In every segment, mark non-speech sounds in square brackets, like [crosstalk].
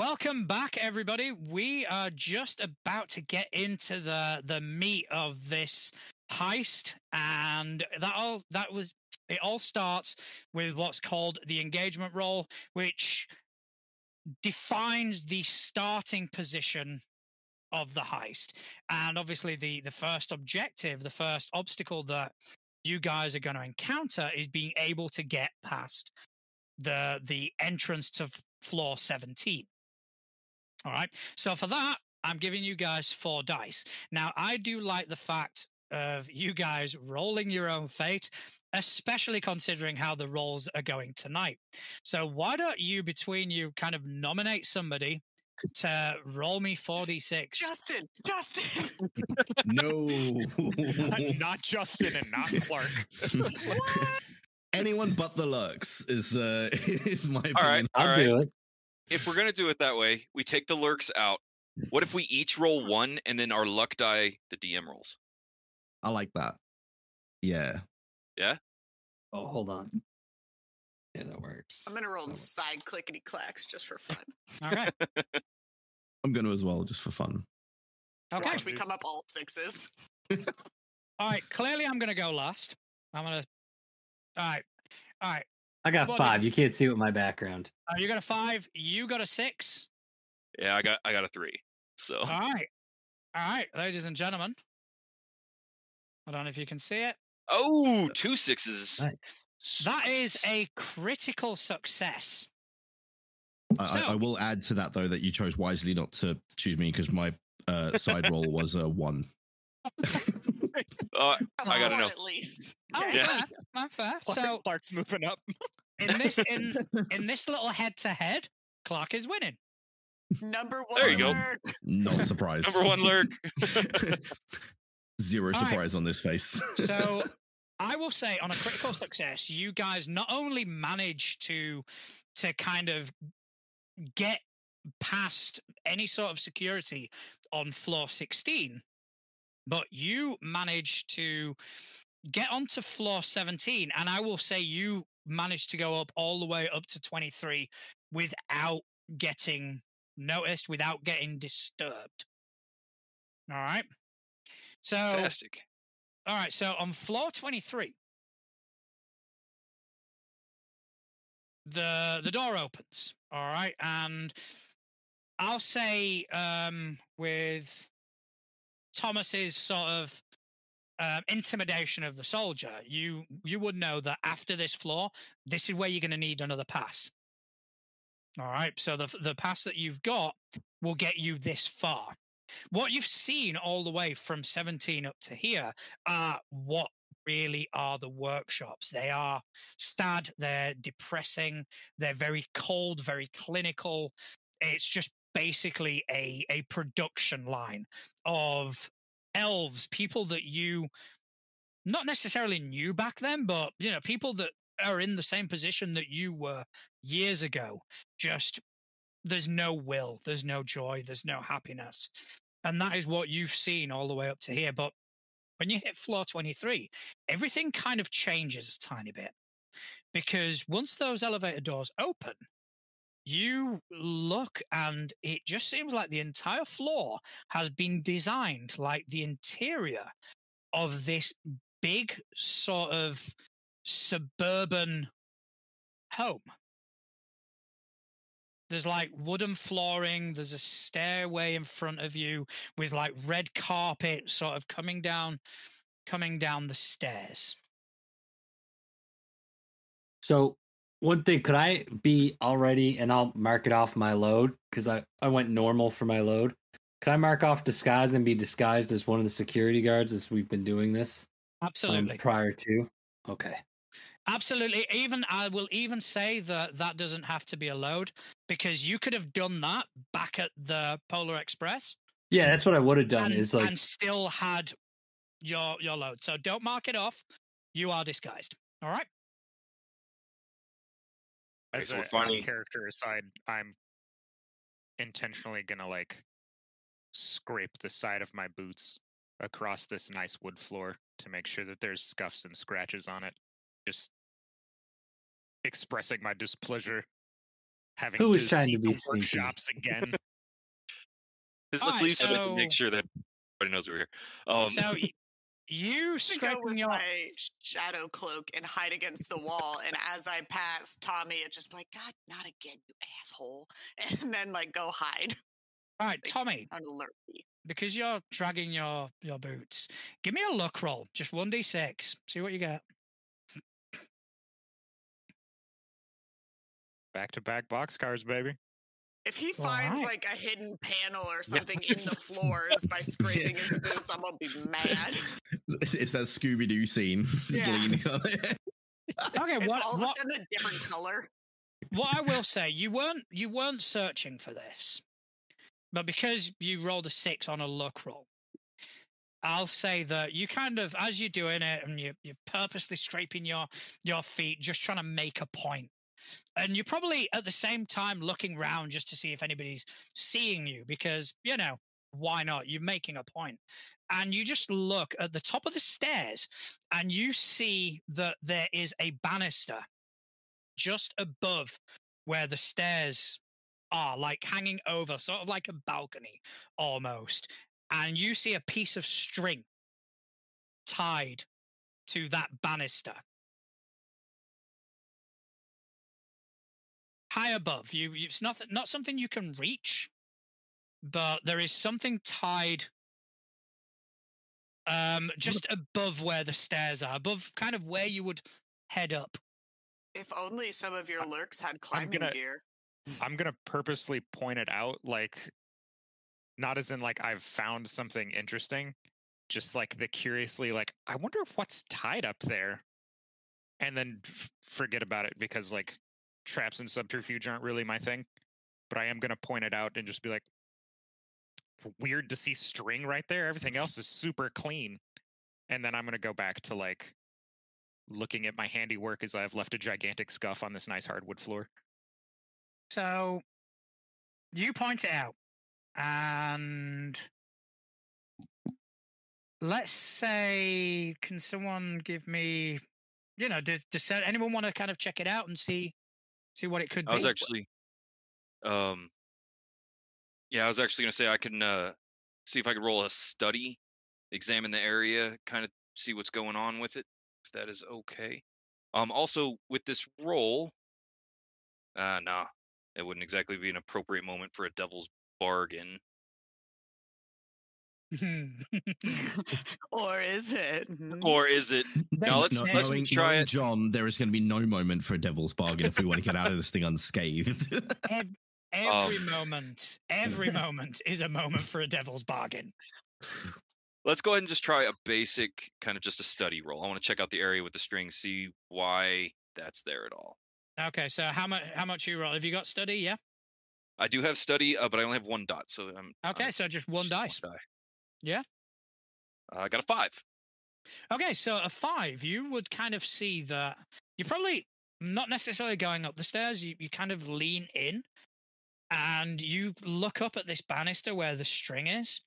welcome back, everybody. We are just about to get into the the meat of this heist, and that all that was it. All starts with what's called the engagement roll, which defines the starting position of the heist, and obviously the the first objective, the first obstacle that you guys are going to encounter is being able to get past the the entrance to floor 17 all right so for that i'm giving you guys four dice now i do like the fact of you guys rolling your own fate especially considering how the rolls are going tonight so why don't you between you kind of nominate somebody to roll me 4d6 Justin, Justin. No. not Justin and not Clark. [laughs] Anyone but the lurks is uh [laughs] is my opinion. All right, all I'll right. do it. If we're gonna do it that way, we take the lurks out. What if we each roll one and then our luck die the DM rolls? I like that. Yeah. Yeah. Oh, hold on. Yeah, that works. I'm gonna roll That works. side clickety clacks just for fun. [laughs] all right [laughs] I'm gonna as well, just for fun. okay Watch me come up all sixes. all right clearly i'm going to go last i'm going to all right all right I got five. You can't see with my background. uh, you got a five you got a six Yeah, I got I got a three. So All right. All right, ladies and gentlemen. I don't know if you can see it. oh, two sixes. Nice. That is a critical success. I, I, I will add to that though that you chose wisely not to choose me because my uh, side roll was a one. [laughs] Uh, A I gotta know. At least. [laughs] Oh, Okay. Yeah. fair, not fair. Clark, So Clark's moving up. in this in [laughs] in this little head to head, Clark is winning. Number one. There you go. alert. Not [laughs] surprised. number one lurk. Zero All right. surprise on this face. So I will say on a critical success, you guys not only managed to to kind of get past any sort of security on floor 16, but you managed to get onto floor 17. And I will say you managed to go up all the way up to 23 without getting noticed, without getting disturbed. All right. So Fantastic. all right, so on floor 23, the the door opens, all right, and I'll say um with Thomas's sort of um, intimidation of the soldier, you you would know that after this floor, this is where you're going to need another pass. All right, so the the pass that you've got will get you this far. What you've seen all the way from 17 up to here are what really are the workshops. They are sad, they're depressing, they're very cold, very clinical. It's just basically a, a production line of elves, people that you not necessarily knew back then, but you know, people that are in the same position that you were years ago. Just there's no will, there's no joy, there's no happiness. And that is what you've seen all the way up to here. But when you hit floor 23, everything kind of changes a tiny bit. Because once those elevator doors open, you look and it just seems like the entire floor has been designed like the interior of this big sort of suburban home. There's like wooden flooring, there's a stairway in front of you with like red carpet sort of coming down coming down the stairs. So one thing, could I be already, and I'll mark it off my load because I I went normal for my load. Could I mark off disguise and be disguised as one of the security guards as we've been doing this um, Absolutely. prior to? Okay. Absolutely. Even I will even say that that doesn't have to be a load because you could have done that back at the Polar Express Yeah, that's what I would have done. and, is like and still had your your load. So don't mark it off. You are disguised. All right. Okay, As, so a, as a character aside, I'm intentionally gonna like scrape the side of my boots across this nice wood floor to make sure that there's scuffs and scratches on it. Just expressing my displeasure. having Who is to trying to be the sneaky? workshops again. [laughs] Let's, leave so- to make sure that everybody knows we're here. Um, So you I'm gonna go scraping with your my shadow cloak and hide against the wall. And as I pass Tommy, it just be like, God, not again, you asshole. [laughs] And then like go hide right, Tommy. on alert. me. Because you're dragging your your boots. Give me a luck roll, just one d six. See what you get. Back to back boxcars, baby. If he All finds right. like a hidden panel or something in the floors [laughs] by scraping his boots, I'm gonna be mad. [laughs] It's, it's that Scooby Doo scene. [laughs] Yeah. leaning on it. Okay, It's what all of what, a sudden a different color. what I will say, you weren't you weren't searching for this, but because you rolled a six on a luck roll, I'll say that you kind of as you're doing it and you you're purposely scraping your your feet, just trying to make a point, and you're probably at the same time looking round just to see if anybody's seeing you because you know why not? You're making a point, and you just look at the top of the stairs, and you see that there is a banister just above where the stairs are, like hanging over, sort of like a balcony almost. And you see a piece of string tied to that banister. High above you, you- it's not not something you can reach, but there is something tied um just above where the stairs are, above kind of where you would head up. If only some of your lurks had climbing gonna- gear. I'm gonna purposely point it out, like not as in like I've found something interesting, just like the curiously like I wonder what's tied up there, and then f- forget about it because like traps and subterfuge aren't really my thing. But I am gonna point it out and just be like, weird to see string right there. Everything else is super clean, and then I'm gonna go back to like looking at my handiwork as I've left a gigantic scuff on this nice hardwood floor. So you point it out, and let's say, can someone give me, you know, did, does anyone want to kind of check it out and see see what it could do. I was actually, um, yeah, I was actually gonna say I can uh, see if I could roll a study, examine the area, kind of see what's going on with it, if that is okay. Um, also with this roll, uh, nah, it wouldn't exactly be an appropriate moment for a devil's bargain. [laughs] or is it? Hmm. Or is it? [laughs] No, let's No- let's knowing, try knowing it. John, there is going to be no moment for a devil's bargain if we want to get out of this thing unscathed. [laughs] Ev- every Um, moment, every moment is a moment for a devil's bargain. Let's go ahead and just try a basic kind of just a study roll. I want to check out the area with the string, see why that's there at all. Okay, so how much how much you roll? Have you got study? Yeah. I do have study, uh, but I only have one dot, so I'm Okay, I'm so just one just dice. die. Yeah. I got a five. Okay, so a five, you would kind of see that you're probably not necessarily going up the stairs. You you kind of lean in, and you look up at this banister where the string is,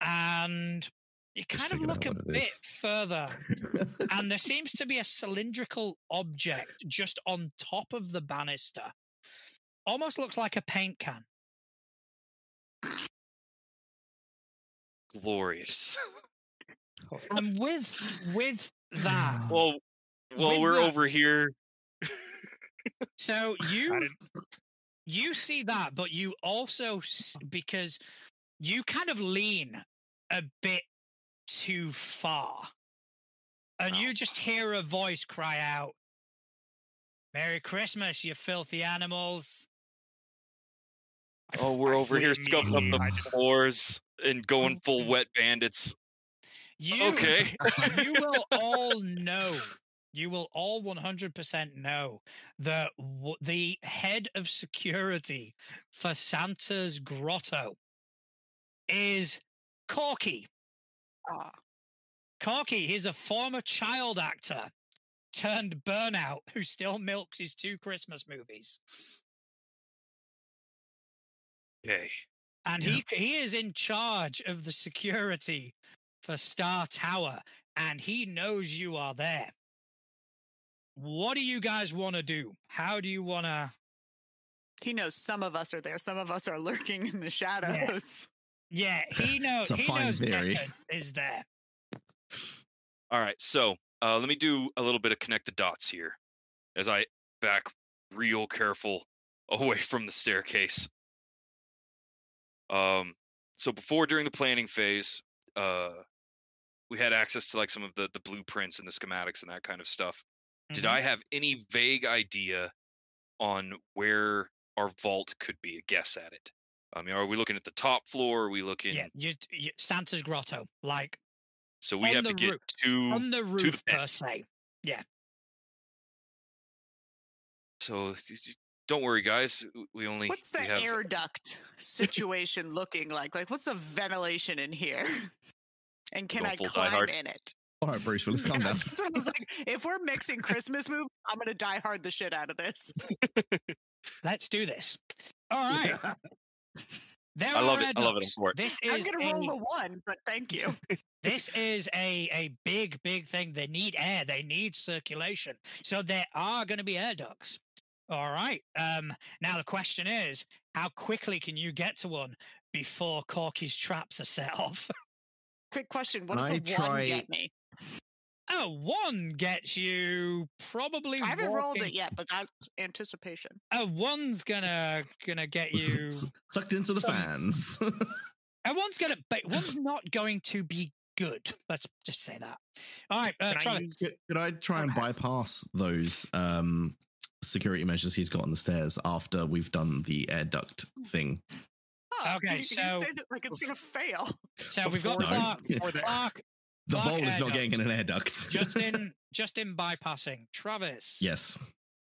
and you kind of look a out what it bit is. further, [laughs] and there seems to be a cylindrical object just on top of the banister. Almost looks like a paint can. Glorious. And um, with with that, [sighs] well, well, we're that- over here. so you you see that, but you also because you kind of lean a bit too far, and you Oh. just hear a voice cry out, "Merry Christmas, you filthy animals!" Oh, we're I over here scuffing up immediately. the I floors and going full wet bandits. You Okay. you [laughs] will all know. You will all 100% know that w- the head of security for Santa's grotto is Corky. Ah, Corky, he's a former child actor turned burnout [laughs] who still milks his two Christmas movies. Okay. And Yeah. he he is in charge of the security for Star Tower and he knows you are there. What do you guys want to do? How do you want to He knows some of us are there. Some of us are [laughs] lurking in the shadows. Yeah, he knows. it's a he fine knows theory. Is there. All right, so uh, let me do a little bit of connect the dots here, as I back real careful away [laughs] from the staircase. Um, so before during the planning phase, uh, we had access to like some of the the blueprints and the schematics and that kind of stuff. Did Mhm. I have any vague idea on where our vault could be? A guess at it. I mean, are we looking at the top floor? Are we looking? Yeah, you, you, Santa's grotto, like So we have to get roof- to. on the roof vent. per se. Yeah. So don't worry, guys. We only. What's the have, air duct situation looking like? Like, what's the ventilation in here? [laughs] And can Going I full climb Hard. in it? All right, Bruce, well, let's [laughs] calm down. That's what I was like, if we're mixing Christmas movies, I'm gonna die hard the shit out of this. [laughs] Let's do this. All right. There I love it. I love it. I'm air for it. ducts. This I'm is gonna a, roll a one, but thank you. this is a a big big thing. They need air. They need circulation. So there are going to be air ducts. All right. Um. Now the question is, how quickly can you get to one before Corky's traps are set [laughs] off? Quick question: What Can does I a one get me? Oh, one gets you probably. I haven't rolled it yet, but that's anticipation. A one's gonna gonna get you. s- Sucked into the some- fans. A [laughs] one's gonna, but one's [laughs] not going to be good. Let's just say that. All right, uh, Can I use- could, could I try and bypass those um, security measures he's got on the stairs after we've done the air duct thing? Huh, Okay, you, you so- say that like it's gonna fail. So we've got Before- No. Clark. The- Clark, [laughs] The vault is air not getting in an air duct. Justin, [laughs] Justin bypassing. Travis. yes.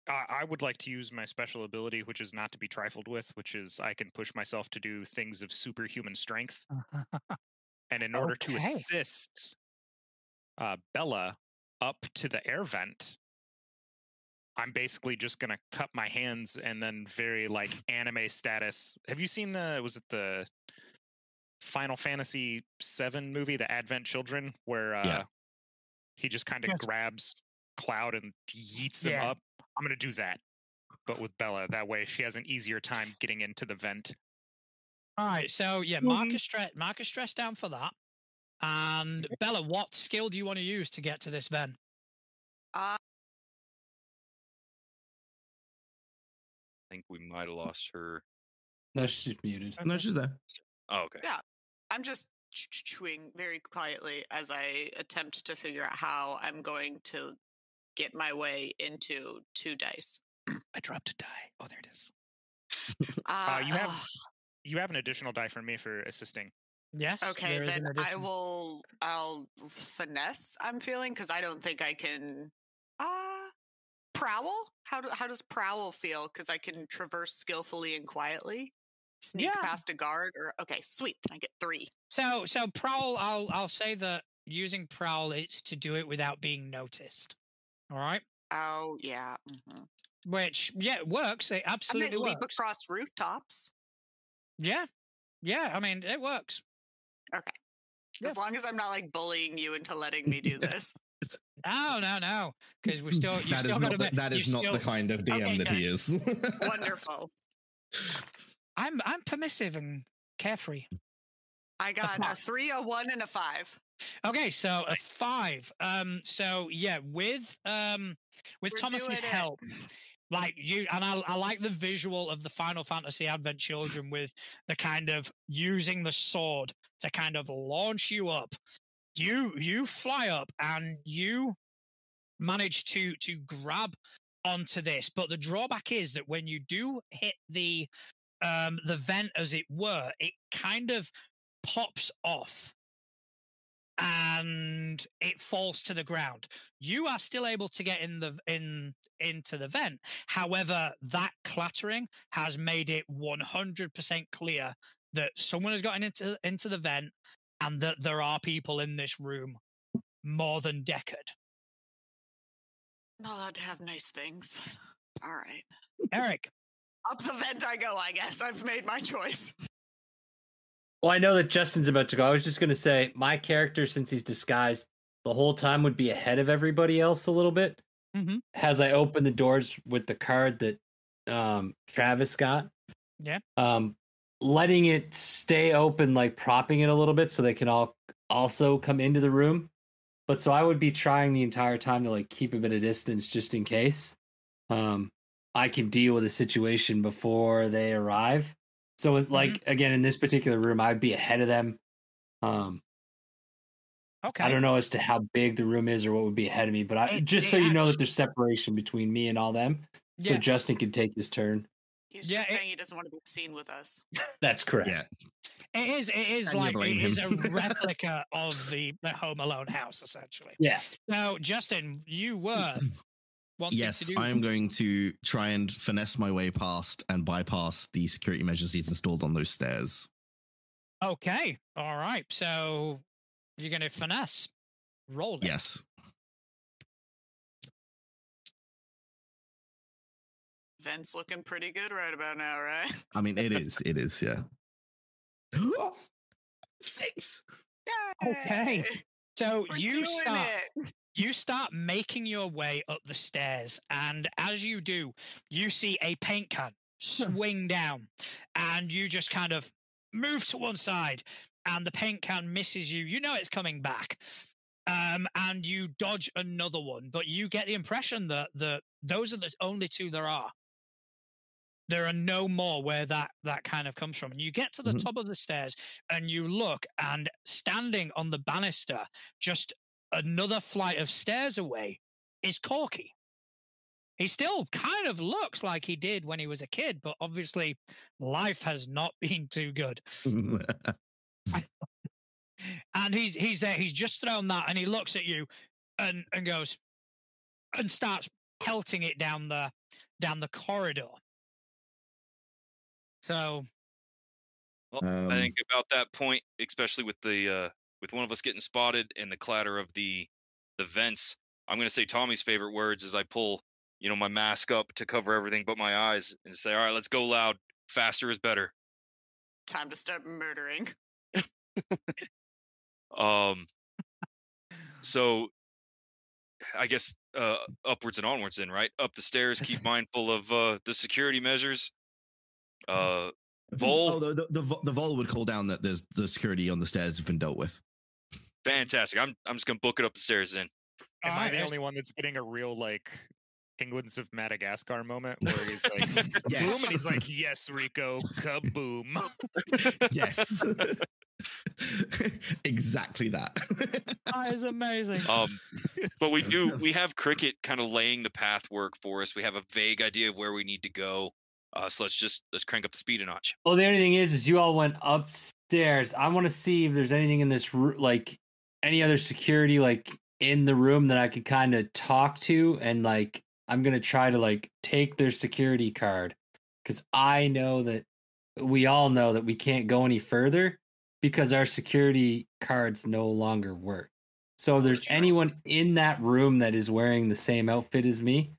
I I would like to use my special ability, which is not to be trifled with, which is I can push myself to do things of superhuman strength. [laughs] And in order to assist uh, Bella up to the air vent, I'm basically just gonna cut my hands and then very like [laughs] anime status. Have you seen the? Was it the Final Fantasy VII movie, The Advent Children, where uh, Yeah. he just kind of Yes. grabs Cloud and yeets him up? I'm gonna do that, but with Bella. That way, she has an easier time [laughs] getting into the vent. All right. So yeah, mark a stress, mark a stress down for that. And Bella, what skill do you want to use to get to this vent? Uh, think we might have lost her. No, she's muted. No, she's there. Oh, okay. Yeah. I'm just ch- ch- chewing very quietly as I attempt to figure out how I'm going to get my way into two dice. I dropped a die. Oh, there it is. Uh, you have- You have an additional die for me for assisting. Yes. okay, then I will. I'll finesse. I'm feeling because I don't think I can. Uh prowl. How do, how does prowl feel? Because I can traverse skillfully and quietly, sneak Yeah. past a guard. Or okay, sweet. I get three. So so prowl. I'll I'll say that using prowl it's to do it without being noticed. All right. Oh yeah. mhm. Which yeah, it works. It I absolutely might leap works. across rooftops. Yeah. Yeah. I mean, it works. Okay. Yeah. As long as I'm not like bullying you into letting me do [laughs] this. No, no, no. Because we're still. You that still is not. The, that is not the kind of DM Okay, that he is. Wonderful. [laughs] I'm I'm permissive and carefree. I got a five. three, a one, and a five. Okay, so a five. Um, so yeah, with um with We're Thomas's doing it. help, like you and I, I like the visual of the Final Fantasy Advent Children with the kind of using the sword to kind of launch you up. You you fly up and you manage to to grab onto this, but the drawback is that when you do hit the um the vent as it were, it kind of pops off and it falls to the ground. You are still able to get in the in into the vent. However, that clattering has made it 100% clear that someone has gotten into into the vent and that there are people in this room more than Deckard. Not allowed to have nice things. All right. Eric, Up the vent I go, I guess. I've made my choice. Well, I know that Justin's about to go. I was just going to say my character, since he's disguised the whole time, would be ahead of everybody else a little bit. Mhm. As I open the doors with the card that um Travis got. Yeah. Um letting it stay open, like propping it a little bit so they can all also come into the room. But so I would be trying the entire time to like keep them at a distance just in case. Um I can deal with a situation before they arrive. So with like again in this particular room, I'd be ahead of them. Um Okay. I don't know as to how big the room is or what would be ahead of me, but I just so you know that there's separation between me and all them. So Justin can take his turn. He's Yeah, just it- saying he doesn't want to be seen with us. [laughs] That's correct. Yeah. It is. It is Can you like blame it is a [laughs] replica of the, the Home Alone house, essentially. Yeah. Now, Justin, you were [clears throat] wanting Yes, to do. I am going to try and finesse my way past and bypass the security measures he's installed on those stairs. Okay. All right. So you're going to finesse. Roll it. Yes. Vent's looking pretty good right about now, right? I mean, it is. It is. Yeah. [gasps] Six. Okay. So We're you start. it. You start making your way up the stairs, and as you do, you see a paint can swing down, and you just kind of move to one side, and the paint can misses you. You know it's coming back, um, and you dodge another one, but you get the impression that the those are the only two there are. There are no more where that that kind of comes from. And you get to the Mhm. top of the stairs, and you look, and standing on the banister, just another flight of stairs away is Corky. He still kind of looks like he did when he was a kid, but obviously life has not [laughs] been too good. [laughs] And he's he's there, he's just thrown that and he looks at you and, and goes and starts pelting it down the down the corridor. So Um, I think about that point, especially with the uh, with one of us getting spotted and the clatter of the the vents. I'm gonna say Tommy's favorite words as I pull, you know, my mask up to cover everything but my eyes and say, "All right, let's go loud. Faster is better." Time to start murdering. [laughs] Um, so I guess uh, upwards and onwards, then, right? Up the stairs. Keep [laughs] mindful of uh, the security measures. Uh, Vol? Oh, the, the, the, vo- the Vol would call down that there's the security on the stairs have been dealt with. fantastic. I'm I'm just gonna book it up the stairs then. Am I the only one that's getting a real like penguins of Madagascar moment where he's [laughs] like boom and he's like, Yes, Rico, kaboom. [laughs] yes. [laughs] exactly that. that is amazing. Um, but we do we have cricket kind of laying the path work for us. We have a vague idea of where we need to go. Uh, so let's just let's crank up the speed a notch. Well, the only thing is, is you all went upstairs. I want to see if there's anything in this room, like any other security, like in the room that I could kind of talk to, and like I'm gonna try to like take their security card because I know that we all know that we can't go any further because our security cards no longer work. So if there's anyone in that room that is wearing the same outfit as me,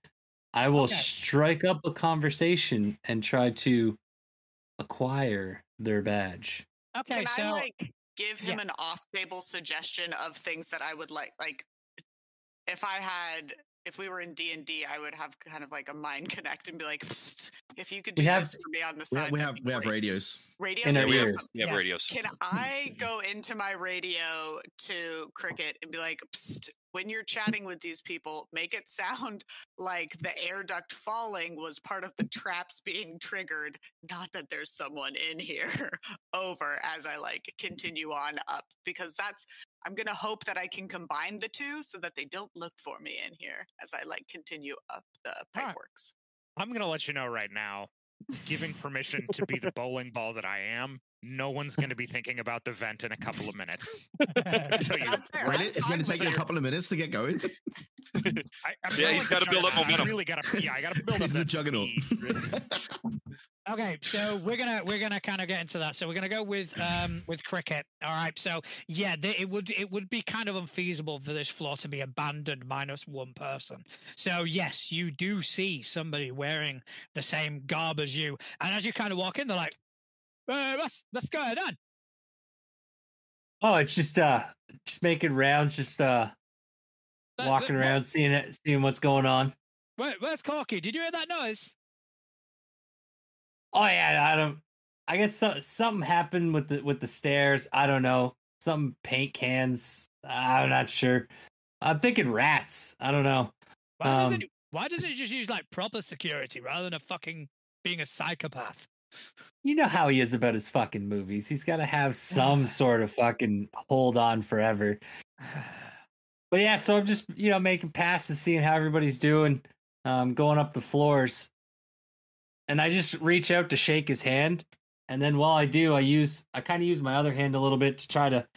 I will Okay. strike up a conversation and try to acquire their badge. Okay, Can so I like give him yeah. an off-table suggestion of things that I would like? Like, if I had, if we were in D and I would have kind of like a mind [laughs] connect and be like, "Psst, if you could do We have- this for me on the we side, have we have, we have radios. radios. in our we have, ears. awesome. we have Yeah. radios. Can I go into my radio to Cricket and be like, Psst, when you're chatting with these people, make it sound [laughs] like the air duct falling was part of the traps being triggered, not that there's someone in here [laughs] over as I like continue on up because that's I'm going to hope that I can combine the two so that they don't look for me in here as I like continue up the pipe Alright. works. I'm gonna let you know right now, giving permission to be the [laughs] bowling ball that I am, no one's gonna be thinking about the vent in a couple of minutes. [laughs] I'll you Right? It's going to take you a couple of minutes to get going. [laughs] I, I'm Yeah, going he's with gotta build up juggernaut. I momentum. really gotta, yeah, I gotta build [laughs] up He's the juggernaut. speed. Okay, so we're gonna we're gonna kind of get into that. So we're gonna go with um with cricket. All right. So yeah, th- it would it would be kind of unfeasible for this floor to be abandoned minus one person. So yes, you do see somebody wearing the same garb as you, and as you kind of walk in, they're like, uh, "What's what's going on?" Oh, it's just uh, just making rounds, just uh, walking around, seeing it, seeing what's going on. Where, where's Corky? Did you hear that noise? Oh yeah, I don't. I guess so, something happened with the with the stairs. I don't know. Some paint cans. I'm not sure. I'm thinking rats. I don't know. Why doesn't Um, it, why doesn't it just use like proper security rather than a fucking being a psychopath? You know how he is about his fucking movies. He's got to have some [sighs] sort of fucking hold on forever. [sighs] But yeah, so I'm just you know making passes, seeing how everybody's doing, um, going up the floors, and I just reach out to shake his hand, and then while I do, I use I kind of use my other hand a little bit to try to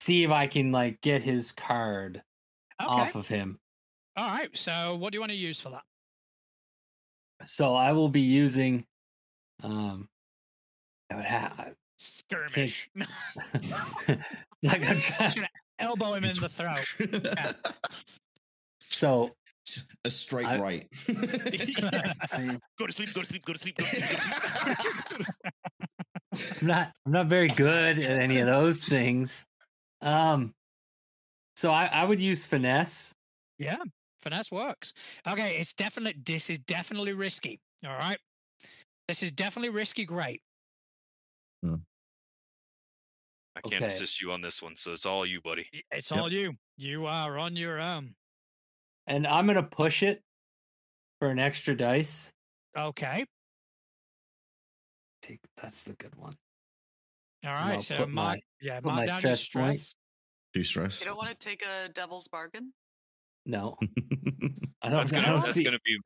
see if I can like get his card Okay. off of him. All right. So what do you want to use for that? So I will be using, um, I would have Skirmish. [laughs] [laughs] like I'm trying. to Elbow him in the throat. So a straight I- right. [laughs] I, go to sleep. Go to sleep. Go to sleep. Go to sleep. Go to sleep. I'm not I'm not very good at any of those things. Um so I, I would use finesse. Yeah, finesse works. Okay, it's definitely this is definitely risky. All right, this is definitely risky. Great. Hmm. I can't Okay. assist you on this one, so it's all you, buddy. It's Yep. all you. You are on your own. And I'm gonna push it for an extra dice. Okay. Take that's the good one. All And right. I'll So put my- yeah, put my down your stress point. stress. Too stress. You don't want to take a devil's bargain? No. [laughs] I don't, That's gonna don't that's see gonna be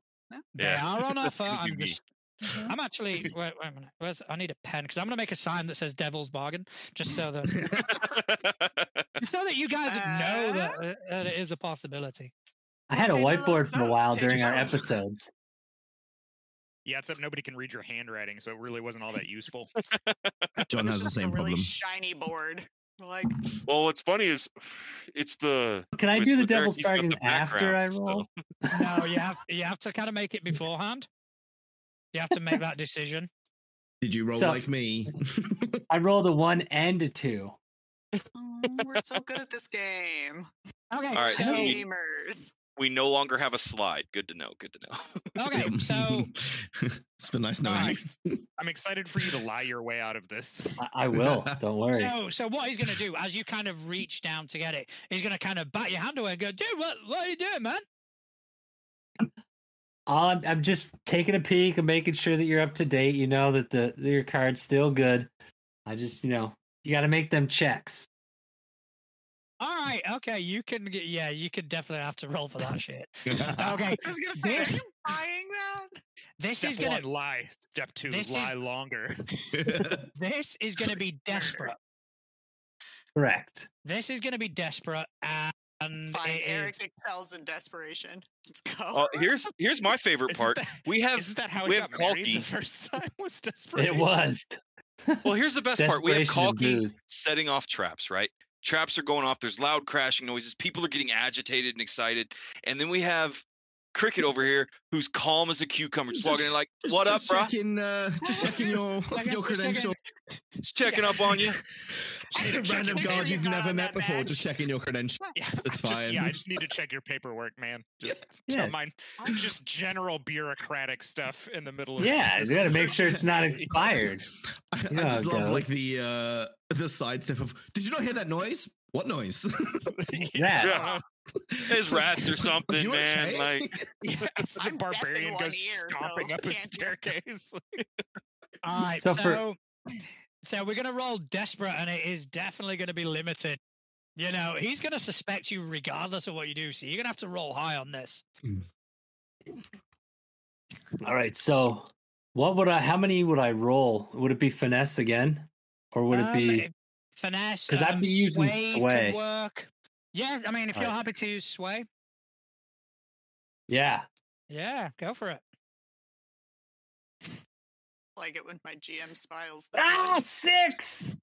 They Yeah. are on [laughs] That's offer. gonna I'm me. Just. I'm actually. [laughs] Wait, wait a minute. Where's, I need a pen because I'm going to make a sign that says "Devil's Bargain" just so that [laughs] so that you guys know that, uh, that it is a possibility. I had a whiteboard for a while during our episodes. [laughs] yeah, except nobody can read your handwriting, so it really wasn't all that useful. John has the same a really problem. shiny board. Like, well, what's funny is it's the Can I with- do the devil's bargain the after I background, so- roll? No, you have you have to kind of make it beforehand. You have to make that decision. Did you roll So- like me? [laughs] I rolled a one and a two. "Mm, we're so good at this game. Okay. All right, so, so we- Gamers. We no longer have a slide. Good to know. Good to know. [laughs] okay. Yep. So [laughs] it's been nice knowing Nice. you. I'm excited for you to lie your way out of this. I, I will. Don't worry. so so what he's going to do as you kind of reach down to get it, he's going to kind of bat your hand away and go, "Dude, what what are you doing, man?" I'm, I'm just taking a peek and making sure that you're up to date. You know that the that your card's still good. I just, you know, you got to make them checks. All right. Okay. You can get. Yeah. You could definitely have to roll for that shit. [laughs] Okay. I was gonna say, are This- you buying that? This Step is gonna. one, lie. Step two, this is- lie longer. [laughs] This is going to be desperate. Correct. This is going to be desperate, and Fine. it Eric is- excels in desperation. Let's go. Oh, here's here's my favorite part. that- We have Isn't that how we have got Kalki. the first time? [laughs] Was desperation? It was. well. Here's the best part. We have Desperation Kalki setting off traps. Right, traps are going off. There's loud crashing noises. People are getting agitated and excited. And then we have Cricket over here, who's calm as a cucumber, just, walking in like, "What just up, bro? Checking, uh, just checking your [laughs] [laughs] Checking- your just credentials. Just checking up on you." [laughs] It's a random guard you've you've never met before. badge. Just checking your credentials. Yeah, That's fine. just, yeah, I just need to check your paperwork, man. Just Yeah. don't mind, just general bureaucratic stuff in the middle of. Yeah, you got to make sure it's not expired. I, I just how it love like the uh the sidestep of. Did you not hear that noise? What noise? Yeah. Yeah. There's rats or something, you man. okay? Like, [laughs] Yeah, it's a I'm barbarian one goes ear, so stomping up a can't do it. staircase. [laughs] All right. So So, for- so we're gonna roll desperate, and it is definitely gonna be limited. You know, he's gonna suspect you regardless of what you do. So you're gonna have to roll high on this. All right. So, what would I? How many would I roll? Would it be finesse again, or would it Um, be? if- finesse? 'Cause I'd um, be using sway. could sway. work. Yes, I mean, if you're Right. happy to use sway, Yeah. yeah, go for it. like it when my GM smiles. This Ah, much. six.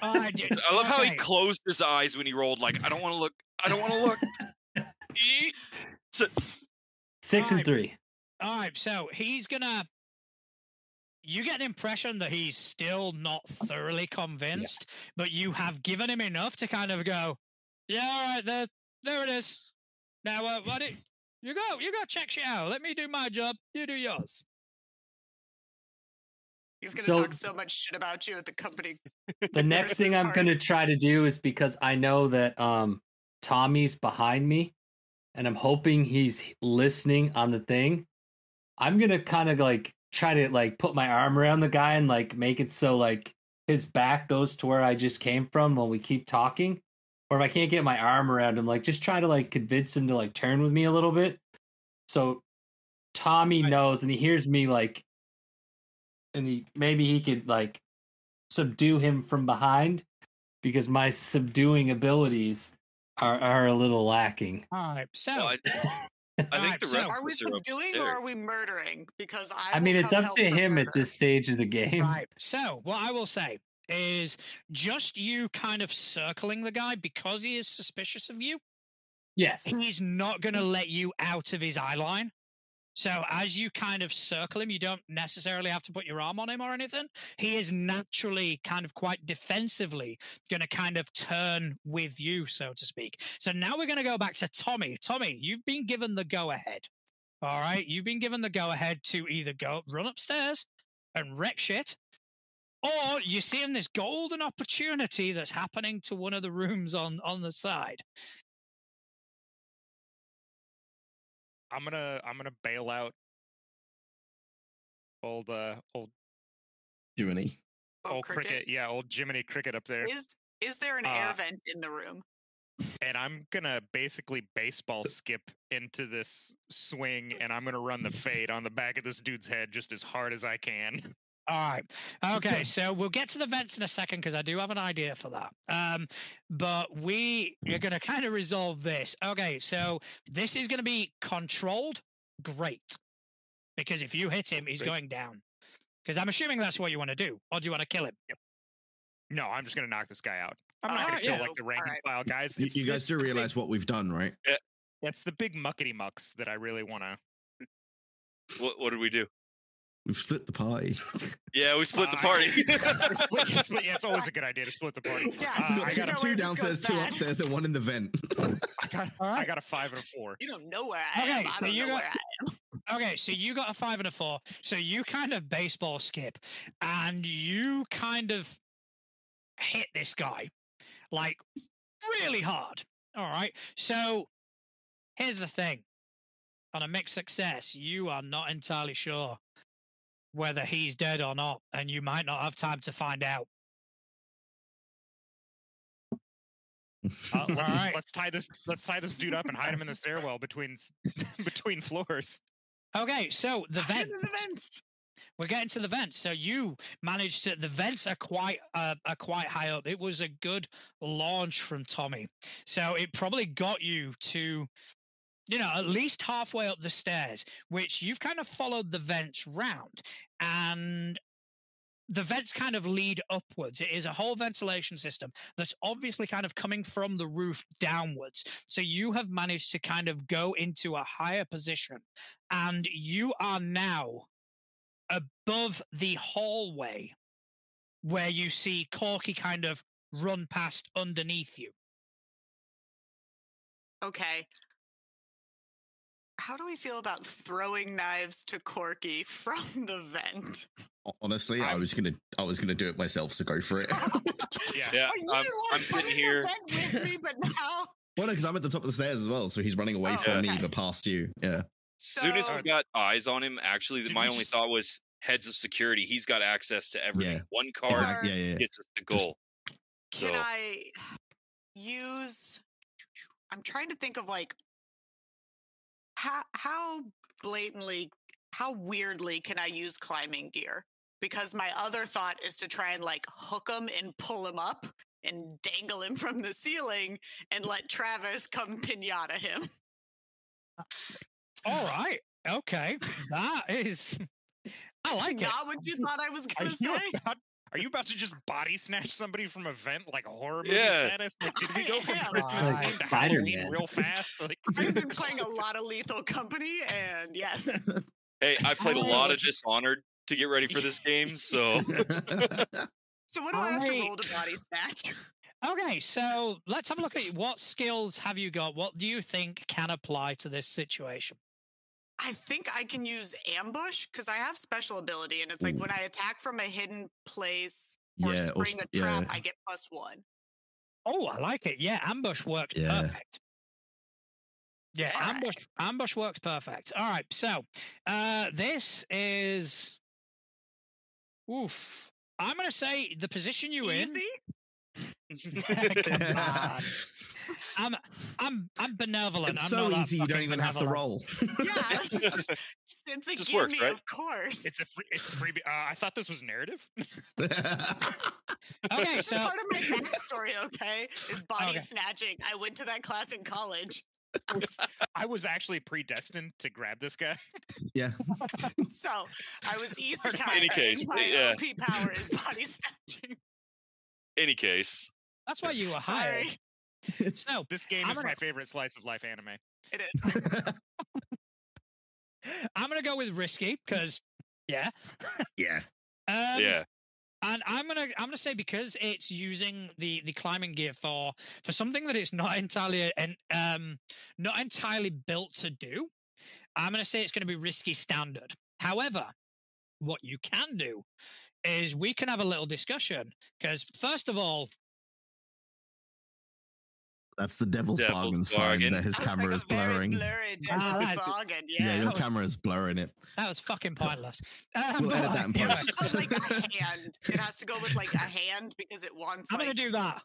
All right, dude. I love how he closed his eyes when he rolled. Like, I don't want to look. I don't want to look. [laughs] Eek. So- Six and Alright. three. All right, so he's gonna. You get an impression that he's still not thoroughly convinced, but you have given him enough to kind of go, "Yeah, all right, there, there it is. Now, uh, what? It, [laughs] you go, you go check shit out. Let me do my job. You do yours." He's gonna So- talk so much shit about you at the company. [laughs] The next thing I'm gonna try to do is because I know that um Tommy's behind me, and I'm hoping he's listening on the thing. I'm gonna kind of like try to like put my arm around the guy and like make it so like his back goes to where I just came from while we keep talking. Or if I can't get my arm around him, like just try to like convince him to like turn with me a little bit. So Tommy knows and he hears me like and he maybe he could like subdue him from behind because my subduing abilities are are a little lacking. All right. So Well, I, I think Alright, the so- rest Are we us are subduing or are we murdering? Because I. I mean, it's up to for him at this stage of the game. Right. So, what I will say is just you kind of circling the guy because he is suspicious of you. Yes. He's not going to let you out of his eye line. So, as you kind of circle him, you don't necessarily have to put your arm on him or anything. He is naturally kind of quite defensively going to kind of turn with you, so to speak. So, now we're going to go back to Tommy. Tommy, you've been given the go ahead. All right. You've been given the go ahead to either go run upstairs and wreck shit, or you're seeing this golden opportunity that's happening to one of the rooms on on the side. I'm gonna I'm gonna bail out old uh old Jiminy. Oh, old cricket. yeah old Jiminy cricket up there, Is is there an air Uh, vent in the room? and I'm gonna basically baseball skip into this swing, and I'm gonna run the [laughs] fade on the back of this dude's head just as hard as I can. All right. Okay. so we'll get to the vents in a second because I do have an idea for that. Um, but we are going to kind of resolve this. Okay. So this is going to be controlled. Great. Because if you hit him, he's Great. going down. Because I'm assuming that's what you want to do, or do you want to kill him? No, I'm just gonna knock this guy out. I'm not Alright, gonna kill like the rank and file guys. You, It's- you guys do the big- realize what we've done, right? That's the big muckety mucks that I really want to. What, what did we do? We've split the party. [laughs] Yeah, we split the Uh, party. [laughs] split, split, yeah, it's always a good idea to split the party. Yeah, Uh, We've I got got, know a, two downstairs, two bad. upstairs, and one in the vent. [laughs] I got, All I got a five and a four. You don't know where I Okay, am. I so don't you know got- where I am. Okay, so you got a five and a four. So you kind of baseball skip and you kind of hit this guy like really hard. All right. So here's the thing on a mixed success, you are not entirely sure whether he's dead or not, and you might not have time to find out. Uh, [laughs] let's, Alright. let's tie this. Let's tie this dude up and hide him in the stairwell between [laughs] between floors. Okay, so the Hide vent. the vents. We're getting to the vents. So you managed to. The vents are quite uh, are quite high up. It was a good launch from Tommy. So it probably got you to, you know, at least halfway up the stairs, which you've kind of followed the vents round, and the vents kind of lead upwards. It is a whole ventilation system that's obviously kind of coming from the roof downwards. So you have managed to kind of go into a higher position, and you are now above the hallway where you see Corky kind of run past underneath you. Okay. How do we feel about throwing knives to Corky [laughs] from the vent? Honestly, I I'm- was gonna, I was gonna do it myself. So go for it. [laughs] Yeah. yeah, Oh, I'm, I'm sitting here. the vent with me, but [laughs] now well, no, because I'm at the top of the stairs as well. So he's running away Oh, from me, but past you. Yeah. soon as we got eyes on him, actually, Did my only just- thought was heads of security. He's got access to everything. Yeah. One card Are- yeah, yeah. gets us the Just- goal. can I use? I'm trying to think of like how how blatantly, how weirdly can I use climbing gear? Because my other thought is to try and like hook him and pull him up and dangle him from the ceiling and let Travis come [laughs] pinata him. Uh, all right. Okay. That is. I like it. Not what you [laughs] thought I was gonna you say. [laughs] about? Are you about to just body snatch somebody from a vent like a horror movie Yeah. status? Like, did we [laughs] go from am. Christmas Like Eve to Halloween Spider-Man. real fast? [laughs] Like, I've been playing a lot of Lethal Company, and yes, hey, I played a Oh, lot of just- Dishonored to get ready for this game. So [laughs] So what do I have to Alright. roll to body snatch? Okay, so let's have a look at what skills have you got? What do you think can apply to this situation? I think I can use ambush because I have special ability, and it's like Ooh. when I attack from a hidden place or Yeah, or spring s- a trap, yeah. I get plus one. Oh, I like it. Yeah, ambush works Yeah. perfect. Yeah, All right. ambush ambush works perfect. All right, so uh this is oof. I'm gonna say the position you in. Easy. [laughs] Come on. [laughs] [laughs] I'm I'm I'm benevolent. It's I'm so not easy you don't fucking even have to roll. [laughs] Yeah, it's, just, it's a Just gimme, right? of course. It's a free. It's free. Uh, I thought this was narrative. [laughs] Okay, this so is part of my backstory. Okay, is body Okay. snatching. I went to that class in college, I was actually predestined to grab this guy. [laughs] yeah. so I was easy. Part of my- kind, Any case, and my yeah. OP power is body snatching. Any case, that's why you were hired. Sorry, So This game I'm is gonna- my favorite slice of life anime. it is. [laughs] I'm gonna go with risky because yeah. yeah. [laughs] Um, yeah. And I'm gonna I'm gonna say because it's using the the climbing gear for for something that it's not entirely and um not entirely built to do. I'm gonna say it's gonna be risky standard. However, what you can do is we can have a little discussion because first of all, That's the devil's, Devil's bargain, sign that his camera like is blurring. blurry Ah, devil's that's- bargain. Yeah, Yeah, your camera is blurring it. that was fucking pointless. Um, We'll edit that in anyway, post. But like a hand. It has to go with like a [laughs] hand because it wants I'm like gonna do that.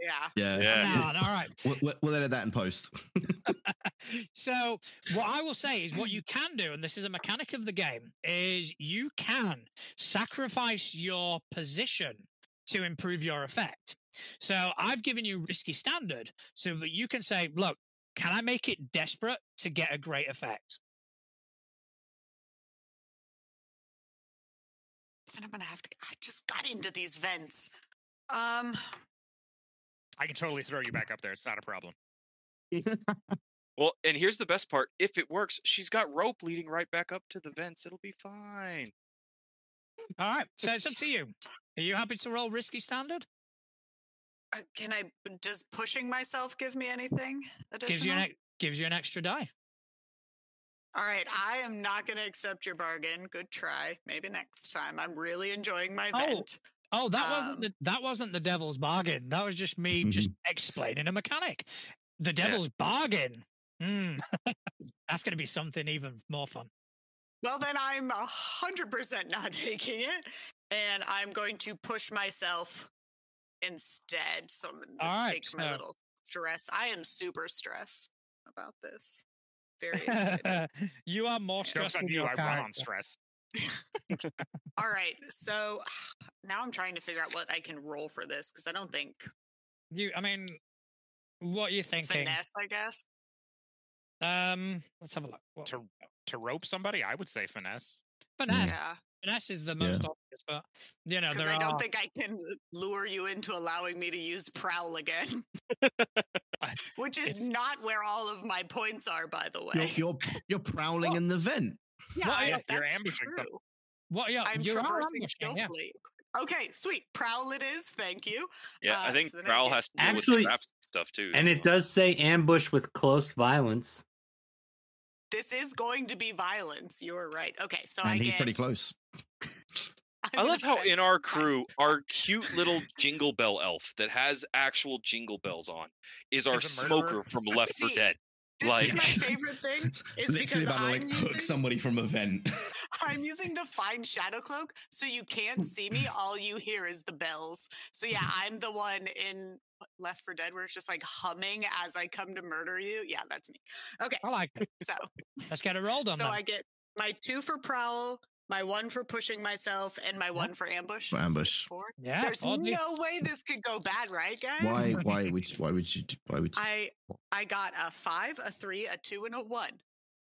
yeah. Yeah. Yeah. Now, all right. We'll, we'll- we'll edit that in post. [laughs] so what I will say is what you can do, and this is a mechanic of the game, is you can sacrifice your position to improve your effect. So I've given you risky standard so that you can say, look, can I make it desperate to get a great effect? Then I'm gonna have to. I just got into these vents. Um, I can totally throw you back up there. It's not a problem. [laughs] Well, and here's the best part: if it works, she's got rope leading right back up to the vents. It'll be fine. All right. So it's up to [laughs] you. Are you happy to roll risky standard? Uh, can I? Does pushing myself give me anything additional? Gives you an gives you an extra die. All right, I am not going to accept your bargain. Good try. Maybe next time. I'm really enjoying my Oh, vent. Oh, that wasn't Um, the that wasn't the devil's bargain. That was just me just explaining a mechanic. The devil's bargain. Hmm. [laughs] That's going to be something even more fun. Well, then I'm a hundred percent not [laughs] taking it, and I'm going to push myself instead. So I'm going to All right, take my so- little stress. I am super stressed about this. Very excited. [laughs] you are more stressed than you. I run on stress. [laughs] All right, so [sighs] now I'm trying to figure out what I can roll for this because I don't think You, I mean, what are you thinking? finesse. I guess. Um, let's have a look. What, To to rope somebody, I would say finesse. finesse. Yeah, Finesse is the Yeah. most obvious, but you know because there I are. don't think I can lure you into allowing me to use prowl again. [laughs] [laughs] Which is It's- not where all of my points are, by the You're, way. you're, [laughs] you're prowling in the vent. Yeah, Well, I- yeah, you're that's ambushing them. true. what you I'm you are traversing ambushing, yeah. Okay, sweet. Prowl it is. Thank you. Yeah, I Uh, think so then I Prowl has to deal Actually- with traps and stuff too. And so- it does say ambush with close violence. This is going to be violence. You're right. Okay, so and I he's get. pretty close. [laughs] I'm love how in our crew, [laughs] our cute little jingle bell elf that has actual jingle bells on is our Is a murderer. smoker from Left 4 See, Dead. This like- is my [laughs] favorite thing. Is Literally because about to like I'm hook somebody from a vent. [laughs] I'm using the fine shadow cloak, so you can't see me. All you hear is the bells. So yeah, I'm the one in Left 4 Dead where it's just like humming as I come to murder you. Yeah, that's me. Okay, I like it. so Let's get it rolled on so then. I get my two for prowl, my one for pushing myself, and my one for ambush. For So ambush. Four. yeah, There's four D- no way this could go bad, right, guys? why? Why would? You, why would you? Why would you? I I got a five, a three, a two, and a one.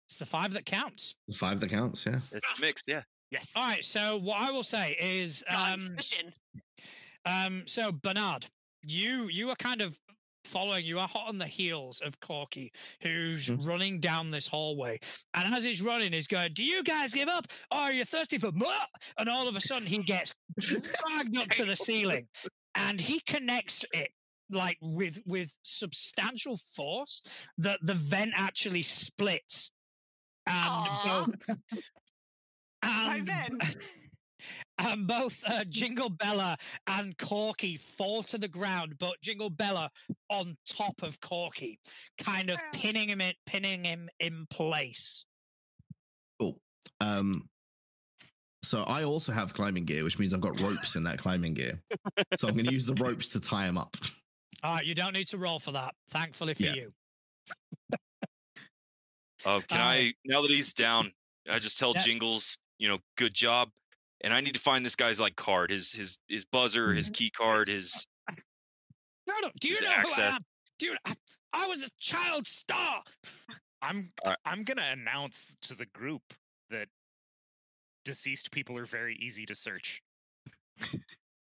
It's the five that counts. The five that counts. Yeah. It's mixed, yeah. Yes. All right. So what I will say is, Gone um, um, so Bernard, you you are kind of following. You are hot on the heels of Corky, who's Mhm. running down this hallway, and as he's running, he's going, "Do you guys give up? Or are you thirsty for more?" And all of a sudden, he gets dragged up to the ceiling, and he connects it like with with substantial force that the vent actually splits and Aw. both My vent. And both uh, [laughs] Jingle Bella and Corky fall to the ground, but Jingle Bella on top of Corky, kind of pinning him in, pinning him in place. Cool. Um, so I also have climbing gear, which means I've got ropes in that climbing gear. So I'm going to use the ropes to tie him up. [laughs] All right, you don't need to roll for that. Thankfully for Yeah. you. Uh, can Uh, I now that he's down? I just tell Yeah. Jingles, you know, good job, and I need to find this guy's like card, his his his buzzer, his key card, his. [laughs] No, up. Do you His know who I am? Do you, I, I was a child star. I'm Alright. I'm gonna announce to the group that deceased people are very easy to search. So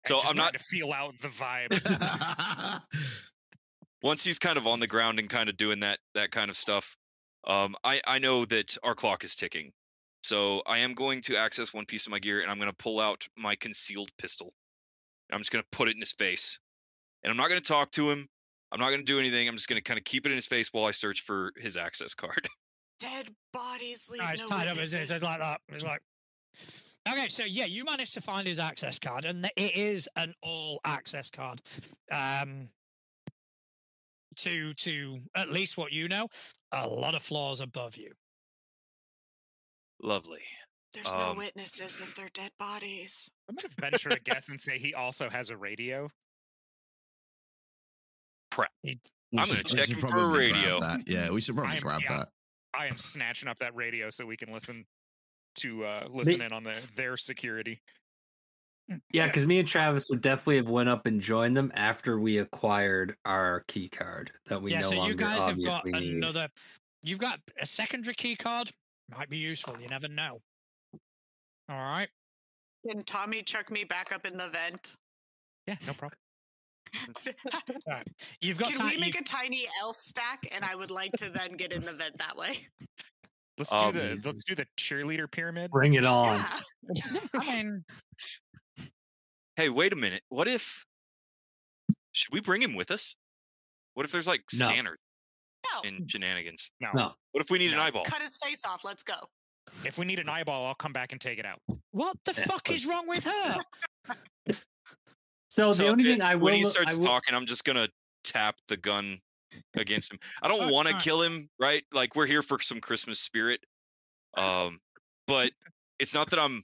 just I'm not- wanted to feel out the vibe. [laughs] Once he's kind of on the ground and kind of doing that that kind of stuff, um, I I know that our clock is ticking, so I am going to access one piece of my gear and I'm going to pull out my concealed pistol. And I'm just going to put it in his face, and I'm not going to talk to him. I'm not going to do anything. I'm just going to kind of keep it in his face while I search for his access card. [laughs] Dead bodies leave No, it's no tied up as witnesses. is. It's like that. It's like. Okay, so yeah, you managed to find his access card, and it is an all access card. Um, to to at least what you know, a lot of floors above you. Lovely. There's no Um, witnesses if they're dead bodies. I'm gonna venture a guess and say he also has a radio. We I'm gonna we check him for a probably grab radio. that. Yeah, we should probably I'm- grab yeah. that. I am snatching up that radio so we can listen to uh listen in on the their security. Yeah, because me and Travis would definitely have went up and joined them after we acquired our key card that we yeah, no so longer you guys have got obviously need. another. You've got a secondary key card. Might be useful. You never know. All right. Can Tommy chuck me back up in the vent? Yeah, no [laughs] problem. All right. [laughs] You've got Can time. we make you've- a tiny elf stack? And I would like to then get in the vent that way. Let's Um, do the let's do the cheerleader pyramid. Bring it on. Yeah. [laughs] I mean, Hey, wait a minute. What if should we bring him with us? What if there's like No. scanners No. and shenanigans? No. No. What if we need an eyeball? Cut his face off. Let's go. If we need an eyeball, I'll come back and take it out. what the Yeah, fuck but- is wrong with her? So, [laughs] So the only it- thing I will when he starts will- talking, I'm just gonna tap the gun against him. I don't want to kill him, right? Like we're here for some Christmas spirit. Um, but it's not that I'm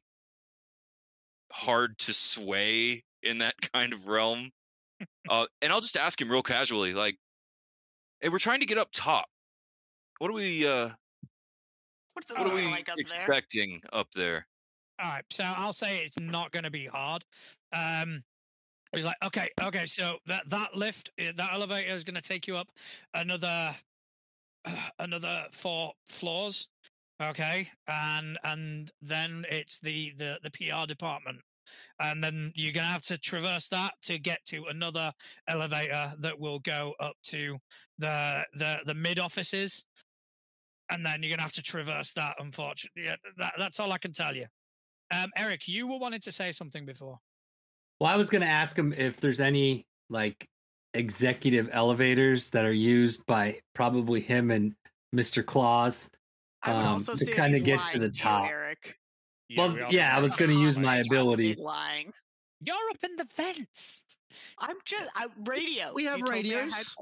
hard to sway in that [laughs] kind of realm. Uh, and I'll just ask him real casually, like, "Hey, we're trying to get up top. What are we? Uh, What's it what are we like up there? expecting up there?" All right, so I'll say it's not going to be hard. Um, he's like, okay, okay, so that that lift, uh, that elevator is going to take you up another uh, another four floors, okay, and and then it's the the the PR department, and then you're going to have to traverse that to get to another elevator that will go up to the the the mid offices. And then you're gonna have to traverse that. Unfortunately, yeah, that, that's all I can tell you. Um, Eric, you were wanting to say something before. Well, I was going to ask him if there's any like executive elevators that are used by probably him and Mr. Claus. I would um, also to kinda he's get to lying the you, top. Eric. Well, we yeah, I was gonna use my ability. big Lying. You're up in the vents. I'm just I, radio. We have You told me I radios.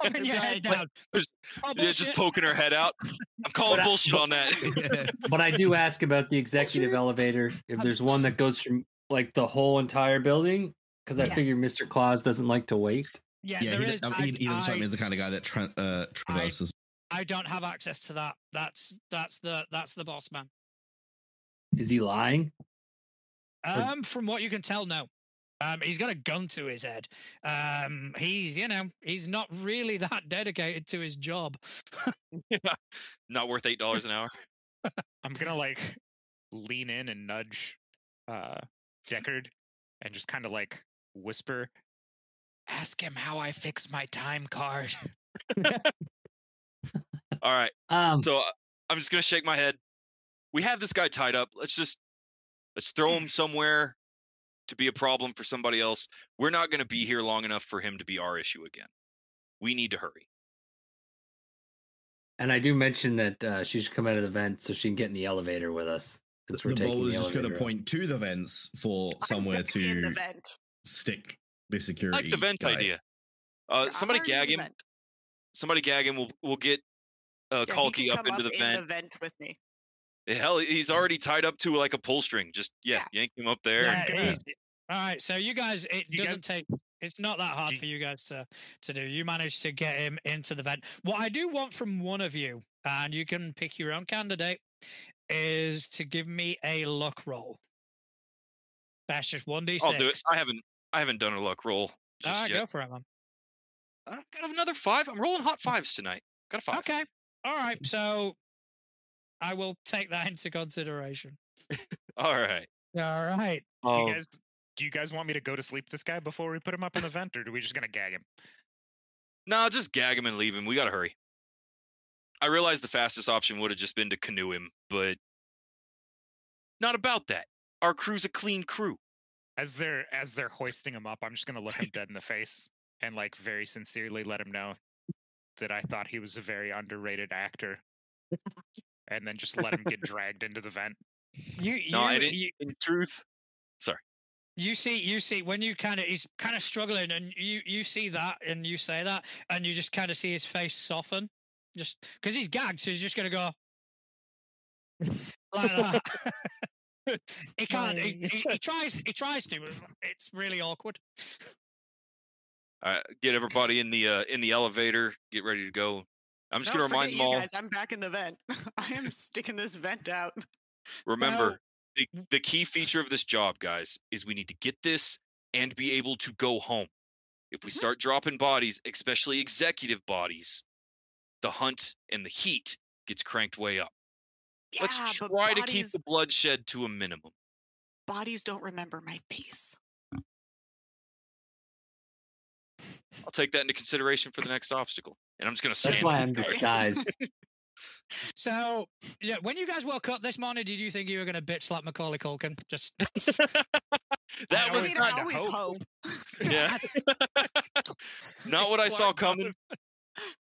Poking your head down. Just- Oh, Yeah, just poking her head out. I'm calling But I- bullshit on that. [laughs] [laughs] But I do ask about the executive elevator if there's one that goes from like the whole entire building because I Yeah. figure Mr. Claus doesn't like to wait. Yeah, Yeah, there he, is. I I, he, he doesn't strike I- me as the kind of guy that tra- uh, traverses. I don't have access to that. That's that's the that's the boss man. Is he lying? Or- Um, from what you can tell, no. Um, he's got a gun to his head. Um, he's you know he's not really [laughs] that dedicated to his job. [laughs] Not worth eight dollars an hour. I'm gonna like lean in and nudge uh Deckard and just kind of like whisper, ask him how I fix my time card. [laughs] All right. Um, So uh, I'm just gonna shake my head. We have this guy tied up. Let's just let's throw him somewhere to be a problem for somebody else. We're not gonna be here long enough for him to be our issue again. We need to hurry. And I do mention that uh, she should come out of the vent so she can get in the elevator with us. Since we're the taking vault the is just going to point to the vents for somewhere already the to vent. stick the I security. like the vent guy. idea. Uh, I'm somebody already gag him. Somebody gag him. We'll we'll get uh, Yeah, Corky up come into the in vent. the vent with me. Hell, he's already tied up to like a pull string. Just yeah, yank him up there. Yeah, gonna- All right, so you guys, it You doesn't guys- take. It's not that hard you- for you guys to to do. You managed to get him into the vent. What I do want from one of you, and you can pick your own candidate, is to give me a luck roll. That's just one d I'll do it. I haven't I haven't done a luck roll All just right, yet. go for it, man. I got another five. I'm rolling hot fives tonight. Got a five. Okay. All right. So I will take that into consideration. [laughs] All right. All right. Do Um, you guys, do you guys want me to go to sleep this guy before we put him up in the vent, or do we just gonna gag him? no, just gag him and leave him. We gotta hurry. I realized the fastest option would have just been to canoe him, but not about that. Our crew's a clean crew. As they're as they're hoisting him up, I'm just gonna look him dead in the face and like very sincerely let him know that I thought he was a very underrated actor, and then just let him get [laughs] dragged into the vent. You you, No, I didn't. you In truth, sorry. you see you see when you kind of he's kind of struggling and you you see that and you say that and you just kind of see his face soften just because he's gagged so he's just gonna go [laughs] like that. [laughs] he can't he, he, he tries he tries to it's really awkward All right, get everybody in the uh, in the elevator. Get ready to go. I'm just Don't gonna remind them all. guys, I'm back in the vent. [laughs] I am sticking this vent out. Remember, the, the key feature of this job, guys, is we need to get this and be able to go home. If we Mhm. start dropping bodies, especially executive bodies, the hunt and the heat gets cranked way up. Let's Yeah, but try to keep the bloodshed to a minimum. bodies don't remember my face. I'll take that into consideration for the next obstacle. And I'm just gonna stand. That's why I'm there. [laughs] disguised. so yeah when you guys woke up this morning did you think you were gonna bitch slap macaulay culkin just [laughs] That I was I mean, trying I to always hope. hope. [laughs] yeah. Not what I saw coming.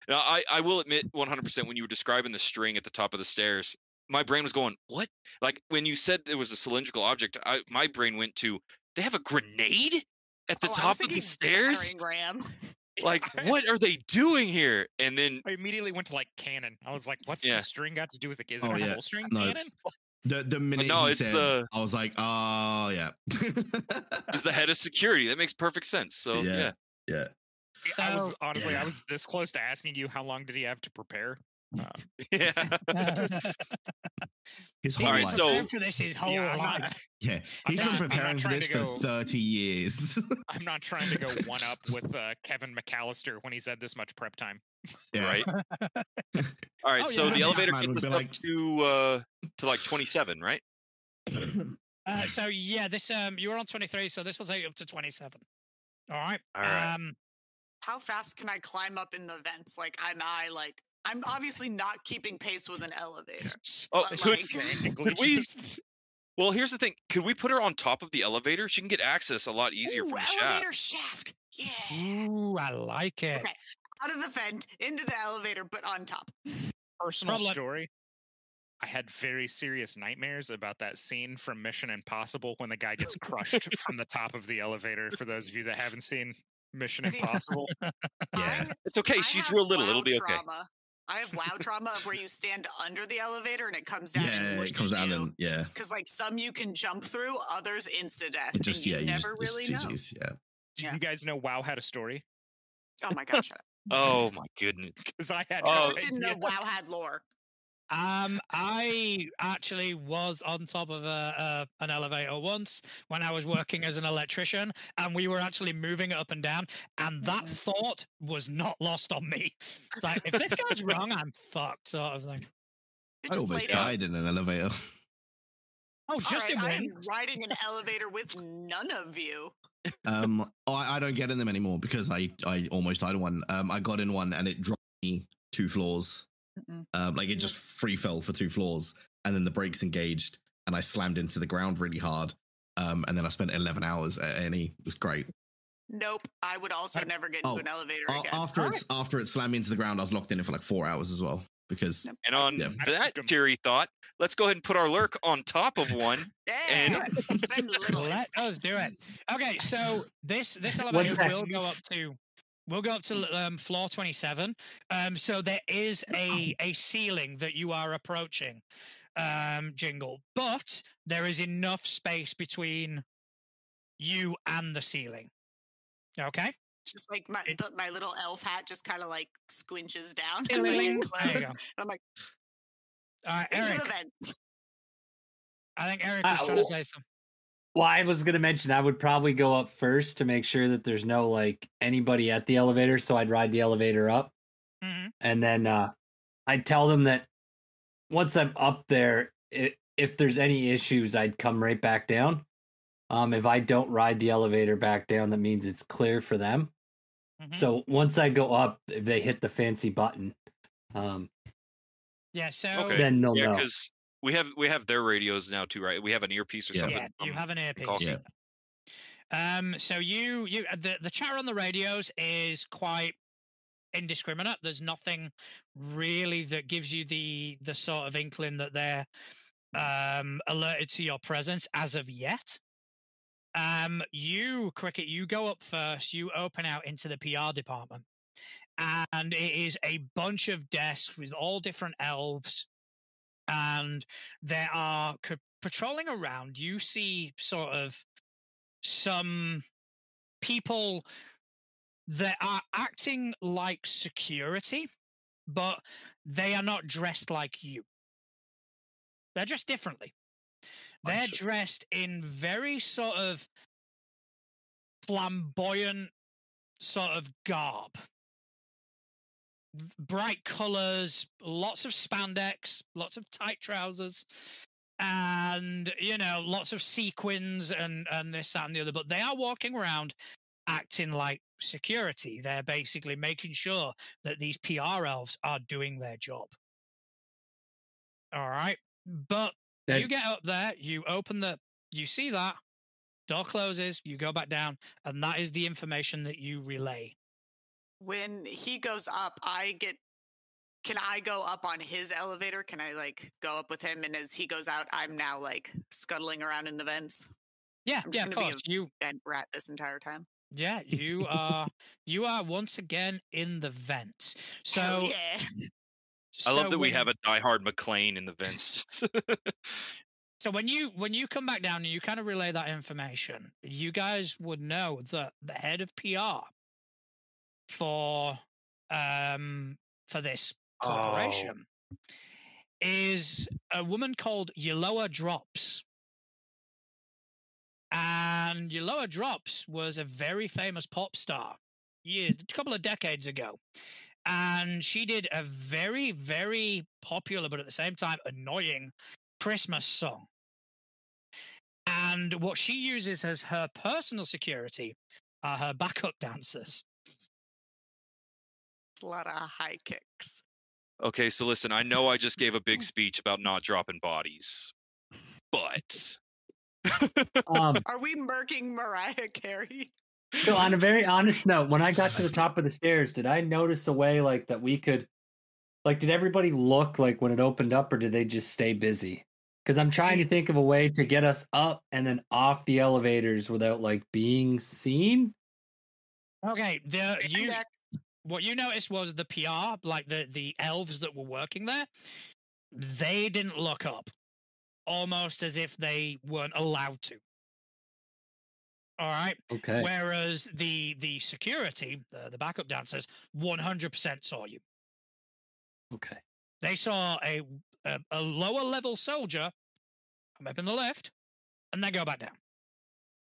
Now, I, I will admit 100% when you were describing the string at the top of the stairs, my brain was going, what? Like when you said it was a cylindrical object, I, my brain went to, they have a grenade at the Oh, top of the stairs? battering ram. [laughs] [laughs] Like, what are they doing here? And then, I immediately went to like cannon. I was like, "What's Yeah. the string got to do with it? Is it Oh, a yeah. full string No, cannon?" [laughs] The the minute no, he it's said, the- I was like, oh yeah, is the head of security. That makes perfect sense. So, Yeah. yeah. yeah. I was honestly, Yeah. I was this close to asking you how long did he have to prepare. Um, [laughs] [laughs] Yeah. His He's whole Alright, been life. so- preparing for this his whole yeah, life not, [laughs] yeah, I'm he's not- been not preparing for this to for thirty years. I'm not trying to go one up with uh, Kevin McAllister when he's had this much prep time. yeah. Right. All right. Oh, so yeah, the Batman elevator would gets us be up like- to, uh, to like 27, right? [clears throat] Uh, so yeah, this um, you were on twenty three, so this will take you up to twenty seven. All right. All right. Um, How fast can I climb up in the vents? Like, am I like? I'm obviously not keeping pace with an elevator. Oh, could, like- [laughs] could we? Well, here's the thing. Could we put her on top of the elevator? She can get access a lot easier Ooh, from the shaft. elevator shaft. Yeah. ooh, I like it. Okay. Out of the vent into the elevator, but on top. personal Problem- story. I had very serious nightmares about that scene from Mission Impossible when the guy gets crushed [laughs] from the top of the elevator. For those of you that haven't seen Mission See, Impossible, [laughs] Yeah. I- It's okay. I She's real little. It'll be okay. Trauma. I have wow trauma of where you stand under the elevator and it comes down. Yeah, it comes down and yeah, because like some you can jump through, others insta death. it just and you yeah, you just, never just really know. GG's, yeah. do Yeah. you guys know WoW had a story? Oh my gosh! Oh my goodness. [laughs] Because I had I no Oh. just [laughs] didn't know. WoW had lore. Um, I actually was on top of a, a an elevator once when I was working as an electrician, and we were actually moving it up and down, and that Mhm. thought was not lost on me. It's like if this goes wrong, I'm fucked, sort of thing. You I almost laid out. died in an elevator. [laughs] Oh, just right, in I am riding an [laughs] elevator with none of you. Um, I, I don't get in them anymore because I I almost died in one. Um, I got in one and it dropped me two floors. Um, like it just free fell for two floors, and then the brakes engaged, and I slammed into the ground really hard. Um, and then I spent eleven hours at A&E. It was great. Nope, I would also I- never get into Oh, an elevator A- again. after it's after it slammed me into the ground, I was locked in it for like four hours as well. because And on Yeah. that Welcome. cheery thought, let's go ahead and put our lurk on top of one. [laughs] Yeah. And- let us do it. Okay, so [laughs] this this elevator will go up to we'll go up to um, floor 27. Um, so there is a a ceiling that you are approaching, um, Jingle, but there is enough space between you and the ceiling. Okay. just like my the, my little elf hat just kind of like squinches down [laughs] as I Ceiling. get There you close. go. I'm like All right, into Eric. the vent. I think Eric Uh, was trying to say something. Well, I was gonna mention I would probably go up first to make sure that there's no like anybody at the elevator, so I'd ride the elevator up, Mhm. and then uh I'd tell them that once I'm up there, i if there's any issues, I'd come right back down. Um, if I don't ride the elevator back down, that means it's clear for them. Mhm. So once I go up, if they hit the fancy button, um, Yeah. So Okay. then they'll Yeah, know. because we have we have their radios now too, right? We have an earpiece or Yeah. something. Yeah, you from have an earpiece. cost- Yeah. Um, so you you uh, the the chatter on the radios is quite indiscriminate. There's nothing really that gives you the the sort of inkling that they're um alerted to your presence as of yet. Um, you cricket, you go up first. You open out into the PR department, and it is a bunch of desks with all different elves, and there are co- patrolling around. You see sort of some people that are acting like security, but they are not dressed like you. They're dressed differently. They're Understood. dressed in very sort of flamboyant sort of garb. Bright colors, lots of spandex, lots of tight trousers, and you know, lots of sequins and and this, that, and the other. But they are walking around acting like security. They're basically making sure that these PR elves are doing their job. All right. But That- you get up there, you open the, you see that, door closes, you go back down, and that is the information that you relay. When he goes up, I get. Can I go up on his elevator? Can I like go up with him? And as he goes out, I'm now like scuttling around in the vents. Yeah, I'm just yeah, of gonna be a- course. You, Vent rat this entire time. yeah, you are, you are once again in the vents. Oh, so, Hell yeah. I love so that we have a diehard McClane in the vents. [laughs] So when you when you come back down and you kind of relay that information, you guys would know that the head of PR for um for this Oh. corporation is a woman called Yoloa Drops. And Yoloa Drops was a very famous pop star years, a couple of decades ago. And she did a very, very popular, but at the same time annoying Christmas song. And what she uses as her personal security are her backup dancers. A lot of high kicks. okay, so listen, I know I just gave a big speech about not dropping bodies, but Um, Are we murking Mariah Carey? so on a very honest note, when I got to the top of the stairs, did I notice a way like that we could, like, did everybody look like when it opened up, or did they just stay busy? Because I'm trying to think of a way to get us up and then off the elevators without like being seen. Okay, the you Spandex. What you noticed was the PR, like the the elves that were working there, they didn't look up, almost as if they weren't allowed to. All right. Okay. Whereas the the security, the, the backup dancers, one hundred percent saw you. Okay. They saw a, a a lower level soldier come up in the lift, and then go back down.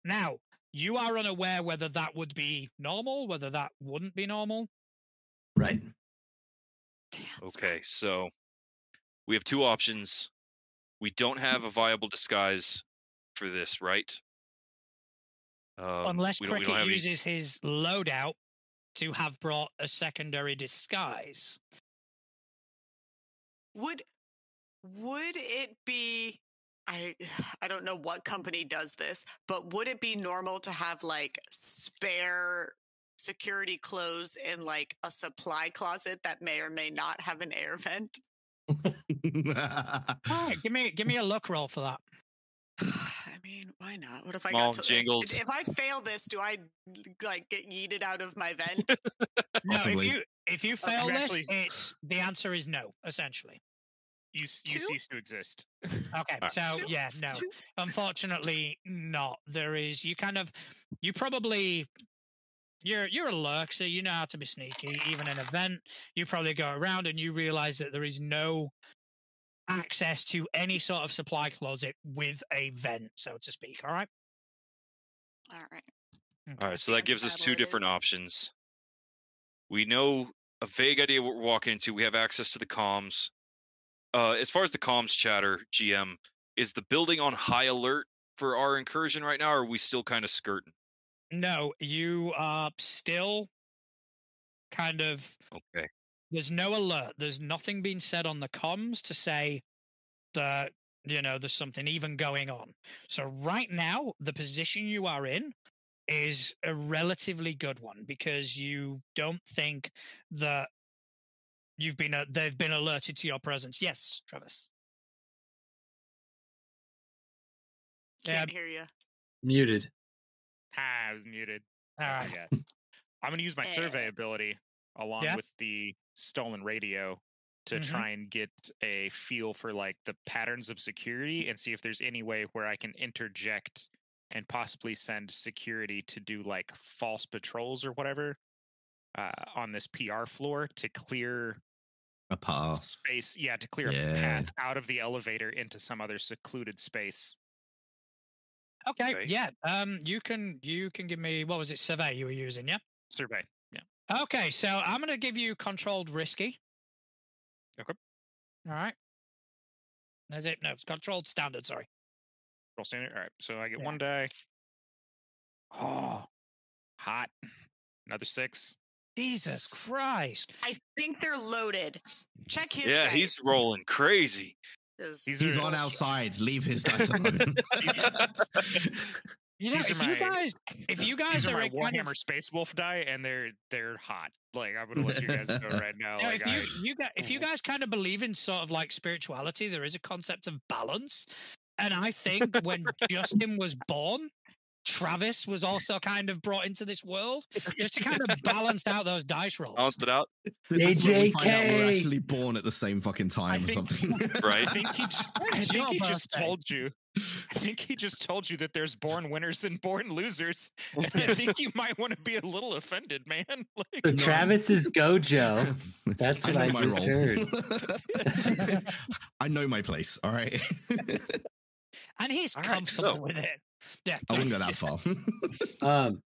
Now you are unaware whether that would be normal, whether that wouldn't be normal. Right. Dance okay, so we have two options. We don't have a viable disguise for this, right? Um, Unless we Cricket don't any- uses his loadout to have brought a secondary disguise. would would it be I [sighs] I don't know what company does this, but would it be normal to have like spare security clothes in like a supply closet that may or may not have an air vent? All right, give me give me a luck roll for that. [sighs] I mean, why not? What if I Come on, got to Jingles. If, if I fail this, do I like get yeeted out of my vent? [laughs] No, if you if you fail this, it's the answer is no. Essentially. You you Two? cease to exist. [laughs] Okay, Alright. so yeah, no. Unfortunately, not. There is you kind of you probably you're you're a lurk, so you know how to be sneaky. Even in an event, you probably go around and you realize that there is no access to any sort of supply closet with a vent, so to speak. All right. All right. All right, so that gives us two different options. We know a vague idea what we're walking into. We have access to the comms. Uh, as far as the comms chatter, GM, is the building on high alert for our incursion right now, or are we still kind of skirting? No, you are still kind of Okay. there's no alert. There's nothing being said on the comms to say that you know there's something even going on. So right now, the position you are in is a relatively good one because you don't think that you've been uh, they've been alerted to your presence. Yes, Travis. Can't hear you. Muted. Ah, I was muted. I I'm going to use my survey Eh. ability along Yeah. with the stolen radio to Mhm. try and get a feel for like the patterns of security and see if there's any way where I can interject and possibly send security to do like false patrols or whatever uh, on this PR floor to clear A path space. Yeah, to clear a path out of the elevator into some other secluded space. Okay. Okay. Yeah. Um. You can you can give me what was it survey you were using? Yeah. Survey. Yeah. Okay, so I'm going to give you controlled risky. Okay. All right. Is it? No, it's controlled standard. Sorry. Roll standard. All right. So I get Yeah. one die. Oh, hot. Another six. Jesus Christ. I think they're loaded. Check his. yeah, dice, he's rolling crazy. 'Cause He's are- on outside. [laughs] Leave his [laughs] dice alone. You know, These are if you guys, if you guys These are are my a kind Warhammer of, Space Wolf die, and they're they're hot. Like I'm gonna let you guys know right [laughs] now. no, Like if I, you, you got, if you mm-hmm. guys kind of believe in sort of like spirituality, there is a concept of balance, and I think when Justin was born, Travis was also kind of brought into this world just to kind of [laughs] balance out those dice rolls. Balance it out, That's when we find out we're actually born at the same fucking time or something. [laughs] right? I think he, j- I It's think he just told you. I think he just told you that there's born winners and born losers. [laughs] And I think you might want to be a little offended, man. Like, So Travis is Gojo. That's what I, know my just role. heard. I know my place. All right. and he's All right, comfortable so- with it. [laughs] Yeah. I wouldn't go that far. [laughs] Um,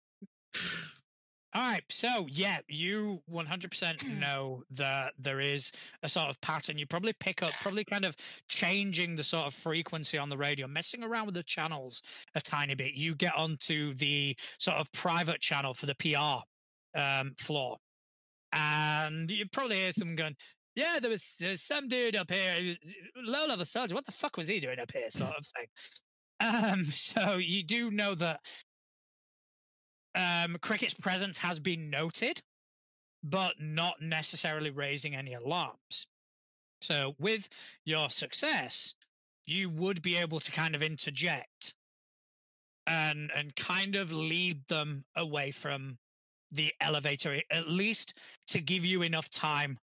All right. So, yeah, you 100% know that there is a sort of pattern. You probably pick up, probably kind of changing the sort of frequency on the radio, messing around with the channels a tiny bit. You get onto the sort of private channel for the PR um, floor. And you probably hear someone going, yeah, there was there's some dude up here, low level soldier. What the fuck was he doing up here? Sort of thing. Um, [laughs] so you do know that um, Cricket's presence has been noted, but not necessarily raising any alarms. So, with your success, you would be able to kind of interject and and kind of lead them away from the elevator, at least to give you enough time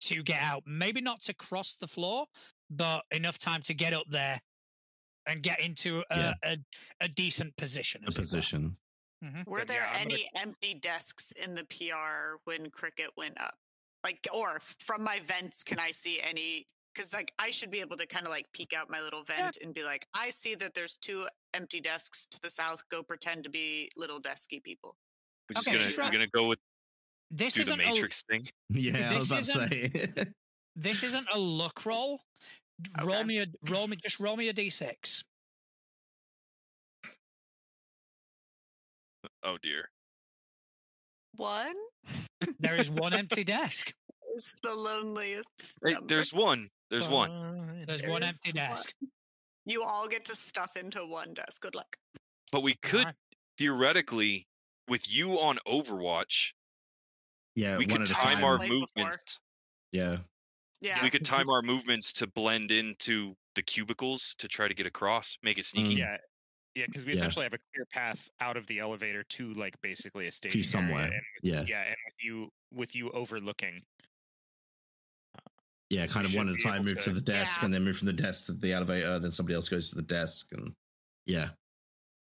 to get out. Maybe not to cross the floor, but enough time to get up there and get into a, Yeah. a, a decent position. A as it were. position. Mhm. Were But there yeah, I'm gonna- any empty desks in the PR when Cricket went up? Like, or f- from my vents, can I see any? Because like I should be able to kind of like peek out my little vent and be like, I see that there's two empty desks to the south. Go pretend to be little desky people. We're just Okay, gonna sure. we're gonna go with This do the isn't a, Matrix thing. [laughs] Yeah, I was about This to say. [laughs] this isn't a luck roll. Roll me a roll me just roll me a d6. Oh dear. One There is one [laughs] empty desk. is the loneliest. Hey, there's one. There's one. There's There one empty one. desk. You all get to stuff into one desk. Good luck. But we could Alright. theoretically, with you on Overwatch, yeah, we one could time time. our Played before. movements. Yeah. Yeah. we could [laughs] time our movements to blend into the cubicles to try to get across, make it sneaky. Yeah. Yeah, because we Yeah. essentially have a clear path out of the elevator to like basically a stage To somewhere. And with, Yeah. yeah, and with you with you overlooking. Yeah, kind of one at a time, move to to- the desk, Yeah. and then move from the desk to the elevator. Then somebody else goes to the desk, and yeah,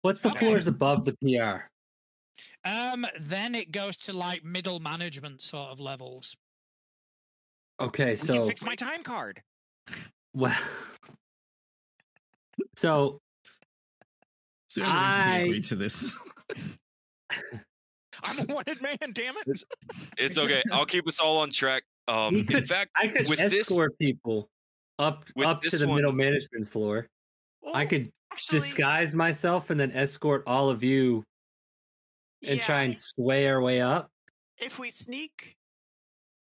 What's the Okay. floors above the PR? Um, then it goes to like middle management sort of levels. Okay, We so can fix my time card. well, [laughs] so so the only reason I- agree to this. I'm a wanted man, damn it. It's [laughs] okay. I'll keep us all on track. Um, We in fact, I could with this- escort people up up to this the middle management floor. I Oh, could actually, disguise myself and then escort all of you and try and sway our way up. if we sneak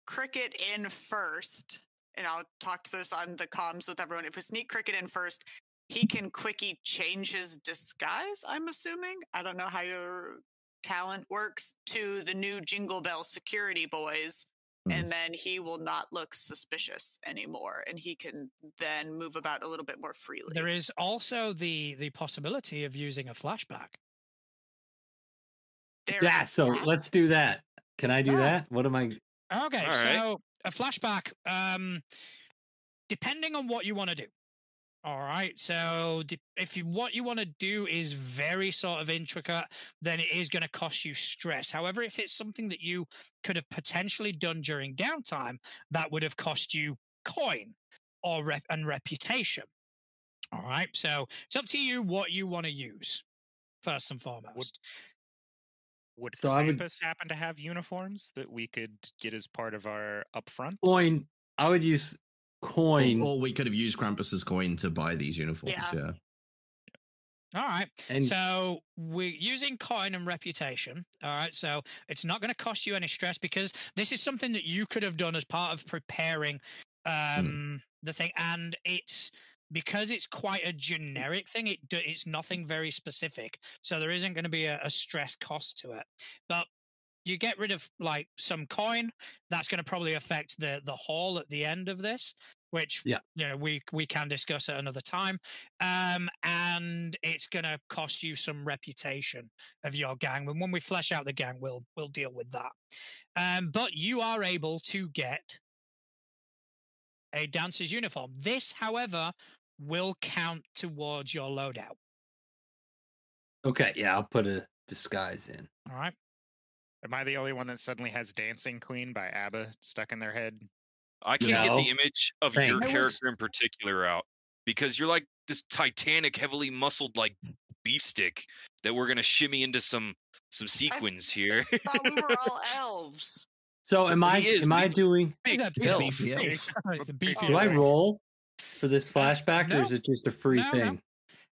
cricket in first, and I'll talk to this on the comms with everyone. If we sneak cricket in first, he can quickie change his disguise. I'm assuming. I don't know how your talent works to the new Jingle Bell security boys. Hmm. And then he will not look suspicious anymore, and he can then move about a little bit more freely. There is also the the possibility of using a flashback. There yeah, is so that. let's do that. Can I do that? What am I? Okay, right. so a flashback, um, depending on what you want to do. All right, so if you what you want to do is very sort of intricate, then it is going to cost you stress. However, if it's something that you could have potentially done during downtime, that would have cost you coin or rep- and reputation. All right, so it's up to you what you want to use first and foremost. Would So I would- Krampus happen to have uniforms that we could get as part of our upfront? Coin. I would use coin. or, or we could have used Krampus's coin to buy these uniforms. Yeah. Yeah, All right. and so we're using coin and reputation. All right. So it's not going to cost you any stress because this is something that you could have done as part of preparing um, the thing, and it's because it's quite a generic thing. It it's nothing very specific, so there isn't going to be a, a stress cost to it. But you get rid of like some coin, that's going to probably affect the the haul at the end of this, which Yeah. you know we we can discuss at another time. Um, and it's going to cost you some reputation of your gang. And when we flesh out the gang, we'll we'll deal with that. Um, but you are able to get a dancer's uniform. This, however, will count towards your loadout. okay, yeah, I'll put a disguise in. All right. Am I the only one that suddenly has Dancing Queen by ABBA stuck in their head? I can't get the image of your character in particular out because you're like this titanic, heavily muscled like beef stick that we're gonna shimmy into some some sequins here. [laughs] thought we were all elves. So am I? Is, am I doing? Big Yeah, He's a elf. beefy elf. [laughs] It's the beefy Do I roll for this flashback, or no. is it just a free No, no. thing?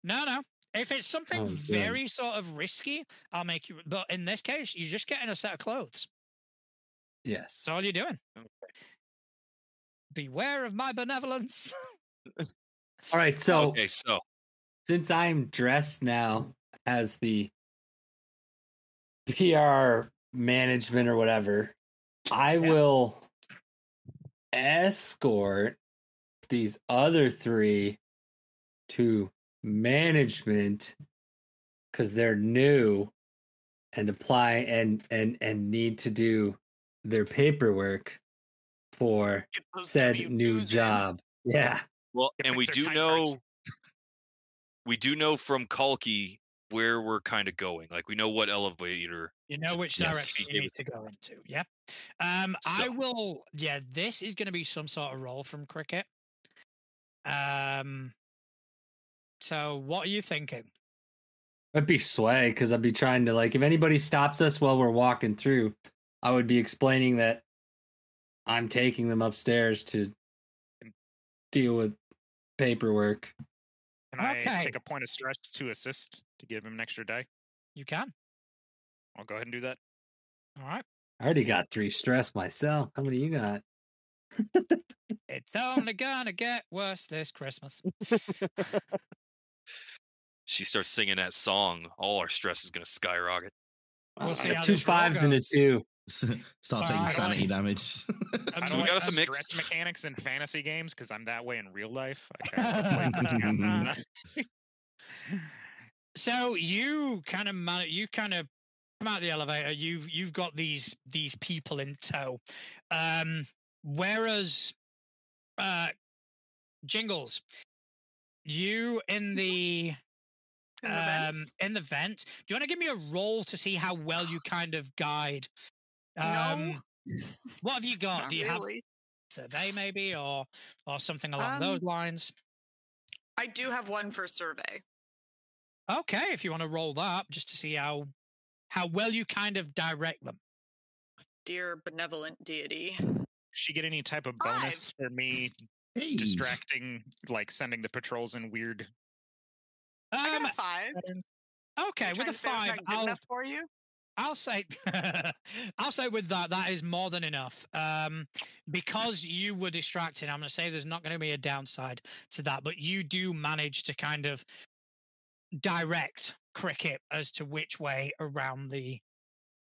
No, no. If it's something Oh, very sort of risky, I'll make you. But in this case, you're just getting a set of clothes. Yes. That's all you're doing. Beware of my benevolence. [laughs] All right. So okay, so since I'm dressed now as the PR management or whatever, I will escort these other three to management because they're new and apply and and and need to do their paperwork for said W2s new in. job. Yeah. well, It and we do time cards. know we do know from Corky where we're kind of going. Like we know what elevator. You know which Yes. direction you need to go into. Yeah. Um, I will. Yeah, this is going to be some sort of role from cricket. Um. So, what are you thinking? I'd be sway because I'd be trying to like if anybody stops us while we're walking through, I would be explaining that I'm taking them upstairs to deal with paperwork. Can I Okay. take a point of stress to assist to give him an extra die? You can. I'll go ahead and do that. All right. I already got three stress myself. How many you got? [laughs] It's only gonna get worse this Christmas. [laughs] She starts singing that song. All our stress is gonna skyrocket. We'll Uh, see how two this and a two. [laughs] Start taking Alright. sanity damage. [laughs] So we we got us a mix. stress mechanics in fantasy games because I'm that way in real life. Like, I wanna play- so you kind of man, you kind of come out of the elevator. You've you've got these these people in tow. Um, whereas, uh, Jingles, you in the In the um in the vent. Do you want to give me a roll to see how well you [gasps] kind of guide? No. Um, what have you [laughs] got? Not Do you have really. survey maybe or or something along those Um, lines? I do have one for survey. Okay, if you want to roll that just to see how how well you kind of direct them. Dear benevolent deity. She get any type of bonus for me distracting, like sending the patrols in weird? I Um, got a five. okay, with trying a to say I'm five, not good I'll enough for you. I'll say [laughs] I'll say with that that is more than enough. Um, because you were distracted, I'm going to say there's not going to be a downside to that, but you do manage to kind of direct cricket as to which way around the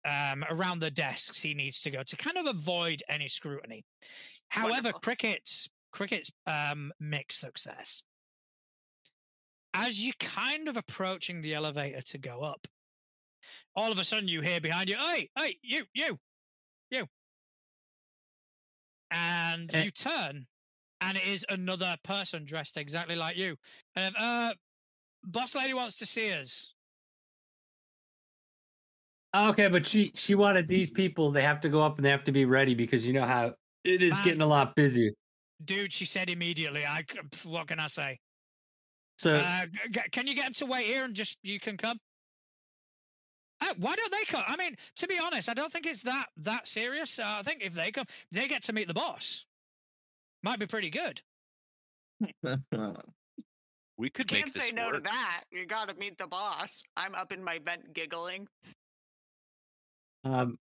um around the desks he needs to go to kind of avoid any scrutiny. However, Wonderful. cricket's cricket's um mixed success. As you're kind of approaching the elevator to go up, all of a sudden you hear behind you, hey, hey, you, you, you. And Eh. you turn, and it is another person dressed exactly like you. And uh, boss lady wants to see us. Okay, but she she wanted these people. They have to go up and they have to be ready because you know how it is Man. getting a lot busier. Dude, she said immediately. I what can I say? So Uh, g- g- can you get them to wait here and just you can come? Uh, why don't they come? I mean, to be honest, I don't think it's that that serious. Uh, I think if they come, they get to meet the boss. Might be pretty good. [laughs] We could make Can't this say no to that. You got to meet the boss. I'm up in my vent giggling. Um,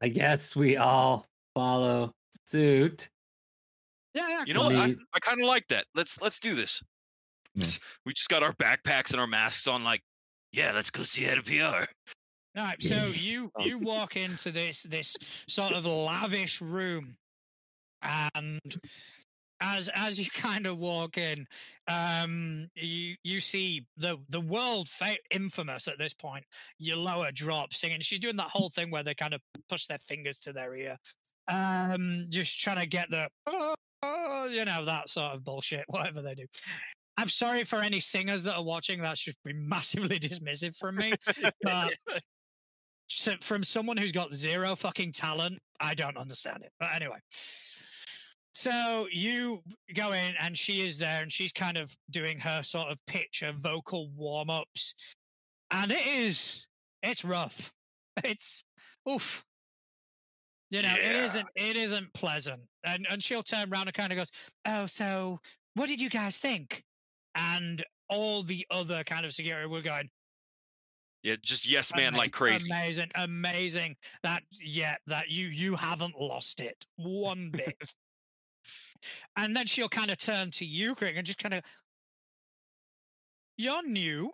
I guess we all follow suit. Yeah, yeah. You know I what? I, I kind of like that. Let's let's do this. Yeah. We just got our backpacks and our masks on. Like, yeah, let's go see head of PR. All right, so you [laughs] you walk into this this sort of lavish room, and as as you [laughs] kind of walk in, um, you you see the the world fa- infamous at this point. Your lower drop singing. She's doing that whole thing where they kind of push their fingers to their ear, um, just trying to get the oh, you know that sort of bullshit, [laughs] whatever they do. I'm sorry for any singers that are watching. That should be [laughs] massively dismissive from me. But so from someone who's got zero fucking talent, I don't understand it. But anyway, so you go in and she is there and she's kind of doing her sort of pitch of vocal warm ups, and it is it's rough. [laughs] It's oof. You know, it Yeah. isn't it isn't pleasant. And and she'll turn around and kind of goes, Oh, so what did you guys think? And all the other kind of security were going, Yeah, just yes man like crazy. Amazing, amazing. That yeah, that you you haven't lost it one [laughs] bit. And then she'll kind of turn to you, Greg, and just kind of, you're new.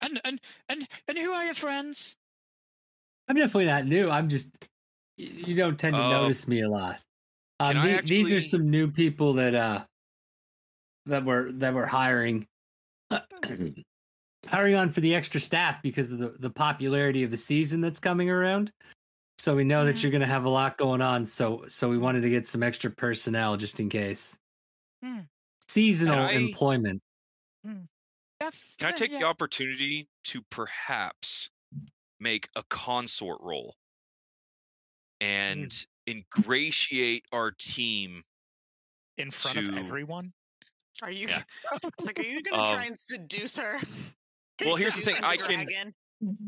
And and and and who are your friends? I'm definitely not new. I'm just you don't tend to Oh. notice me a lot. Um, Can I the- These are some new people that uh that were that we're hiring [clears throat] hiring on for the extra staff because of the, the popularity of the season that's coming around. So we know that Mhm. you're going to have a lot going on. So so we wanted to get some extra personnel just in case. Hmm. Seasonal I- employment. Jeff, Can I take yeah. the opportunity to perhaps make a consort roll and ingratiate our team? in front of everyone. Are you? Yeah. [laughs] It's like, are you going to Um, try and seduce her? [laughs] [laughs] Well, here's the thing, I can- dragon?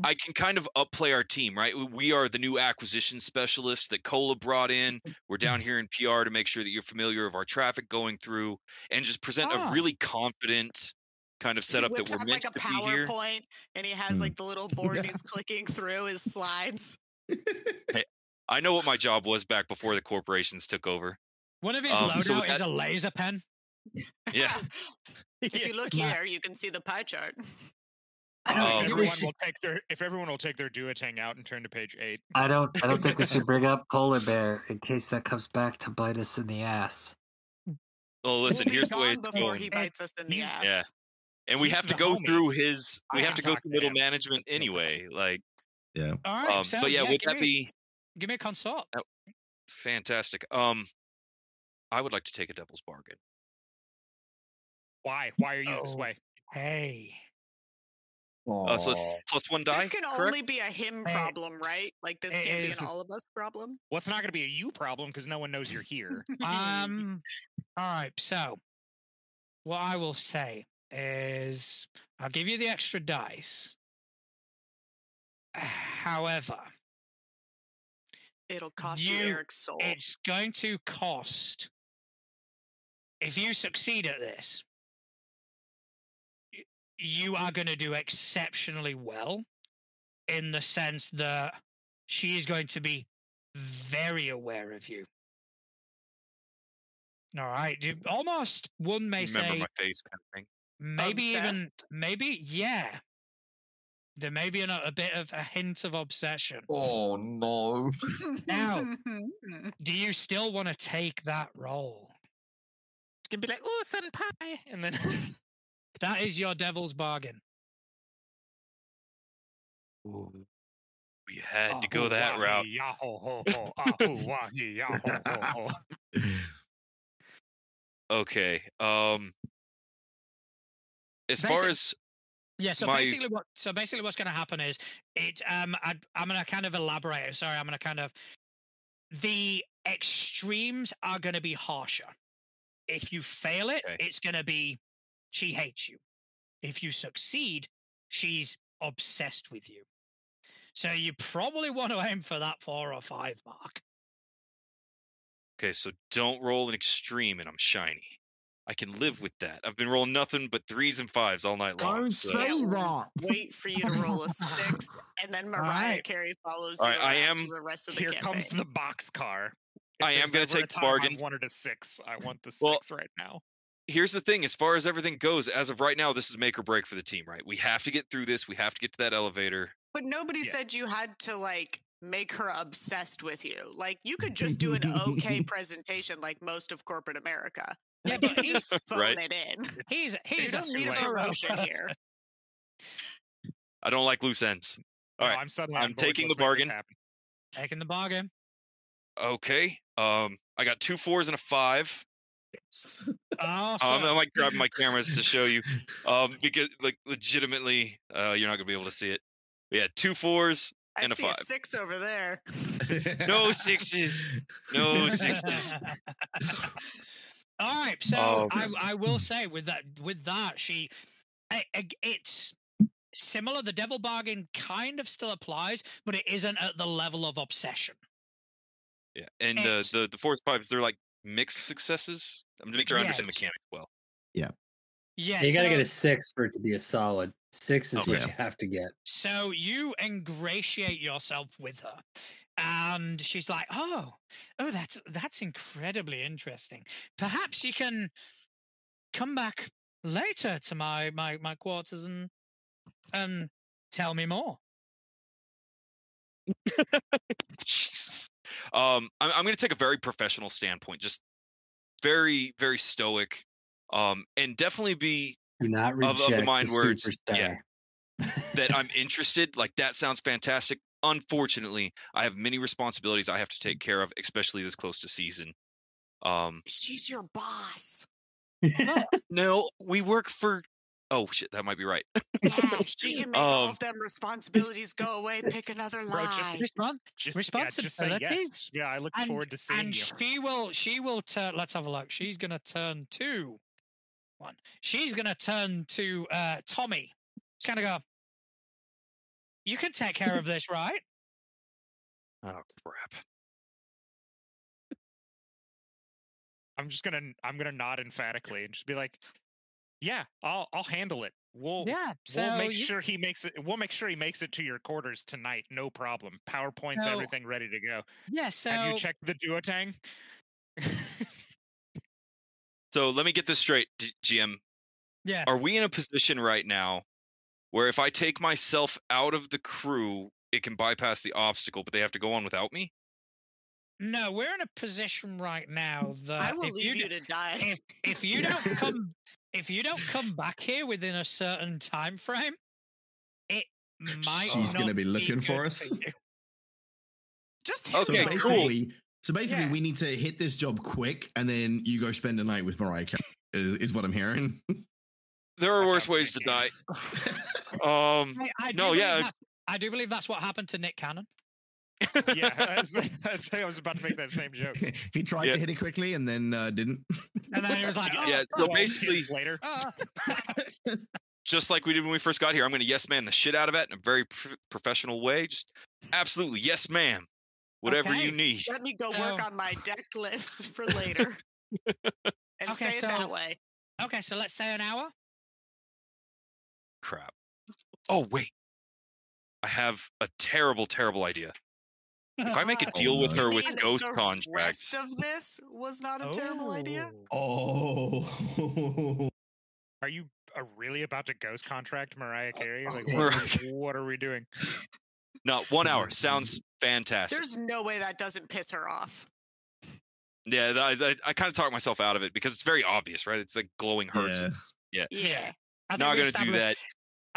I can kind of upplay our team, right? We- We are the new acquisition specialist that Cola brought in. We're down here in PR to make sure that you're familiar of our traffic going through and just present Ah. a really confident kind of He setup that whips we're meant like a to be here. PowerPoint, and he has Hmm. like the little [laughs] board. and He's clicking through his slides. I know what my job was back before the corporations took over. One of his Um, so loadout with is a laser pen. [laughs] Yeah. if you look [laughs] here, you can see the pie chart. I don't if think we everyone should. will take their if everyone will take their duotang out and turn to page eight. I don't. I don't think we should bring up polar [laughs] bear in case that comes back to bite us in the ass. Well, listen, here's the way it's before going. he bites us in the ass. Yeah. And we he's have to go homie. through his we I have to go through middle management anyway. Like Yeah. All right. um so, but yeah, would that me, be Give me a consort. fantastic? Um I would like to take a devil's bargain. Why? Why are you this Oh. way? Hey. Uh, so it's plus one die. This can correct? only be a him problem, right? Like this it can't be an all of us problem. Well, it's not going to be a you problem because no one knows you're here. [laughs] Um. all right. So, what I will say is, I'll give you the extra dice. However, It'll cost you, You- Eric's soul. it's going to cost. If you succeed at this, y- you are going to do exceptionally well in the sense that she is going to be very aware of you. All right. you- Almost one may Remember say my face kind of thing. maybe even maybe yeah there may be an, a bit of a hint of obsession Oh no. Now- [laughs] do you still want to take that role It's going to be like, oh, thin pie. And then [laughs] that is your devil's bargain We had to go that route. [laughs] Okay. Um as far as yeah so My- basically what so basically what's going to happen is it um I, i'm going to kind of elaborate sorry i'm going to kind of the extremes are going to be harsher if you fail it Okay. it's going to be she hates you if you succeed she's obsessed with you so you probably want to aim for that four or five mark Okay, so don't roll an extreme and I'm shiny. I can live with that. I've been rolling nothing but threes and fives all night long. Don't so- say that. Wait for you to roll a six, [laughs] and then Mariah Alright. Carey follows All you I am- the rest of the Here campaign. comes the box car. I am gonna ever a take the time I wanted a six. I want the Well- six right now. Here's the thing, as far as everything goes, as of right now, this is make or break for the team, right? We have to get through this. We have to get to that elevator. But nobody Yeah. said you had to like make her obsessed with you. Like you could just do an okay [laughs] presentation like most of corporate America. Yeah, Like, but you could he's- just phone Right. it in. [laughs] he's You he's It's don't a need a too promotion here. [laughs] I don't like loose ends. All No, right, I'm suddenly I'm taking the Let's make this bargain. taking the bargain Okay. Um, I got two fours and a five. Awesome. Um, I'm like grabbing my cameras to show you. [laughs] Um, because like legitimately, uh, you're not gonna be able to see it. But yeah, two fours. And a see five. a six over there. No [laughs] sixes. No sixes. [laughs] All right, so Oh, I, I will say with that with that she, I, I- it's similar. The devil bargain kind of still applies, but it isn't at the level of obsession. Yeah, and uh, the the fours fives they're like mixed successes. I'm gonna make sure I understand the mechanic well. Yeah, Yeah. you gotta get a six for it to be a solid. Six is what you have to get. So you ingratiate yourself with her, and she's like, "Oh, oh, that's that's incredibly interesting. Perhaps you can come back later to my my my quarters and um tell me more." [laughs] Jeez. Um, I'm I'm gonna take a very professional standpoint, just very very stoic, um, and definitely be Do not Of- of the reject mind words, yeah. that I'm [laughs] interested. Like that sounds fantastic. Unfortunately, I have many responsibilities I have to take care of, especially this close to season. Um, She's your boss. [laughs] no, we work for. Oh shit, that might be right. Yeah, [laughs] she can make all Um, of them [laughs] responsibilities go away. Pick another Bro, line. just- Respond. Just, yeah, just yes. Responsibilities. Yeah, I look And- forward to seeing and you. she will she will turn let's have a look she's gonna turn to one she's gonna turn to uh tommy she's gonna go you can take care of this right Oh crap. I'm just gonna I'm gonna nod emphatically and just be like, "Yeah, I'll I'll handle it. We'll yeah so we'll make you- sure he makes it. We'll make sure he makes it to your quarters tonight. No problem. PowerPoints, So- everything ready to go. yeah so Have you checked the duotang? [laughs] So let me get this straight, D- GM. yeah Are we in a position right now where if I take myself out of the crew, it can bypass the obstacle, but they have to go on without me? No, we're in a position right now [laughs] that I will if leave you, you to die. if if you don't [laughs] come if you don't come back here within a certain time frame, it might She's gonna be looking for us? you. Just Okay, so hit cool. basically, so basically, Yeah. we need to hit this job quick, and then you go spend a night with Mariah Carey. Is, is what I'm hearing. [laughs] There are worse ways to die. [laughs] Um, I, I No, yeah. that- I do believe that's what happened to Nick Cannon. Yeah, [laughs] I was, I was about to make that same joke. [laughs] he tried Yeah. to hit it quickly and then uh, didn't. And then he was like, [laughs] oh, Yeah, so Twelve basically- later. ah." just like we did when we first got here, I'm going to yes man the shit out of it in a very pr- professional way. Just absolutely yes, ma'am. Whatever you need. Let me go work So- on my deck lift for later. and Okay, say it so- that way. okay, so let's say an hour. Crap. Oh wait, I have a terrible, terrible idea. If I make a Uh, [laughs] [laughs] deal with her with ghost the contracts, rest of this was not a terrible idea. Oh. Oh. [laughs] Are you uh, really about to ghost contract Mariah Carey? Like, what, Mariah- what are we doing? no, one hour sounds fantastic. There's no way that doesn't piss her off. Yeah, I, I, I kind of talk myself out of it because it's very obvious, right? It's like glowing hearts. Yeah. Yeah. I think Not going to do that.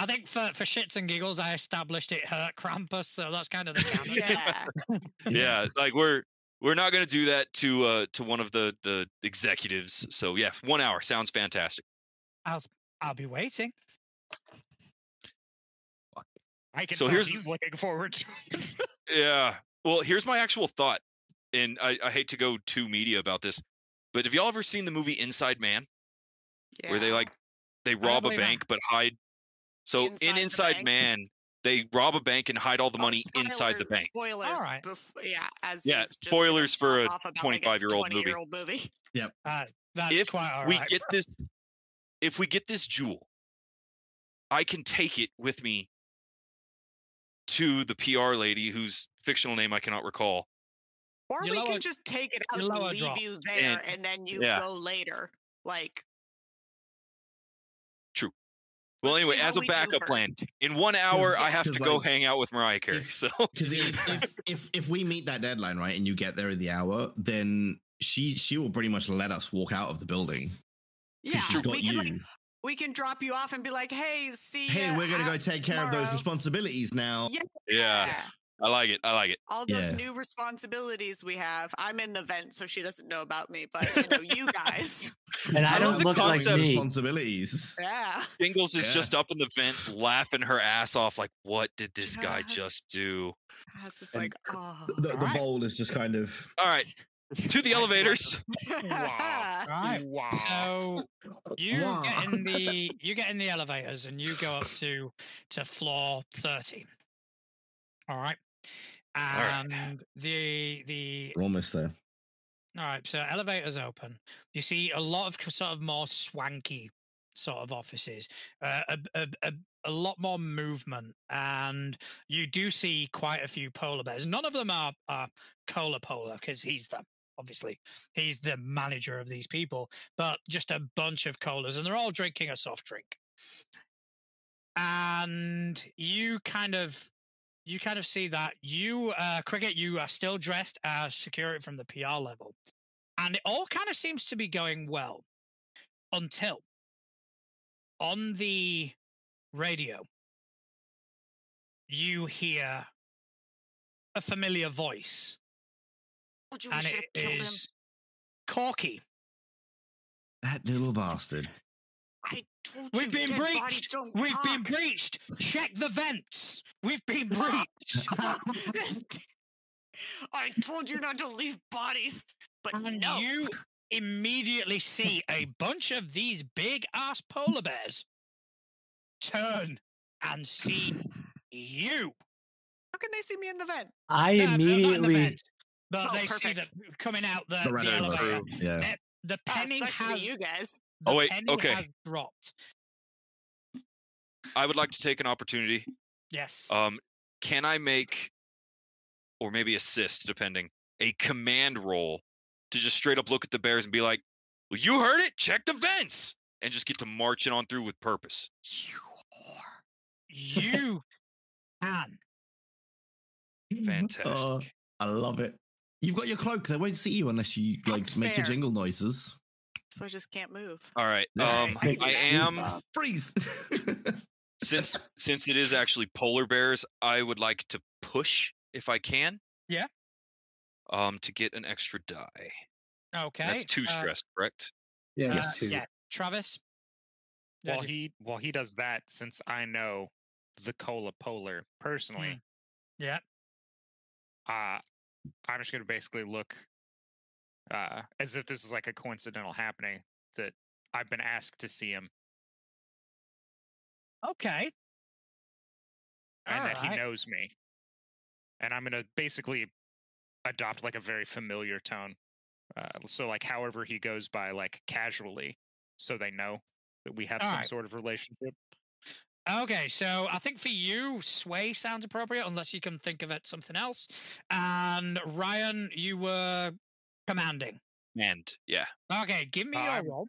I think for, for shits and giggles, I established it hurt Krampus, so that's kind of the canon. Yeah. Yeah, like we're we're not going to do that to uh to one of the the executives. So yeah, one hour sounds fantastic. I'll I'll be waiting. I can So tell here's he's looking forward to it. [laughs] Yeah. Well, here's my actual thought, and I, I hate to go too media about this, but have y'all ever seen the movie Inside Man, where they like they rob a believe I- bank but hide? So Inside in Inside bank? Man, they rob a bank and hide all the Oh, money inside the bank. Spoilers. Alright. bef- yeah. As Yeah, spoilers for a off about, like, 25-year-old movie. 20-year-old. Uh, that's If quite all we right. get this, if we get this jewel, I can take it with me to the PR lady whose fictional name I cannot recall. Or Your we lower- can just take it out and leave drop. you there, And- and, then you yeah. go later. Like, Well, Let's anyway, as a backup plan, in one hour I have to go like, hang out with Mariah Carey. if- So [laughs] Because if, if if if we meet that deadline right and you get there in the hour, then she she will pretty much let us walk out of the building. yeah, she's got we can like, we can drop you off and be like, "Hey, see, hey, ya we're gonna go take care of those responsibilities now. Yeah. yeah, I like it. I like it. all those Yeah. new responsibilities we have. I'm in the vent, so she doesn't know about me, but you know, you guys, And I I don't look like concept. me. responsibilities. yeah, Jingles is Yeah. just up in the vent, laughing her ass off, like, "What did this guy just do?" it's just And like, oh, The, the Alright. Vol is just kind of All right, to the [laughs] elevators. Wow. [laughs] Right. Wow. So you Wow. get in the you get in the elevators and you go up to to floor thirty. All right. Right. And the the we're almost there. all right, so elevators open. You see a lot of sort of more swanky sort of offices, uh, a, a, a, a lot more movement, and you do see quite a few polar bears. None of them are, are Cola Polar because he's the obviously he's the manager of these people, but just a bunch of colas, and they're all drinking a soft drink. And you kind of you kind of see that you uh cricket you are still dressed as security from the pr level and it all kind of seems to be going well until on the radio you hear a familiar voice Told and should it have killed him. corky That little bastard. I told we've you been dead bodies breached we've been breached check the vents we've been [laughs] breached [laughs] I told you not to leave bodies, but and no. you immediately see a bunch of these big ass polar bears turn and see you. How can they see me in the vent? I no, not in the immediately vent, but Oh, they see perfect. that coming out the, The rest the elevator. Yeah. The penny sucks has you guys. The Oh, wait, penny okay. has dropped. I would like to take an opportunity. Yes. Um, can I make, or maybe assist, depending, a command roll to just straight up look at the bears and be like, "Well, you heard it. Check the vents," and just get to marching on through with purpose. You whore. you can. [laughs] Fantastic. Oh, I love it. You've got your cloak. They won't see you unless you like That's make your jingle noises. So I just can't move. All right. Um, I I am freeze. [laughs] since since it is actually polar bears. I would like to push if I can. Yeah. Um, to get an extra die. Okay. That's two uh, stress, correct? Yeah, uh, yeah. Travis. Yeah, While he while he does that, since I know the cola polar personally, yeah. uh I'm just gonna basically look uh as if this is like a coincidental happening that I've been asked to see him Okay. and that he knows me. And I'm gonna basically adopt like a very familiar tone. Uh, so like however he goes by like casually so they know that we have some Alright. sort of relationship. Okay, so I think for you, sway sounds appropriate unless you can think of it something else. And Ryan, you were commanding. And yeah. Okay, give me Uh, your I'm- roll.